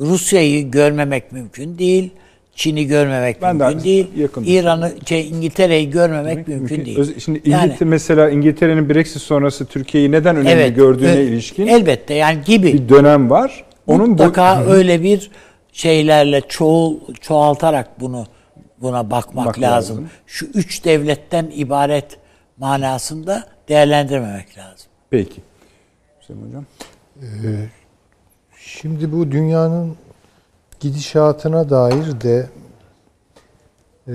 Rusya'yı görmemek mümkün değil. Çin'i görmemek Ben de mümkün değil. yakın İran'ı, şey, İngiltere'yi görmemek mümkün, değil. Öz- Şimdi Yani- İngiltere mesela İngiltere'nin Brexit sonrası Türkiye'yi neden önemli gördüğüne ö- ilişkin elbette yani gibi. bir dönem var. Onun bu- mutlaka öyle bir şeylerle çoğul çoğaltarak bunu buna bakmak Bak lazım. lazım. Şu üç devletten ibaret manasında değerlendirmemek lazım. Peki. Hüseyin Hocam. Şimdi bu dünyanın gidişatına dair de e,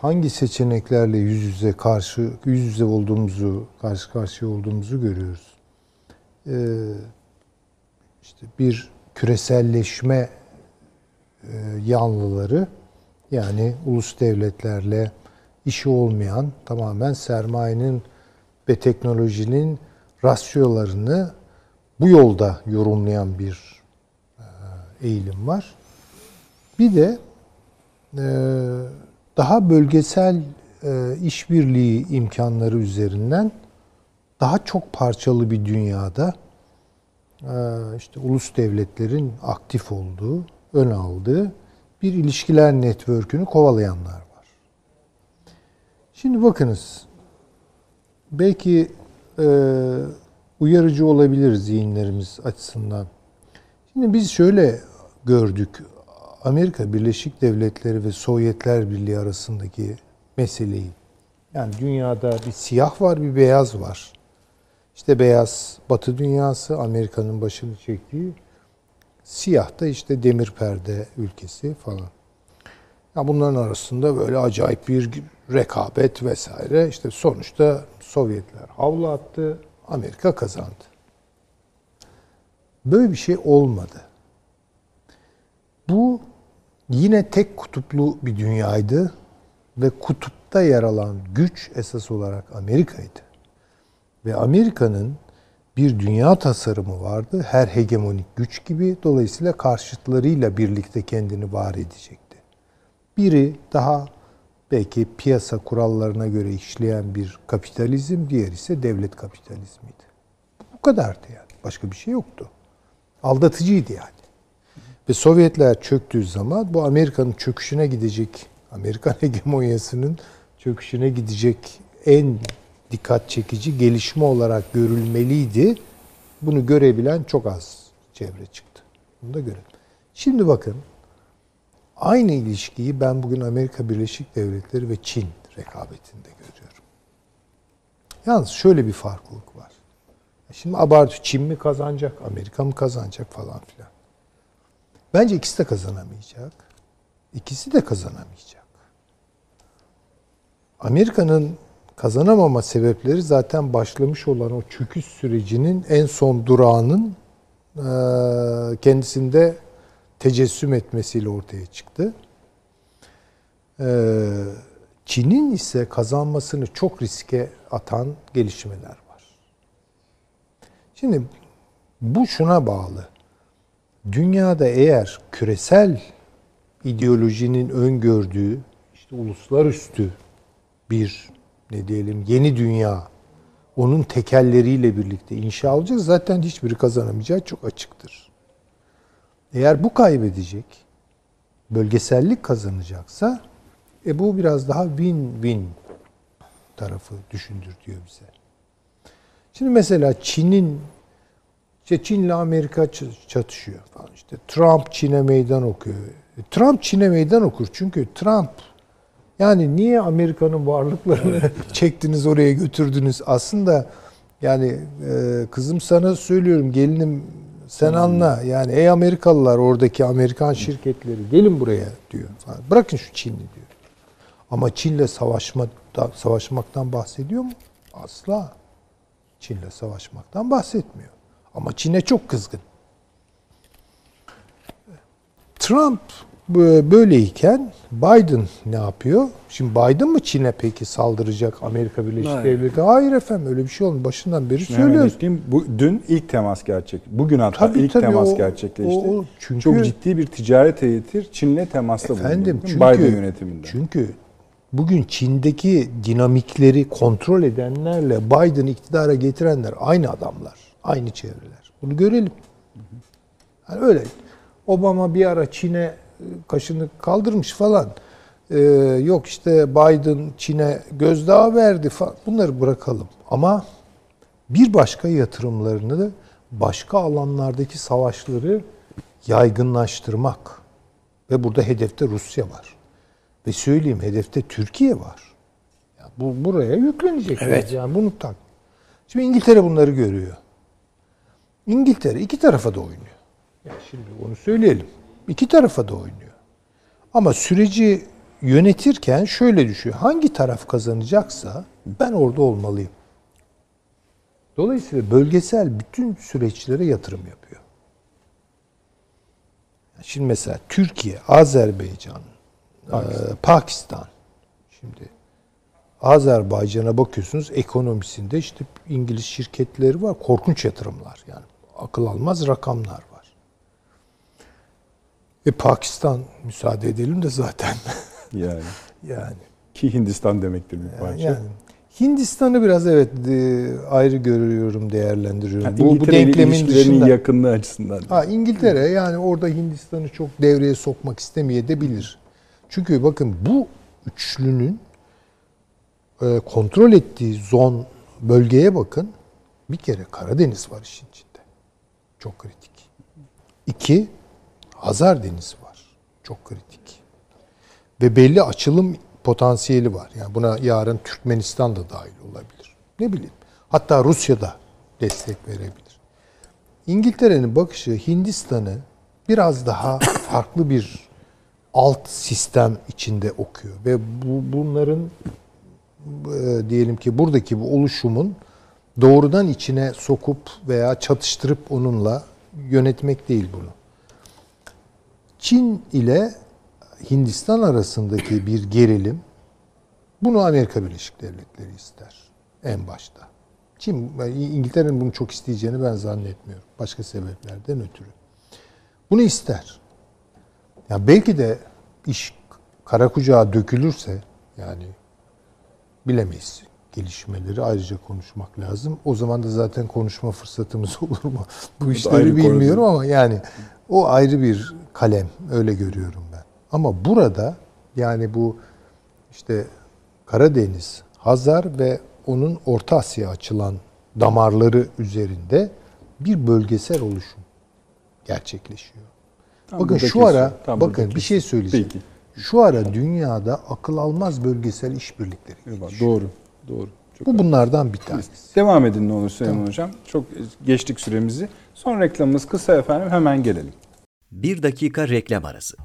hangi seçeneklerle yüz yüze karşı yüz yüze olduğumuzu karşı karşıya olduğumuzu görüyoruz. E, işte bir küreselleşme e, yanlıları yani ulus devletlerle işi olmayan tamamen sermayenin ve teknolojinin rasyolarını bu yolda yorumlayan bir e, eğilim var. Bir de e, daha bölgesel e, işbirliği imkanları üzerinden daha çok parçalı bir dünyada işte ulus devletlerin aktif olduğu, ön aldığı bir ilişkiler network'ünü kovalayanlar var. Şimdi bakınız, belki e, uyarıcı olabilir zihinlerimiz açısından. Şimdi biz şöyle gördük. Amerika Birleşik Devletleri ve Sovyetler Birliği arasındaki meseleyi. Yani dünyada bir siyah var, bir beyaz var. İşte beyaz Batı dünyası, Amerika'nın başını çektiği. Siyah da işte demir perde ülkesi falan. Ya bunların arasında böyle acayip bir rekabet vesaire. İşte sonuçta Sovyetler havlu attı, Amerika kazandı. Böyle bir şey olmadı. Bu yine tek kutuplu bir dünyaydı ve kutupta yer alan güç esas olarak Amerika'ydı. Ve Amerika'nın bir dünya tasarımı vardı. Her hegemonik güç gibi dolayısıyla karşıtlarıyla birlikte kendini var edecekti. Biri daha belki piyasa kurallarına göre işleyen bir kapitalizm, diğer ise devlet kapitalizmiydi. Bu kadardı yani. Başka bir şey yoktu. Aldatıcıydı yani. Ve Sovyetler çöktüğü zaman bu Amerika'nın çöküşüne gidecek, Amerikan [laughs] hegemonyasının çöküşüne gidecek en dikkat çekici gelişme olarak görülmeliydi. Bunu görebilen çok az çevre çıktı. Bunu da görelim. Şimdi bakın aynı ilişkiyi ben bugün Amerika Birleşik Devletleri ve Çin rekabetinde görüyorum. Yalnız şöyle bir farklılık var. Şimdi abartı Çin mi kazanacak, Amerika mı kazanacak falan filan. Bence ikisi de kazanamayacak. İkisi de kazanamayacak. Amerika'nın kazanamama sebepleri zaten başlamış olan o çöküş sürecinin en son durağının kendisinde tecessüm etmesiyle ortaya çıktı. Çin'in ise kazanmasını çok riske atan gelişmeler var. Şimdi bu şuna bağlı. Dünyada eğer küresel ideolojinin öngördüğü işte uluslararası bir ne diyelim yeni dünya onun tekerleriyle birlikte inşa olacak zaten hiçbiri kazanamayacağı çok açıktır. Eğer bu kaybedecek, bölgesellik kazanacaksa e bu biraz daha win-win tarafı düşündür diyor bize. Şimdi mesela Çin'in işte Çin'le Amerika çatışıyor falan işte Trump Çin'e meydan okuyor. Trump Çin'e meydan okur çünkü Trump yani niye Amerika'nın varlıklarını [laughs] çektiniz oraya götürdünüz? Aslında yani e, kızım sana söylüyorum gelinim sen anla. Yani ey Amerikalılar oradaki Amerikan şirketleri gelin buraya diyor. Falan. Bırakın şu Çin'i diyor. Ama Çin'le savaşma, savaşmaktan bahsediyor mu? Asla. Çin'le savaşmaktan bahsetmiyor. Ama Çin'e çok kızgın. Trump Böyleyken Biden ne yapıyor? Şimdi Biden mı Çin'e peki saldıracak Amerika Birleşik Hayır. Devletleri? Hayır efendim öyle bir şey olmuyor. Başından beri söylüyoruz. Bu, dün ilk temas gerçek. Bugün hatta Tabii, ilk tabii, temas o- gerçekleşti. o- çünkü- Çok ciddi bir ticaret heyeti Çin'le temasta Efendim bulundu. çünkü, Biden yönetiminde. çünkü bugün Çin'deki dinamikleri kontrol edenlerle Biden iktidara getirenler aynı adamlar, aynı çevreler. Bunu görelim. Yani öyle. Obama bir ara Çin'e kaşını kaldırmış falan. Ee, yok işte Biden Çin'e gözdağı verdi falan. Bunları bırakalım. Ama bir başka yatırımlarını da başka alanlardaki savaşları yaygınlaştırmak. Ve burada hedefte Rusya var. Ve söyleyeyim hedefte Türkiye var. Ya bu buraya yüklenecek. Evet. Yani bunu tak. Şimdi İngiltere bunları görüyor. İngiltere iki tarafa da oynuyor. Ya şimdi onu söyleyelim. İki tarafa da oynuyor. Ama süreci yönetirken şöyle düşüyor. Hangi taraf kazanacaksa ben orada olmalıyım. Dolayısıyla bölgesel bütün süreçlere yatırım yapıyor. Şimdi mesela Türkiye, Azerbaycan, Pakistan. Pakistan. Şimdi Azerbaycan'a bakıyorsunuz ekonomisinde işte İngiliz şirketleri var. Korkunç yatırımlar yani. Akıl almaz rakamlar var. E Pakistan müsaade edelim de zaten [laughs] Yani. yani. Ki Hindistan demektir bir parça. Yani Hindistan'ı biraz evet e, ayrı görüyorum, değerlendiriyorum. Yani bu, bu denklemin dışında. yakınlığı açısından. Ha İngiltere yani orada Hindistan'ı çok devreye sokmak istemeyebilir. Çünkü bakın bu üçlünün e, kontrol ettiği zon bölgeye bakın. Bir kere Karadeniz var işin içinde. Çok kritik. İki, Hazar Denizi var. Çok kritik. Ve belli açılım potansiyeli var. Yani buna yarın Türkmenistan da dahil olabilir. Ne bileyim. Hatta Rusya da destek verebilir. İngiltere'nin bakışı Hindistan'ı biraz daha [coughs] farklı bir alt sistem içinde okuyor ve bu bunların e, diyelim ki buradaki bu oluşumun doğrudan içine sokup veya çatıştırıp onunla yönetmek değil bunu. Çin ile Hindistan arasındaki bir gerilim bunu Amerika Birleşik Devletleri ister en başta. Çin, İngiltere'nin bunu çok isteyeceğini ben zannetmiyorum. Başka sebeplerden ötürü. Bunu ister. Ya belki de iş kara kucağa dökülürse yani bilemeyiz gelişmeleri ayrıca konuşmak lazım. O zaman da zaten konuşma fırsatımız [laughs] olur mu? Bu işleri bilmiyorum ama yani o ayrı bir kalem öyle görüyorum ben. Ama burada yani bu işte Karadeniz, Hazar ve onun Orta Asya açılan damarları üzerinde bir bölgesel oluşum gerçekleşiyor. Tam bakın şu ara kesiyor, tam bakın bir şey kesiyor. söyleyeceğim. Peki. Şu ara dünyada akıl almaz bölgesel işbirlikleri gelişiyor. Doğru. Doğru. Çok Bu bunlardan bir tanesi. Devam edin ne olur Süleyman Hocam. Çok geçtik süremizi. Son reklamımız kısa efendim. Hemen gelelim. Bir dakika reklam arası.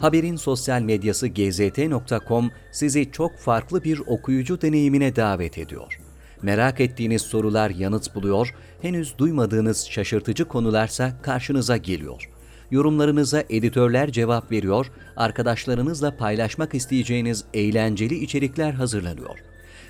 Haberin sosyal medyası gzt.com sizi çok farklı bir okuyucu deneyimine davet ediyor. Merak ettiğiniz sorular yanıt buluyor, henüz duymadığınız şaşırtıcı konularsa karşınıza geliyor. Yorumlarınıza editörler cevap veriyor, arkadaşlarınızla paylaşmak isteyeceğiniz eğlenceli içerikler hazırlanıyor.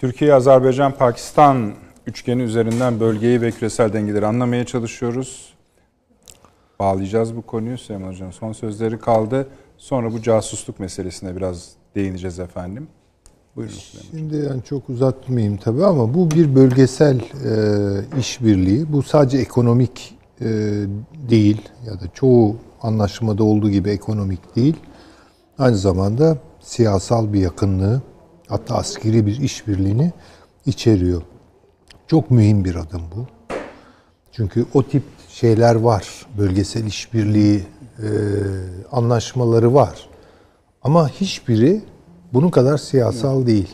Türkiye, Azerbaycan, Pakistan üçgeni üzerinden bölgeyi ve küresel dengeleri anlamaya çalışıyoruz. Bağlayacağız bu konuyu Süleyman Hocam. Son sözleri kaldı. Sonra bu casusluk meselesine biraz değineceğiz efendim. Buyurun Süleyman. Şimdi yani çok uzatmayayım tabii ama bu bir bölgesel e, işbirliği. Bu sadece ekonomik e, değil ya da çoğu anlaşmada olduğu gibi ekonomik değil. Aynı zamanda siyasal bir yakınlığı hatta askeri bir işbirliğini içeriyor. Çok mühim bir adım bu. Çünkü o tip şeyler var. Bölgesel işbirliği e, anlaşmaları var. Ama hiçbiri bunun kadar siyasal değil.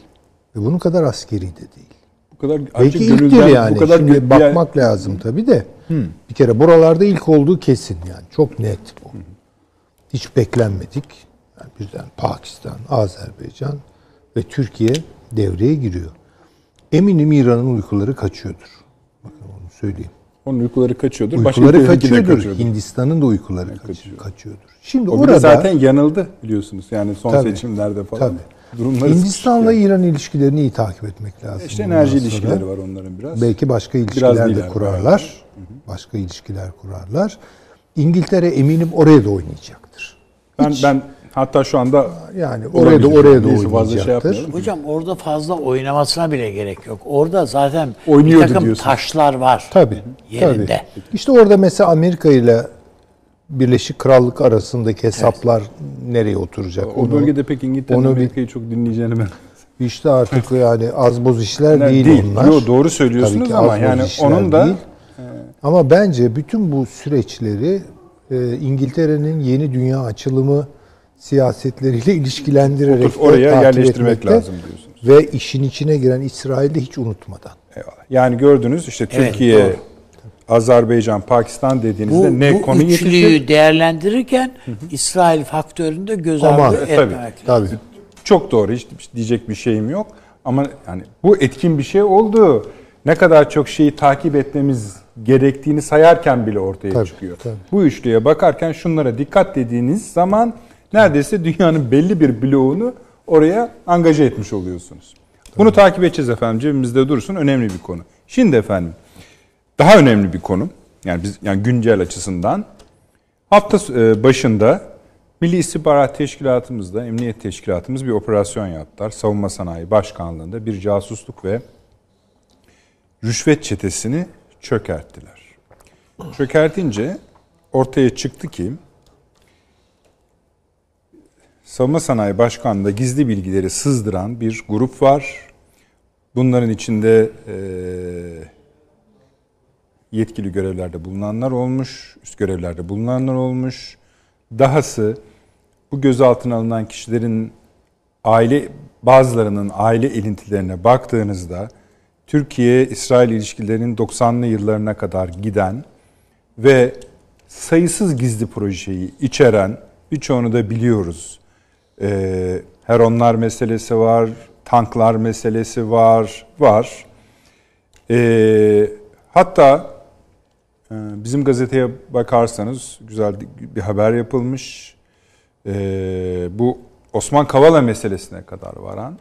Ve bunun kadar askeri de değil. Bu kadar Belki ilktir yani. Bu kadar Şimdi bakmak lazım tabii de. Bir kere buralarda ilk olduğu kesin yani. Çok net bu. Hiç beklenmedik. Yani birden Pakistan, Azerbaycan ve Türkiye devreye giriyor. Eminim İran'ın uykuları kaçıyordur. Bakın onu söyleyeyim. Onun uykuları kaçıyordur. başka Uykuları de kaçıyordur. kaçıyordur. Hindistan'ın da uykuları kaç- kaçıyor. kaçıyordur. Şimdi O orada zaten yanıldı biliyorsunuz. Yani son Tabii. seçimlerde falan. Tabii. Durumları Hindistan'la yani. İran ilişkilerini iyi takip etmek lazım. İşte enerji sonra. ilişkileri var onların biraz. Belki başka Biraz ilişkiler değil de yani, kurarlar. Başka ilişkiler kurarlar. İngiltere eminim oraya da oynayacaktır. Ben Hiç- ben hatta şu anda yani oraya da oraya da şey oynayacaktır. yapmayalım. Hocam orada fazla oynamasına bile gerek yok. Orada zaten Oynuyordu bir takım diyorsun. taşlar var. Tabii. Yerinde. Tabii. İşte orada mesela Amerika ile Birleşik Krallık arasındaki hesaplar nereye oturacak? o Onu- bölgede pek İngiltere'nin Amerika'yı çok dinleyeceğini ben işte artık yani az boz işler değil, değil. onlar. Yo, doğru söylüyorsunuz Tabii ki ama yani onun da değil. Ama bence bütün bu süreçleri e, İngiltere'nin yeni dünya açılımı siyasetleriyle ilişkilendirerek Oturup oraya yerleştirmek lazım diyorsunuz. Ve işin içine giren İsrail'i hiç unutmadan. Eyvallah. Yani gördünüz işte Evet, Türkiye, doğru. Azerbaycan, Pakistan dediğinizde Bu, ne bu konu üçlüyü yetişecek? değerlendirirken İsrail faktörünü de göz ardı e, etmemek tabii, lazım. Tabii. Çok doğru. Hiç diyecek bir şeyim yok. Ama yani bu etkin bir şey oldu. Ne kadar çok şeyi takip etmemiz gerektiğini sayarken bile ortaya Tabii, çıkıyor. tabii. Bu üçlüye bakarken şunlara dikkat dediğiniz zaman neredeyse dünyanın belli bir bloğunu oraya angaje etmiş oluyorsunuz. Bunu takip edeceğiz efendim. Cebimizde dursun. Önemli bir konu. Şimdi efendim daha önemli bir konu. Yani biz yani güncel açısından hafta e, başında Milli İstihbarat Teşkilatımızda, Emniyet Teşkilatımız bir operasyon yaptılar. Savunma Sanayi Başkanlığı'nda bir casusluk ve rüşvet çetesini çökerttiler. Çökertince ortaya çıktı ki Savunma Sanayi Başkanlığı'nda gizli bilgileri sızdıran bir grup var. Bunların içinde eee yetkili görevlerde bulunanlar olmuş, üst görevlerde bulunanlar olmuş. Dahası bu gözaltına alınan kişilerin aile bazılarının aile elintilerine baktığınızda Türkiye-İsrail ilişkilerinin 90'lı yıllarına kadar giden ve sayısız gizli projeyi içeren birçoğunu da biliyoruz. Ee, Heronlar meselesi var, tanklar meselesi var, var. Ee, hatta e, bizim gazeteye bakarsanız güzel bir haber yapılmış. Ee, bu Osman Kavala meselesine kadar varan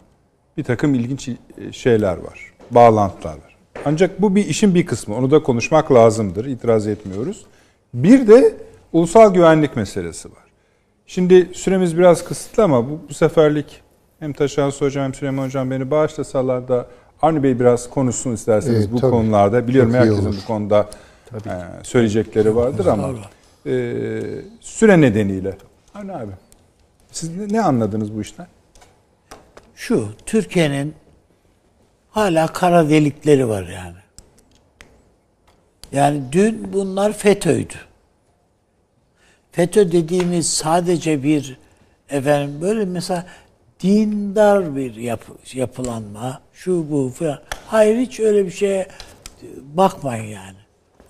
bir takım ilginç e, şeyler var, bağlantılar var. Ancak bu bir işin bir kısmı. Onu da konuşmak lazımdır. İtiraz etmiyoruz. Bir de ulusal güvenlik meselesi var. Şimdi süremiz biraz kısıtlı ama bu, bu seferlik hem Taşansı Hocam hem Süleyman Hocam beni bağışlasalar da Avni Bey biraz konuşsun isterseniz Evet, bu tabii. konularda. Biliyorum Çok herkesin bu konuda e, söyleyecekleri vardır ama e, süre nedeniyle. Avni abi siz ne, ne anladınız bu işten? Şu Türkiye'nin hala kara delikleri var yani. Yani dün bunlar FETÖ'ydü. FETÖ dediğimiz sadece bir efendim böyle mesela dindar bir yapı, yapılanma şu bu falan. Hayır hiç öyle bir şeye bakmayın yani.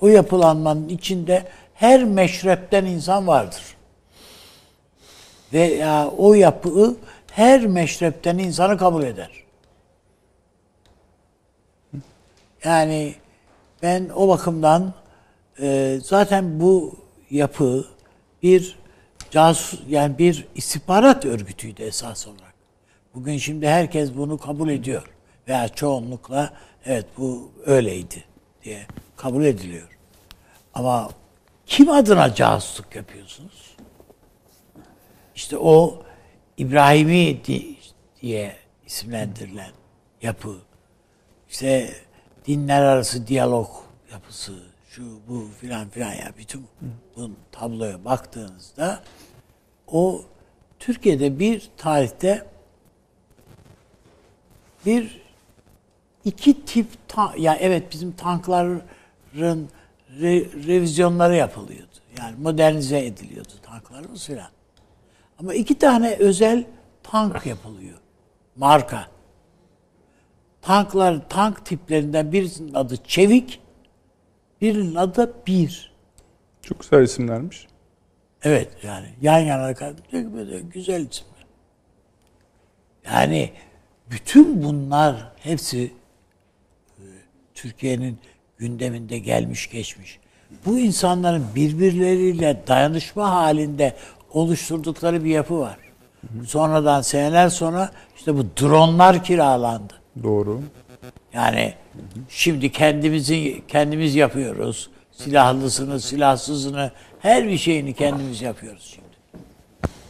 O yapılanmanın içinde her meşrepten insan vardır. Ve o yapı her meşrepten insanı kabul eder. Yani ben o bakımdan e, zaten bu yapı bir casus yani bir istihbarat örgütüydü esas olarak. Bugün şimdi herkes bunu kabul ediyor veya çoğunlukla evet bu öyleydi diye kabul ediliyor. Ama kim adına casusluk yapıyorsunuz? İşte o İbrahimi di- diye isimlendirilen yapı, işte dinler arası diyalog yapısı, şu bu filan filan ya bütün bu tabloya baktığınızda o Türkiye'de bir tarihte bir iki tip ta, ya evet bizim tankların re- revizyonları yapılıyordu. Yani modernize ediliyordu tanklarımız filan. Ama iki tane özel tank yapılıyor. Marka. Tanklar, tank tiplerinden birisinin adı Çevik, birinin adı da Bir. Çok güzel isimlermiş. Evet yani yan yana böyle güzel isimler. Yani bütün bunlar hepsi e, Türkiye'nin gündeminde gelmiş geçmiş. Bu insanların birbirleriyle dayanışma halinde oluşturdukları bir yapı var. Sonradan seneler sonra işte bu dronlar kiralandı. Doğru. Yani şimdi kendimizi kendimiz yapıyoruz. Silahlısını, silahsızını, her bir şeyini kendimiz yapıyoruz şimdi.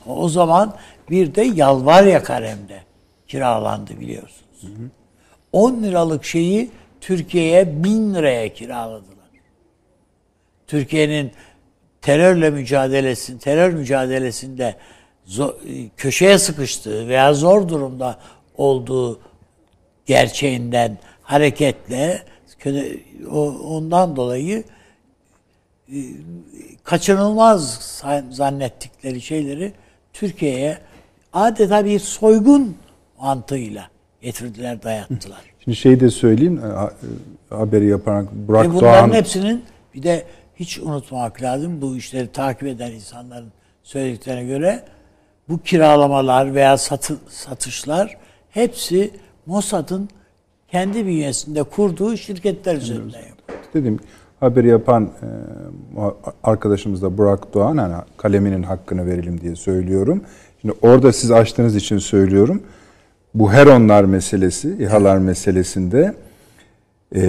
O zaman bir de yalvar yakar hem de kiralandı biliyorsunuz. 10 liralık şeyi Türkiye'ye 1000 liraya kiraladılar. Türkiye'nin terörle mücadelesi, terör mücadelesinde zo- köşeye sıkıştığı veya zor durumda olduğu gerçeğinden hareketle o- ondan dolayı e, kaçınılmaz zannettikleri şeyleri Türkiye'ye adeta bir soygun mantığıyla getirdiler, dayattılar. [laughs] Şimdi şeyi de söyleyeyim. e, e, Haberi yapan Burak Ve bunların Doğan hepsinin bir de hiç unutmamak lazım bu işleri takip eden insanların söylediklerine göre bu kiralamalar veya satı, satışlar hepsi Mossad'ın kendi bünyesinde kurduğu şirketler üzerinden yapıyor. dedim haberi yapan e, arkadaşımız da Burak Doğan hani kaleminin hakkını verelim diye söylüyorum. Şimdi orada siz açtığınız için söylüyorum. Bu Heronlar meselesi, İHA'lar meselesinde e,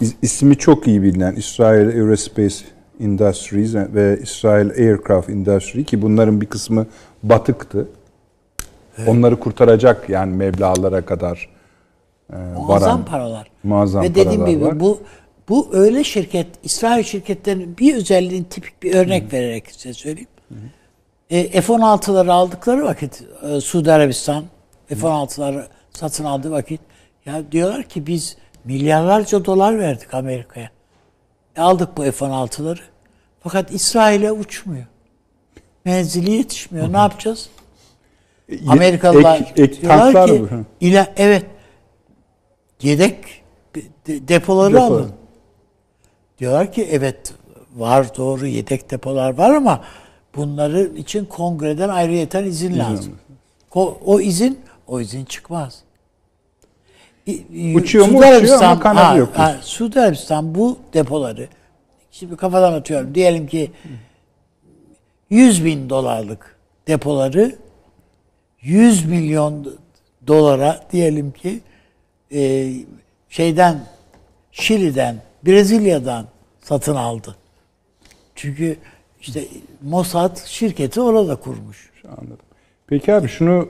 is- ismi çok iyi bilinen İsrail Aerospace Industries ve İsrail Aircraft Industry ki bunların bir kısmı batıktı. Onları kurtaracak yani meblağlara kadar e, Muazzam varan paralar. muazzam Ve dediğim gibi var. bu bu öyle şirket, İsrail şirketlerinin bir özelliğini tipik bir örnek vererek size söyleyeyim. E, F-16'ları aldıkları vakit e, Suudi Arabistan F-16'ları satın aldığı vakit ya diyorlar ki biz milyarlarca dolar verdik Amerika'ya. E, aldık bu F-16'ları. Fakat İsrail'e uçmuyor. Menzili yetişmiyor. Ne yapacağız? Amerikalılar Ek- ek diyorlar ki mı? ila evet yedek de- depoları Depo. alın. Diyorlar ki evet var doğru yedek depolar var ama bunları için kongreden ayrıyeten izin lazım. Ko- O izin o izin çıkmaz. İ- Uçuyor mu? Uçuyor Arabistan- ama kanadı ha, yok. ha, Suudi Arabistan bu depoları şimdi kafadan atıyorum. Diyelim ki 100 bin dolarlık depoları 100 milyon dolara diyelim ki e, şeyden Şili'den, Brezilya'dan satın aldı. Çünkü işte Mossad şirketi orada kurmuş. Anladım. Peki abi şunu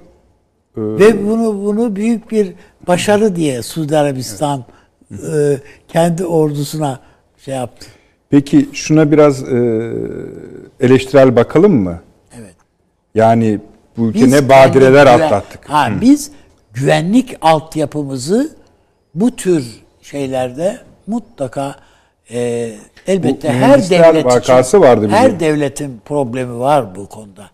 e, Ve bunu bunu büyük bir başarı diye Suudi Arabistan e, kendi ordusuna şey yaptı. peki şuna biraz e, eleştirel bakalım mı? Evet. Yani bu ülke Biz ne badireler güven- atlattık. Ha, biz güvenlik altyapımızı bu tür şeylerde mutlaka e, elbette Bu her devlet vakası için, vardı bizim. her devletin problemi var bu konuda.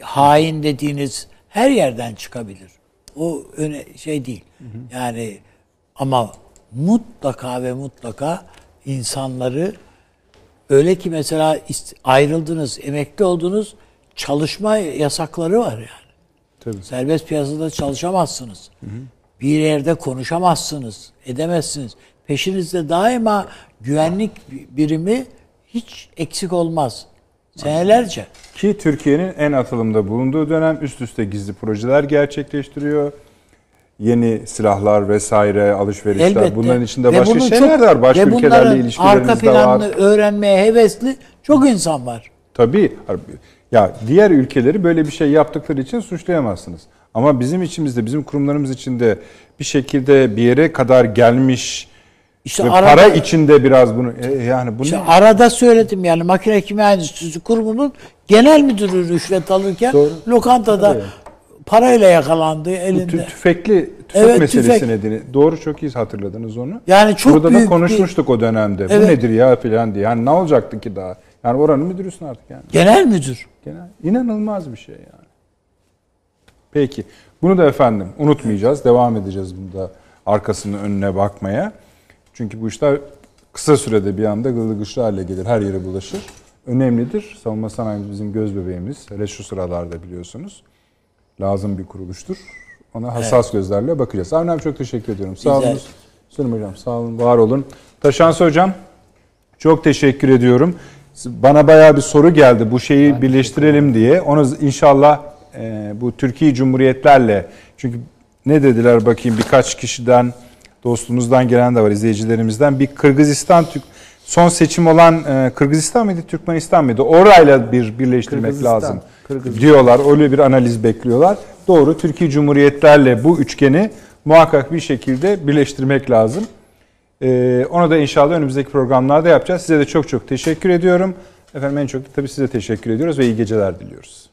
Hain dediğiniz her yerden çıkabilir. O öne şey değil. Yani ama mutlaka ve mutlaka insanları öyle ki mesela ayrıldınız, emekli oldunuz, çalışma yasakları var yani. Tabii. Serbest piyasada çalışamazsınız. Bir yerde konuşamazsınız, edemezsiniz. Peşinizde daima güvenlik birimi hiç eksik olmaz. Senelerce. Ki Türkiye'nin en atılımda bulunduğu dönem üst üste gizli projeler gerçekleştiriyor. Yeni silahlar vesaire, alışverişler. Elbette. Bunların içinde Ve başka şeyler çok- var. Başka ve ülkelerle ilişkilerimiz arka de var. planını öğrenmeye hevesli çok insan var. Tabii. Ya diğer ülkeleri böyle bir şey yaptıkları için suçlayamazsınız. Ama bizim içimizde, bizim kurumlarımız içinde bir şekilde bir yere kadar gelmiş İşte ve arada- para içinde biraz bunu e, yani bunu İşte arada söyledim yani makine kimya endüstrisi kurumunun genel müdürü rüşvet alırken lokantada parayla yakalandı elinde. tüfekli tüfek Evet, meselesi nedeni. Doğru çok iyi hatırladınız onu. Yani çok Burada büyük da konuşmuştuk o dönemde. Bu Evet. nedir ya falan diye. Yani ne olacaktı ki daha? Yani oranın müdürüsün artık yani. Genel müdür. Genel, inanılmaz bir şey yani. Peki. Bunu da efendim unutmayacağız. Devam edeceğiz bunda arkasının önüne bakmaya. Çünkü bu işler kısa sürede bir anda gılı gışlı hale gelir. Her yere bulaşır. Önemlidir. Savunma sanayimiz bizim göz bebeğimiz. Hele şu sıralarda biliyorsunuz. Lazım bir kuruluştur. Ona hassas gözlerle bakacağız. Avni abi çok teşekkür ediyorum. Sağ olun. Süleyman Hocam sağ olun. Var olun. Taşansı Hocam çok teşekkür ediyorum. Bana bayağı bir soru geldi bu şeyi birleştirelim diye. Onu inşallah e, bu Türkiye Cumhuriyetlerle çünkü ne dediler bakayım birkaç kişiden dostumuzdan gelen de var izleyicilerimizden bir Kırgızistan Türk son seçim olan e, Kırgızistan mıydı Türkmenistan mıydı? Orayla bir birleştirmek Kırgızistan, lazım Kırgızistan. diyorlar. Öyle bir analiz bekliyorlar. Doğru Türkiye Cumhuriyetlerle bu üçgeni muhakkak bir şekilde birleştirmek lazım. Ee, onu da inşallah önümüzdeki programlarda yapacağız. Size de çok çok teşekkür ediyorum. Efendim en çok da tabii size teşekkür ediyoruz ve iyi geceler diliyoruz.